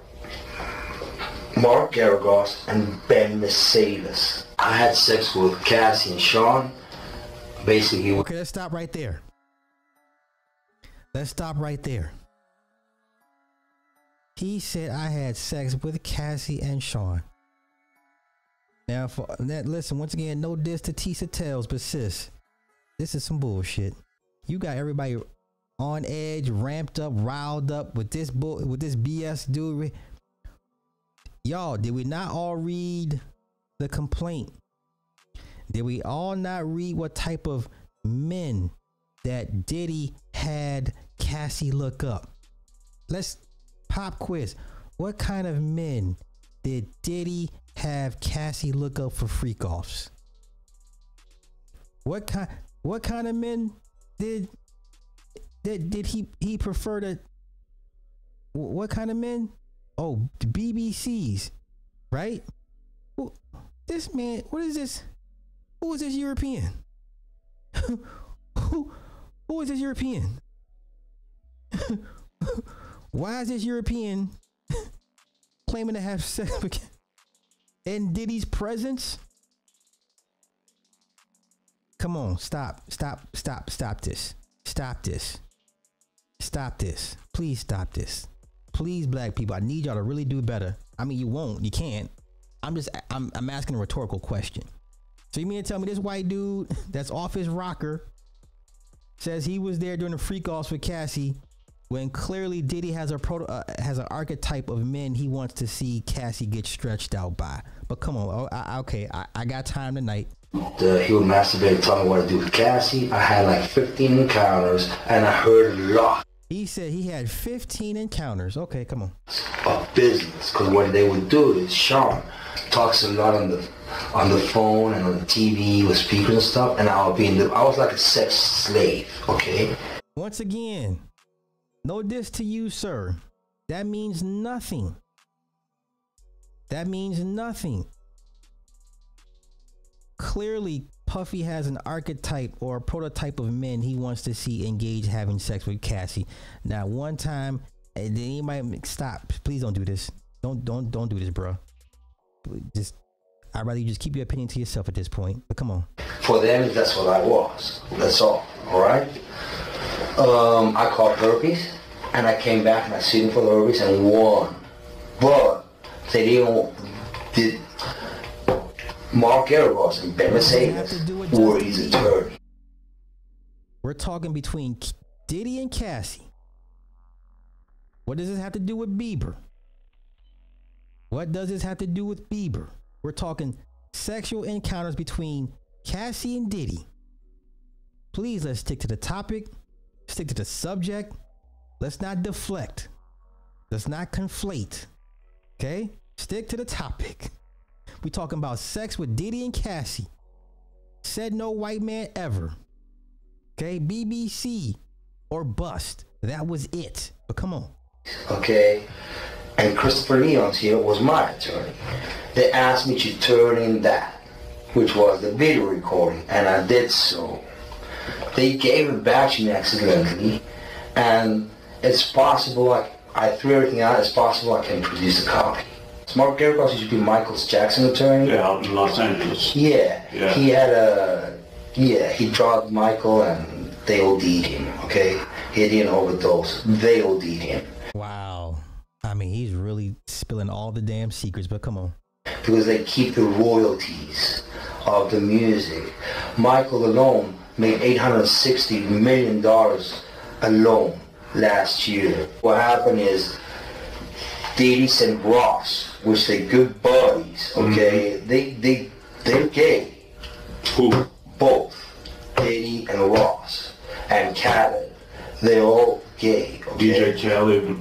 Mark Geragos and Ben Mercedes. I had sex with Cassie and Sean. Basically, Okay, let's stop right there. Let's stop right there. He said I had sex with Cassie and Sean. Now, for that, listen once again, no diss to Tisa Tells, but sis, this is some bullshit. You got everybody on edge, ramped up, riled up with this book, with this BS dude. Y'all, did we not all read the complaint? Did we all not read what type of men that Diddy had Cassie look up? Let's pop quiz. What kind of men did Diddy have Cassie look up for freak offs? What kind what kind of men did did did he he prefer to what kind of men? Oh, the BBCs, right? Who- This man, what is this? Who is this European? who who is this European? Why is this European claiming to have sex in Diddy's presence? Come on, stop, stop, stop, stop this. Stop this. Stop this. Please stop this. Please, black people, I need y'all to really do better. I mean, you won't, you can't. I'm just, I'm, I'm asking a rhetorical question. So you mean to tell me this white dude that's off his rocker says he was there during the freak offs with Cassie when clearly Diddy has a proto, uh, has an archetype of men he wants to see Cassie get stretched out by. But come on, oh, I, okay, I, I got time tonight. The, he would masturbate and tell me what to do with Cassie. I had like 15 encounters and I heard a lot He said he had 15 encounters. Okay, come on. of business because what they would do is Sean talks a lot on the on the phone and on the TV with speakers and stuff, and I would be in the I was like a sex slave, okay? Once again, no diss to you, sir. That means nothing. That means nothing. Clearly, Puffy has an archetype or a prototype of men he wants to see engage having sex with Cassie. Now, one time, and then he might stop. Please don't do this. Don't don't don't do this, bro. Just, I'd rather you just keep your opinion to yourself at this point. But come on. For them, that's what I was. That's all. All right. Um, I caught herpes, and I came back and I sued for the herpes and won. But they didn't. Did Mark Geragos and Ben or were his attorney. We're talking between Diddy and Cassie. What does this have to do with Bieber? What does this have to do with Bieber? We're talking sexual encounters between Cassie and Diddy. Please let's stick to the topic, stick to the subject. Let's not deflect. Let's not conflate. Okay? Stick to the topic. We talking about sex with Diddy and Cassie. Said no white man ever. Okay, BBC or bust. That was it. But come on. okay? And Christopher Leon's here was my attorney. They asked me to turn in that, which was the video recording, and I did so. They gave it back to me accidentally, and it's possible I, I threw everything out, it's possible I can produce a copy. Mark Geragos used to be Michael Jackson attorney. Yeah, out in Los Angeles. Yeah, Yeah. he had a, yeah, he drugged Michael and they OD'd him, okay? He didn't overdose, they OD'd him. Wow. I mean, he's really spilling all the damn secrets, but come on. because they keep the royalties of the music. Michael alone made $860 million alone last year. What happened is Diddy and Ross, which they good buddies, mm-hmm. okay, they, they, they're gay. Who? Both. Diddy and Ross. And Khaled. They're all gay, okay? DJ Khaled,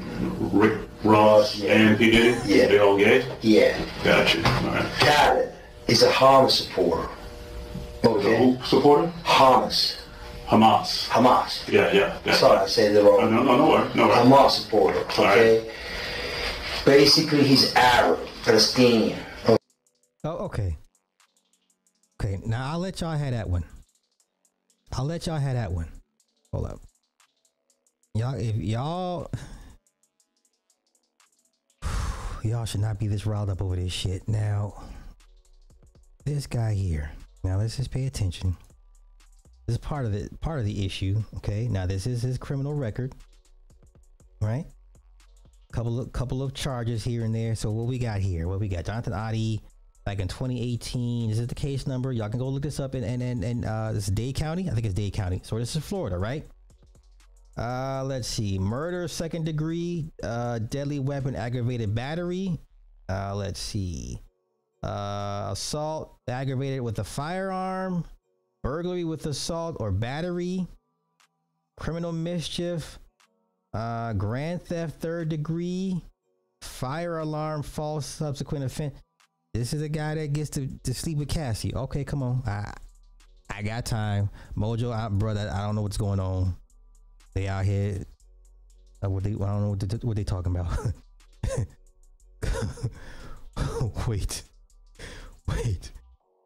Rick Ross, and P. Diddy? Yeah. They all gay? Yeah. Gotcha. All right. Khaled is a Hamas supporter. Okay. Who supporter? Hamas. Hamas. Hamas. Yeah, yeah. yeah. Sorry, I said the wrong. no, no, no no worry. Hamas supporter. Okay. Basically, he's Arab, Palestinian. Oh, okay. Okay, now I'll let y'all have that one. I'll let y'all have that one. Hold up. Y'all, if y'all, y'all should not be this riled up over this shit. Now, this guy here. Now let's just pay attention. This is part of the part of the issue. Okay. Now this is his criminal record. Right. Couple of couple of charges here and there. So what we got here? What we got? Jonathan Oddi, like in 2018. Is this the case number? Y'all can go look this up. And and and, and uh, this is Dade County. I think it's Dade County. So this is Florida, right? Uh, let's see. Murder, second degree, uh, deadly weapon, aggravated battery. Uh, let's see. Uh, assault, aggravated with a firearm, burglary with assault or battery, criminal mischief, uh, grand theft, third degree, fire alarm, false subsequent offense. This is a guy that gets to, to sleep with Cassie. Okay, come on. I I got time. Mojo, I, brother, I don't know what's going on. They out here. Uh, what they? I don't know what they, what they talking about. wait, wait.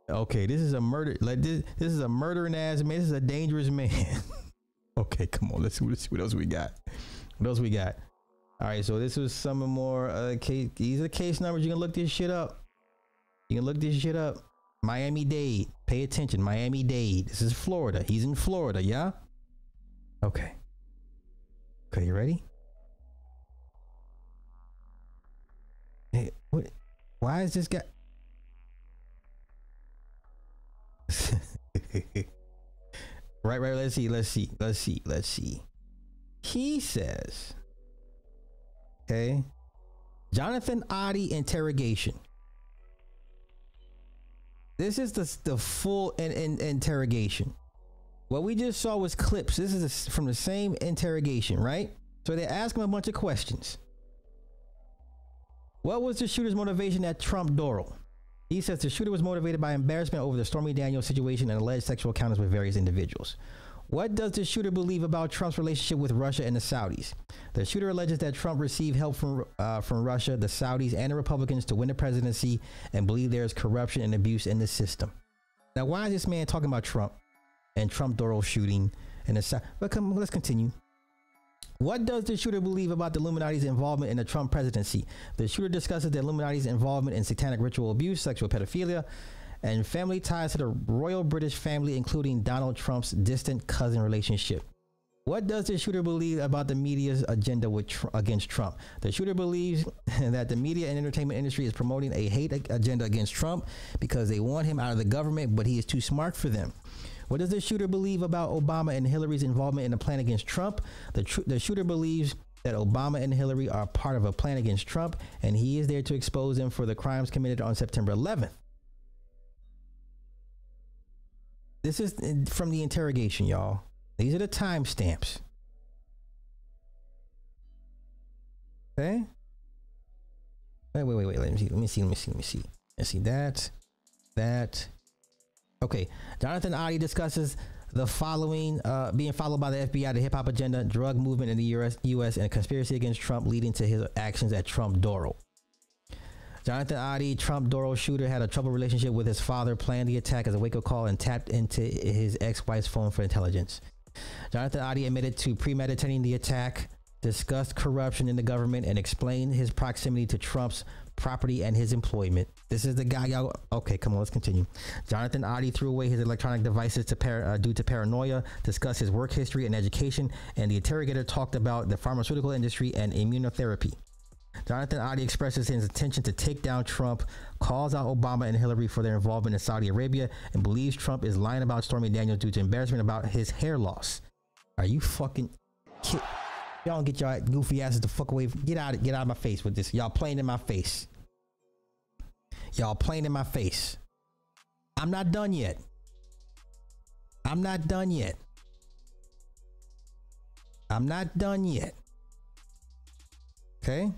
Okay, this is a murder. Like this, this is a murdering ass man. This is a dangerous man. okay, come on. Let's let's see what else we got. What else we got? All right, so this was some more uh, case. These are the case numbers. You can look this shit up. You can look this shit up. Miami Dade. Pay attention. Miami Dade. This is Florida. He's in Florida. Yeah. Okay. Okay, you ready? Hey, what? Why is this guy? right, right. Let's see. Let's see. Let's see. Let's see. He says, okay, Jonathan Oddi interrogation. This is the the full in, in, interrogation. What we just saw was clips. This is from the same interrogation, right? So they ask him a bunch of questions. What was the shooter's motivation at Trump Doral? He says the shooter was motivated by embarrassment over the Stormy Daniels situation and alleged sexual encounters with various individuals. What does the shooter believe about Trump's relationship with Russia and the Saudis? The shooter alleges that Trump received help from uh, from Russia, the Saudis, and the Republicans to win the presidency, and believe there is corruption and abuse in the system. Now, why is this man talking about Trump and Trump Doral shooting and the South? But come, let's continue. What does the shooter believe about the Illuminati's involvement in the Trump presidency? The shooter discusses the Illuminati's involvement in satanic ritual abuse, sexual pedophilia, and family ties to the royal British family, including Donald Trump's distant cousin relationship. What does the shooter believe about the media's agenda tr- against Trump? The shooter believes that the media and entertainment industry is promoting a hate agenda against Trump because they want him out of the government, but he is too smart for them. What does the shooter believe about Obama and Hillary's involvement in the plan against Trump? The, tr- the shooter believes that Obama and Hillary are part of a plan against Trump, and he is there to expose them for the crimes committed on September 11th. This is from the interrogation, y'all. These are the timestamps. Okay. Wait, wait, wait, wait. Let me see. Let me see. Let me see. Let me see. Let's see that. That. Okay. Jonathan Oddi discusses the following uh, being followed by the FBI, the hip hop agenda, drug movement in the US, US, and a conspiracy against Trump leading to his actions at Trump Doral. Jonathan Oddi, Trump Doral shooter, had a troubled relationship with his father, planned the attack as a wake up call, and tapped into his ex wife's phone for intelligence. Jonathan Oddi admitted to premeditating the attack, discussed corruption in the government, and explained his proximity to Trump's property and his employment. This is the guy y'all. Okay, come on, let's continue. Jonathan Oddi threw away his electronic devices to par- uh, due to paranoia, discussed his work history and education, and the interrogator talked about the pharmaceutical industry and immunotherapy. Jonathan Oddi expresses his intention to take down Trump, calls out Obama and Hillary for their involvement in Saudi Arabia, and believes Trump is lying about Stormy Daniels due to embarrassment about his hair loss. Are you fucking kid? Y'all get your goofy asses the fuck away. Get out, get out of my face with this. Y'all playing in my face. Y'all playing in my face. I'm not done yet. I'm not done yet. I'm not done yet. Okay?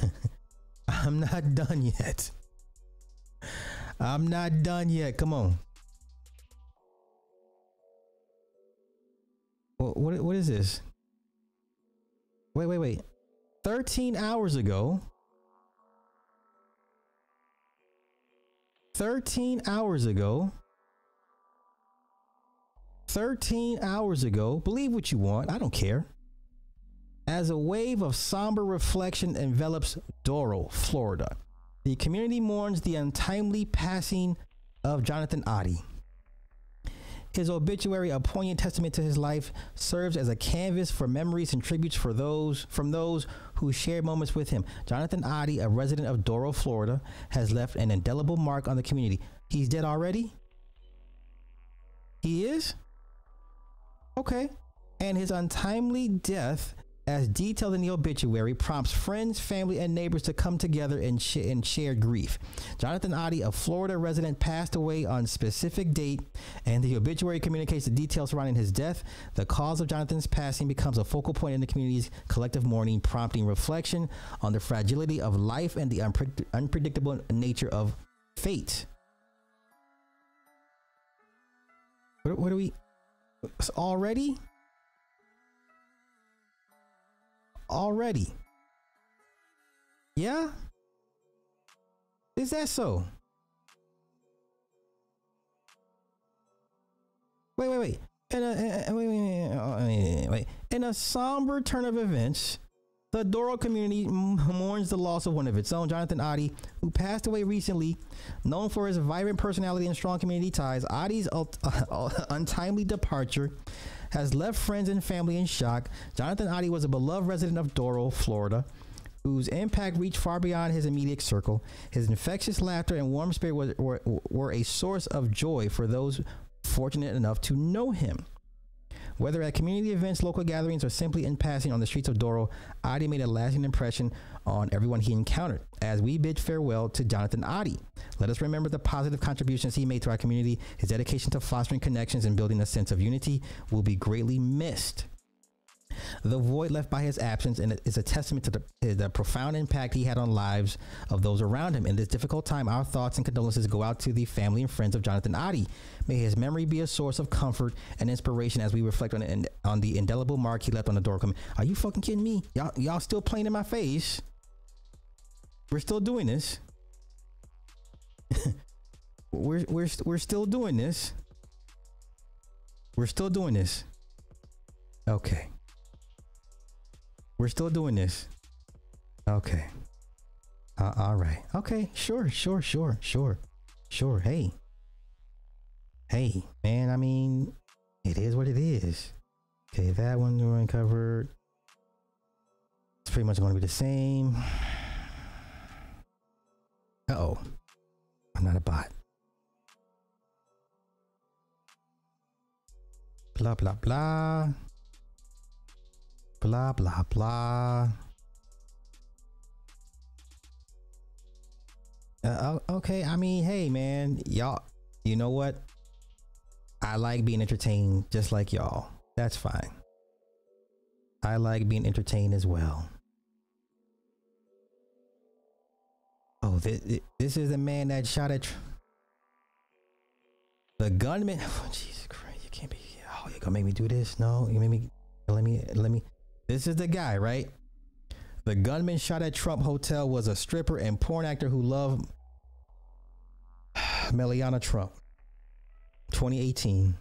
I'm not done yet. I'm not done yet. Come on. What, what, what is this? Wait, wait, wait. 13 hours ago. 13 hours ago. 13 hours ago. Believe what you want. I don't care. As a wave of somber reflection envelops Doral, Florida, the community mourns the untimely passing of Jonathan Oddi. His obituary, a poignant testament to his life, serves as a canvas for memories and tributes for those from those who shared moments with him. Jonathan Oddi, a resident of Doral, Florida, has left an indelible mark on the community. He's dead already? He is? Okay. And his untimely death as detailed in the obituary, prompts friends, family, and neighbors to come together and, sh- and share grief. Jonathan Oddi, a Florida resident, passed away on specific date, and the obituary communicates the details surrounding his death. The cause of Jonathan's passing becomes a focal point in the community's collective mourning, prompting reflection on the fragility of life and the unpre- unpredictable nature of fate. What, what are we already? Already. Yeah? Is that so? Wait, wait, wait. In a, wait, wait, wait, In a somber turn of events, the Doral community mourns the loss of one of its own, Jonathan Oddi, who passed away recently. Known for his vibrant personality and strong community ties, Oddi's untimely departure has left friends and family in shock. Jonathan Oddi was a beloved resident of Doral, Florida, whose impact reached far beyond his immediate circle. His infectious laughter and warm spirit was, were, were a source of joy for those fortunate enough to know him. Whether at community events, local gatherings, or simply in passing on the streets of Doral, Oddi made a lasting impression on everyone he encountered. As we bid farewell to Jonathan Oddi, let us remember the positive contributions he made to our community. His dedication to fostering connections and building a sense of unity will be greatly missed. The void left by his absence is a testament to the, eh, the, profound impact he had on lives of those around him. In this difficult time, our thoughts and condolences go out to the family and friends of Jonathan Oddi. May his memory be a source of comfort and inspiration as we reflect on, on the indelible mark he left on the door. Are you fucking kidding me? Y'all, y'all still playing in my face? We're still doing this. we're we're we're still doing this. We're still doing this. Okay. We're still doing this. Okay. Uh, all right. Okay. Sure. Sure. Sure. Sure. Sure. Hey. Hey, man. I mean, it is what it is. Okay. That one we're uncovered. It's pretty much going to be the same. Oh. I'm not a bot. Blah, blah, blah. Blah blah blah. Uh, okay i mean hey man y'all you know what? I like being entertained just like y'all. That's fine. I like being entertained as well oh this, this is the man that shot at the gunman oh jesus christ you can't be oh you're gonna make me do this no you made me let me let me this is the guy, right? The gunman shot at Trump Hotel was a stripper and porn actor who loved Meliana Trump. 2018.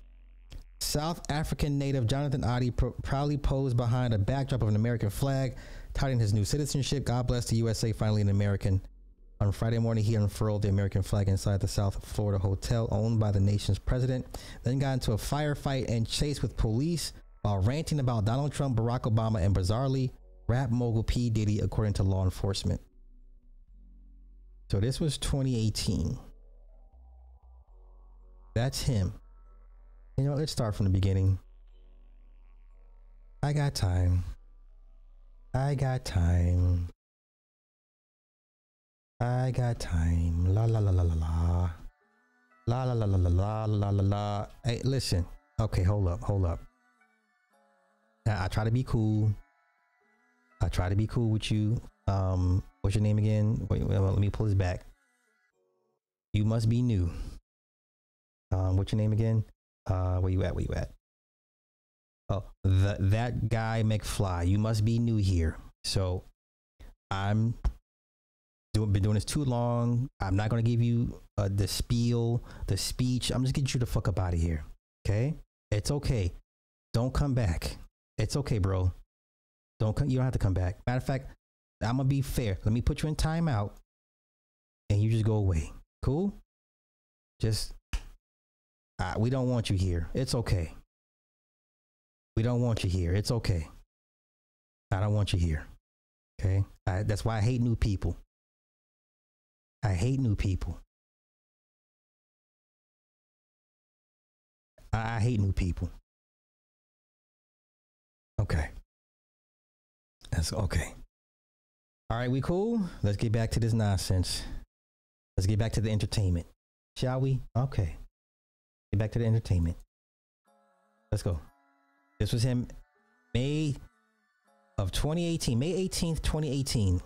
South African native Jonathan Oddi pr- proudly posed behind a backdrop of an American flag, touting his new citizenship. God bless the USA, finally an American. On Friday morning, he unfurled the American flag inside the South Florida hotel owned by the nation's president, then got into a firefight and chase with police while ranting about Donald Trump, Barack Obama, and bizarrely, rap mogul P. Diddy, according to law enforcement. So this was 2018. That's him. You know, let's start from the beginning. I got time. I got time. I got time. La la la la la la. La la la la la la la la la. Hey, listen. Okay, hold up, hold up. I, I try to be cool. I try to be cool with you. Um, what's your name again? Wait, wait, let me pull this back. You must be new. Um, what's your name again? Uh, where you at? Where you at? Oh, the, that guy McFly. You must be new here. So, I'm been doing this too long. I'm not gonna give you uh, the spiel, the speech. I'm just getting you the fuck up out of here. Okay? It's okay. Don't come back. It's okay, bro. Don't come. You don't have to come back. Matter of fact, I'm gonna be fair. Let me put you in timeout, and you just go away. Cool. Just uh, we don't want you here. It's okay. We don't want you here. It's okay. I don't want you here. Okay. I, that's why I hate new people. I hate new people. I, I hate new people. Okay. That's okay. All right, we cool? Let's get back to this nonsense. Let's get back to the entertainment. Shall we? Okay. Get back to the entertainment. Let's go. This was him May of 2018. May 18th, 2018.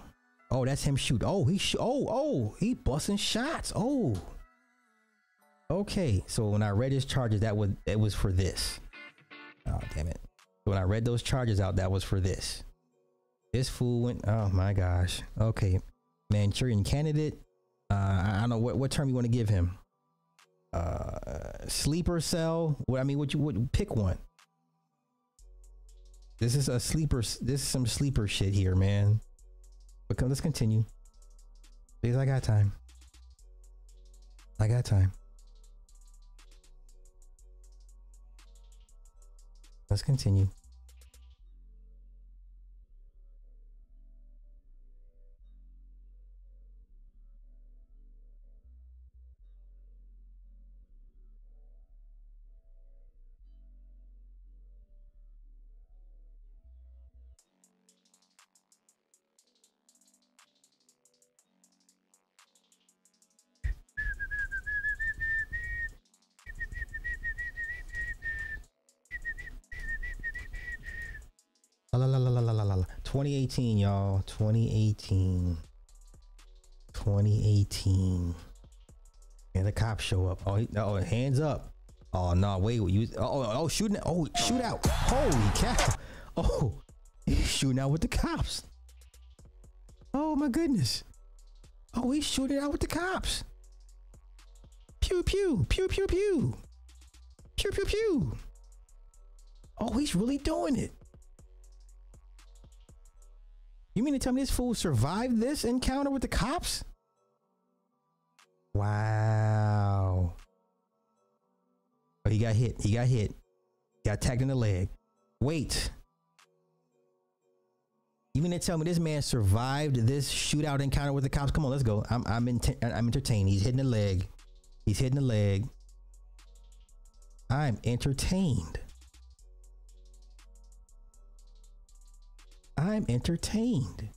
Oh, that's him shoot. Oh, he sh- oh, oh, he busting shots. Oh. Okay. So when I read his charges, that was it was for this. Oh, damn it. When I read those charges out, that was for this. This fool went, oh my gosh. Okay. Manchurian candidate. Uh, I don't know what, what term you want to give him. Uh, sleeper cell. What I mean, what you would pick one. This is a sleeper. This is some sleeper shit here, man. But let's continue. Because I got time. I got time. Let's continue. 2018, y'all. 2018. 2018. And the cops show up. Oh, oh, hands up. Oh no, wait, you oh, oh shooting oh shoot out. Holy cow. Oh he's shooting out with the cops. Oh my goodness. Oh, he's shooting out with the cops. Pew pew pew pew pew. Pew pew pew. Oh, he's really doing it. You mean to tell me this fool survived this encounter with the cops? Wow. Oh, he got hit. He got hit. He Got tagged in the leg. Wait. You mean to tell me this man survived this shootout encounter with the cops? Come on, let's go. I'm I'm I'm entertained. He's hitting the leg. He's hitting the leg. I'm entertained. I'm entertained.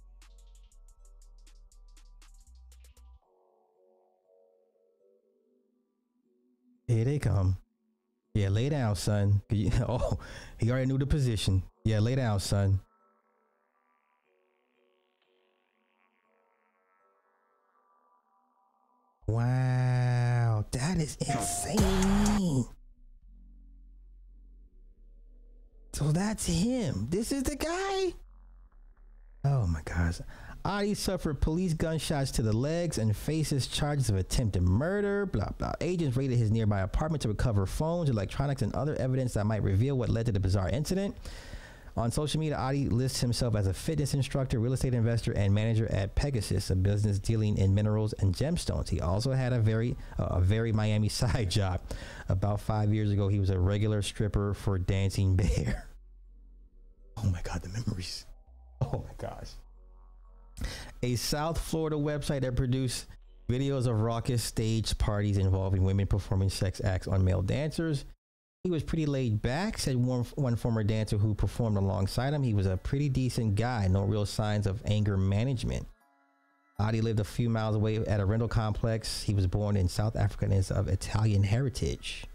Here they come. Yeah, lay down, son. Oh, he already knew the position. Yeah, lay down, son. Wow, that is insane. So that's him. This is the guy. Oh my gosh. Oddi suffered police gunshots to the legs and faces charges of attempted murder. Blah blah. Agents raided his nearby apartment to recover phones, electronics, and other evidence that might reveal what led to the bizarre incident. On social media, Oddi lists himself as a fitness instructor, real estate investor, and manager at Pegasus, a business dealing in minerals and gemstones. He also had a very, uh, a very Miami side job. About five years ago, he was a regular stripper for Dancing Bear. Oh my God, the memories. Oh my gosh. A South Florida website that produced videos of raucous stage parties involving women performing sex acts on male dancers. He was pretty laid back, said one, one former dancer who performed alongside him. He was a pretty decent guy, no real signs of anger management. Oddi lived a few miles away at a rental complex. He was born in South Africa and is of Italian heritage.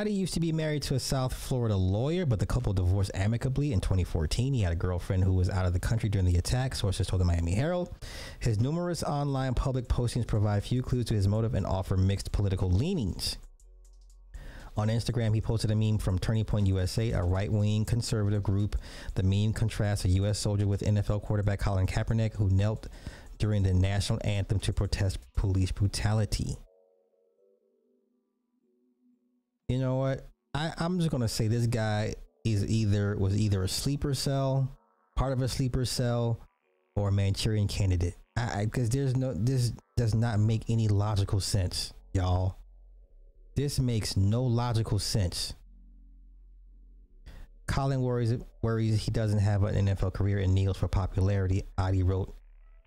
Oddi used to be married to a South Florida lawyer, but the couple divorced amicably in 2014. He had a girlfriend who was out of the country during the attack, sources told the Miami Herald. His numerous online public postings provide few clues to his motive and offer mixed political leanings. On Instagram, he posted a meme from Turning Point USA, a right wing conservative group. The meme contrasts a U.S. soldier with NFL quarterback Colin Kaepernick, who knelt during the national anthem to protest police brutality. You know what? I, I'm just gonna say this guy is either was either a sleeper cell, part of a sleeper cell, or a Manchurian candidate. I because there's no this does not make any logical sense, y'all. This makes no logical sense. Colin worries worries he doesn't have an NFL career and kneels for popularity. Oddi wrote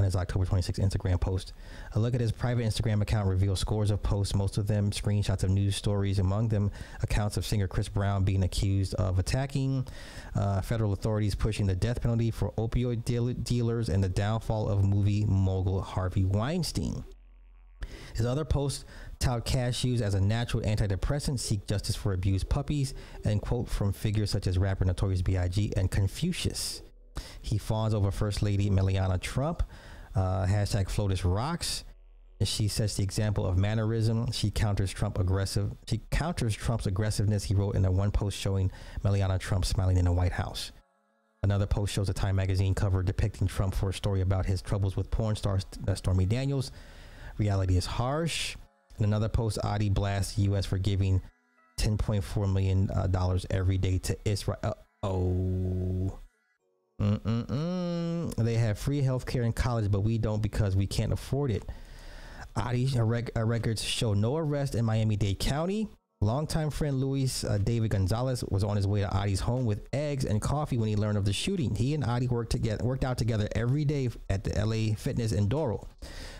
his October 26th Instagram post. A look at his private Instagram account reveals scores of posts, most of them screenshots of news stories, among them accounts of singer Chris Brown being accused of attacking, uh, federal authorities pushing the death penalty for opioid deal- dealers, and the downfall of movie mogul Harvey Weinstein. His other posts tout cashews as a natural antidepressant, seek justice for abused puppies, and quote from figures such as rapper Notorious B.I.G. and Confucius. He fawns over First Lady Melania Trump. Uh, hashtag FLOTUS rocks. She sets the example of mannerism. She counters Trump aggressive. She counters Trump's aggressiveness. He wrote in a one post showing Melania Trump smiling in the White House. Another post shows a Time magazine cover depicting Trump for a story about his troubles with porn star uh, Stormy Daniels. Reality is harsh. In another post, Oddi blasts the U.S. for giving $10.4 million uh, every day to Israel. Oh. Mm-mm-mm. They have free health care in college, but we don't because we can't afford it. Rec- records show no arrest in Miami-Dade County. Longtime friend Luis uh, David Gonzalez was on his way to Oddi's home with eggs and coffee when he learned of the shooting. He and Oddi worked together, worked out together every day at the LA Fitness in Doral.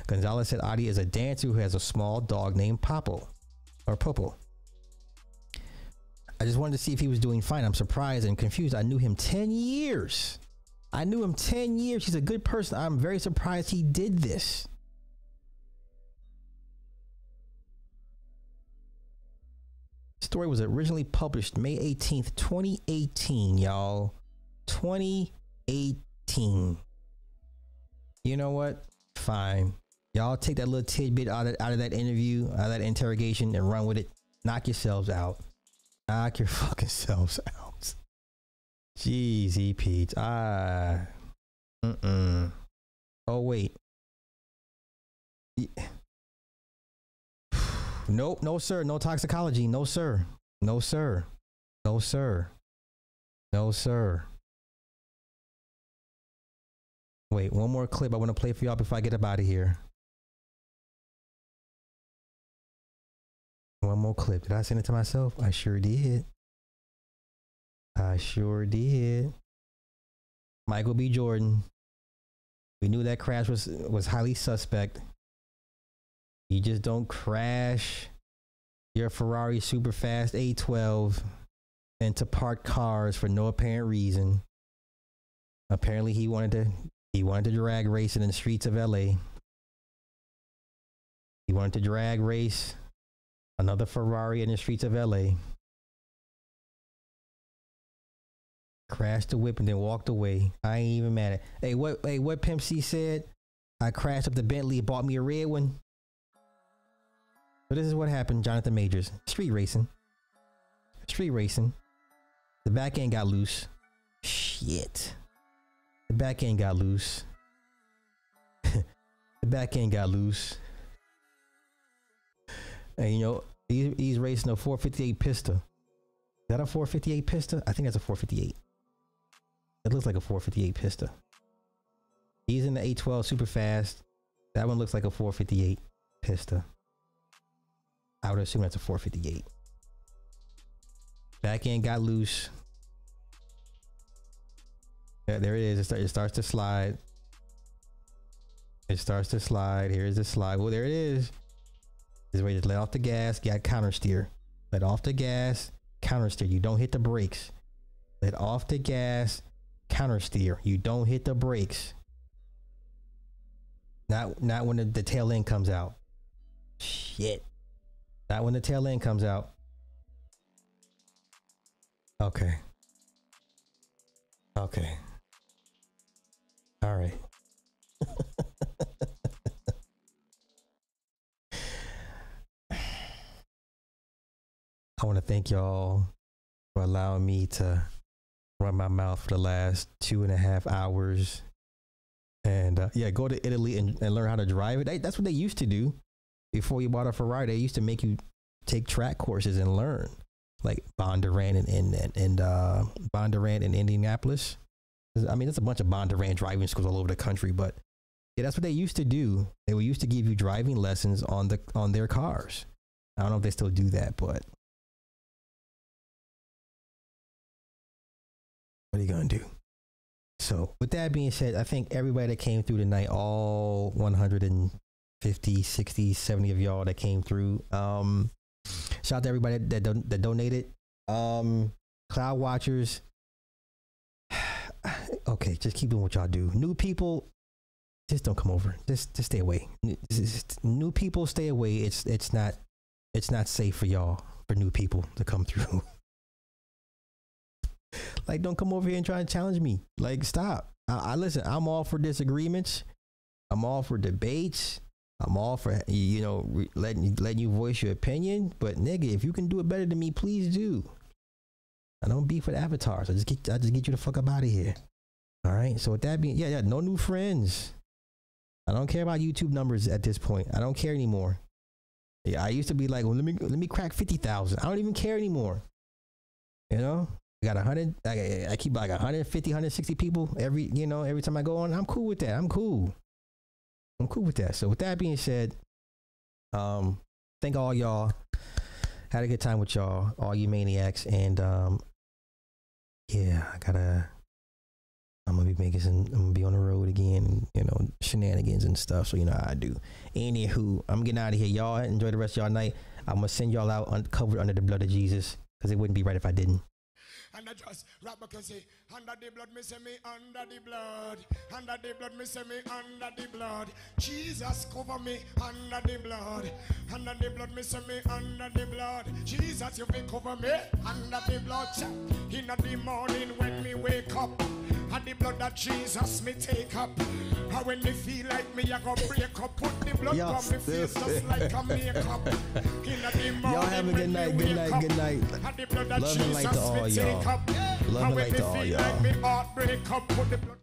Gonzalez said Oddi is a dancer who has a small dog named Popo, or Popo. I just wanted to see if he was doing fine. I'm surprised and confused. I knew him 10 years. I knew him 10 years. He's a good person. I'm very surprised he did this. Story was originally published May 18th, 2018, y'all. 2018. You know what? Fine. Y'all take that little tidbit out of, out of that interview, out of that interrogation, and run with it. Knock yourselves out. Knock your fucking selves out. Jeez, Pete. Ah. Mm-mm. Oh, wait. Yeah. Nope, no, sir. No toxicology. No, sir. No, sir. No, sir. No, sir. Wait, one more clip I want to play for y'all before I get up out of here. One more clip. Did I send it to myself? I sure did. I sure did. Michael B. Jordan. We knew that crash was was highly suspect. You just don't crash your Ferrari super fast 812 into parked cars for no apparent reason. Apparently he wanted to he wanted to drag race in the streets of LA. He wanted to drag race another Ferrari in the streets of LA. Crashed the whip and then walked away. I ain't even mad at. Hey, what? Hey, what Pimp C said? I crashed up the Bentley, bought me a red one. So this is what happened, Jonathan Majors. Street racing. Street racing. The back end got loose. Shit. The back end got loose. the back end got loose. And you know, he, he's racing a 458 pista. Is that a 458 pista? I think that's a 458. It looks like a 458 pista. He's in the 812 super fast. That one looks like a 458 pista. I would assume that's a 458. Back end got loose. Yeah, there it is. It, start, it starts to slide. It starts to slide. Here's the slide. Well, there it is. This way, just let off the gas, got counter steer. Let off the gas, counter steer. You don't hit the brakes. Let off the gas, counter steer. You don't hit the brakes. Not not when the, the tail end comes out. Shit. Not when the tail end comes out. Okay. Okay. All right. I want to thank y'all for allowing me to run my mouth for the last two and a half hours. And uh, yeah, go to Italy and, and learn how to drive it. That's what they used to do before you bought a Ferrari. They used to make you take track courses and learn, like Bondurant and and and, and uh, Bondurant in Indianapolis. I mean, there's a bunch of Bondurant driving schools all over the country, but yeah, that's what they used to do. They were used to give you driving lessons on the on their cars. I don't know if they still do that, but What are you gonna do? So, with that being said, I think everybody that came through tonight, all 150, 60, 70 of y'all that came through, um, shout out to everybody that don- that donated. Um, Cloud Watchers. okay, just keep doing what y'all do. New people, just don't come over. Just just stay away. Just- new people, stay away. It's it's not it's not safe for y'all for new people to come through. like, don't come over here and try and challenge me. Like, stop. I, I listen. I'm all for disagreements. I'm all for debates. I'm all for you know letting letting you voice your opinion. But nigga, if you can do it better than me, please do. I don't beef with avatars. I just get I just get you the fuck up out of here. All right. So with that being, yeah, yeah, no new friends. I don't care about YouTube numbers at this point. I don't care anymore. Yeah, I used to be like, well, let me let me crack fifty thousand. I don't even care anymore. You know, I got a hundred. I, I keep like 150, 160 people every you know every time I go on. I'm cool with that. I'm cool. I'm cool with that. So with that being said, um, thank all y'all. Had a good time with y'all, all you maniacs, and um, yeah, I gotta. I'm gonna be making some. I'm gonna be on the road again, you know, shenanigans and stuff. So you know I do. Anywho, I'm getting out of here. Y'all enjoy the rest of y'all night. I'm gonna send y'all out un- covered under the blood of Jesus because it wouldn't be right if I didn't. And I just rap back and say, under the blood, me say me under the blood. Under the blood, me say me under the blood. Jesus cover me under the blood. Under the blood, me say me under the blood. Jesus, you will cover me under the blood. In the morning when me wake up, and the blood that Jesus me take up. And when me feel like me, I go break up, put the blood Y'all on me face just like a makeup. In the morning Y'all have a good night. Good night. Good night. and the blood that Love and light to Jesus all me y'all. take up. Love And light to all feel y'all. like me heart break up, put the blood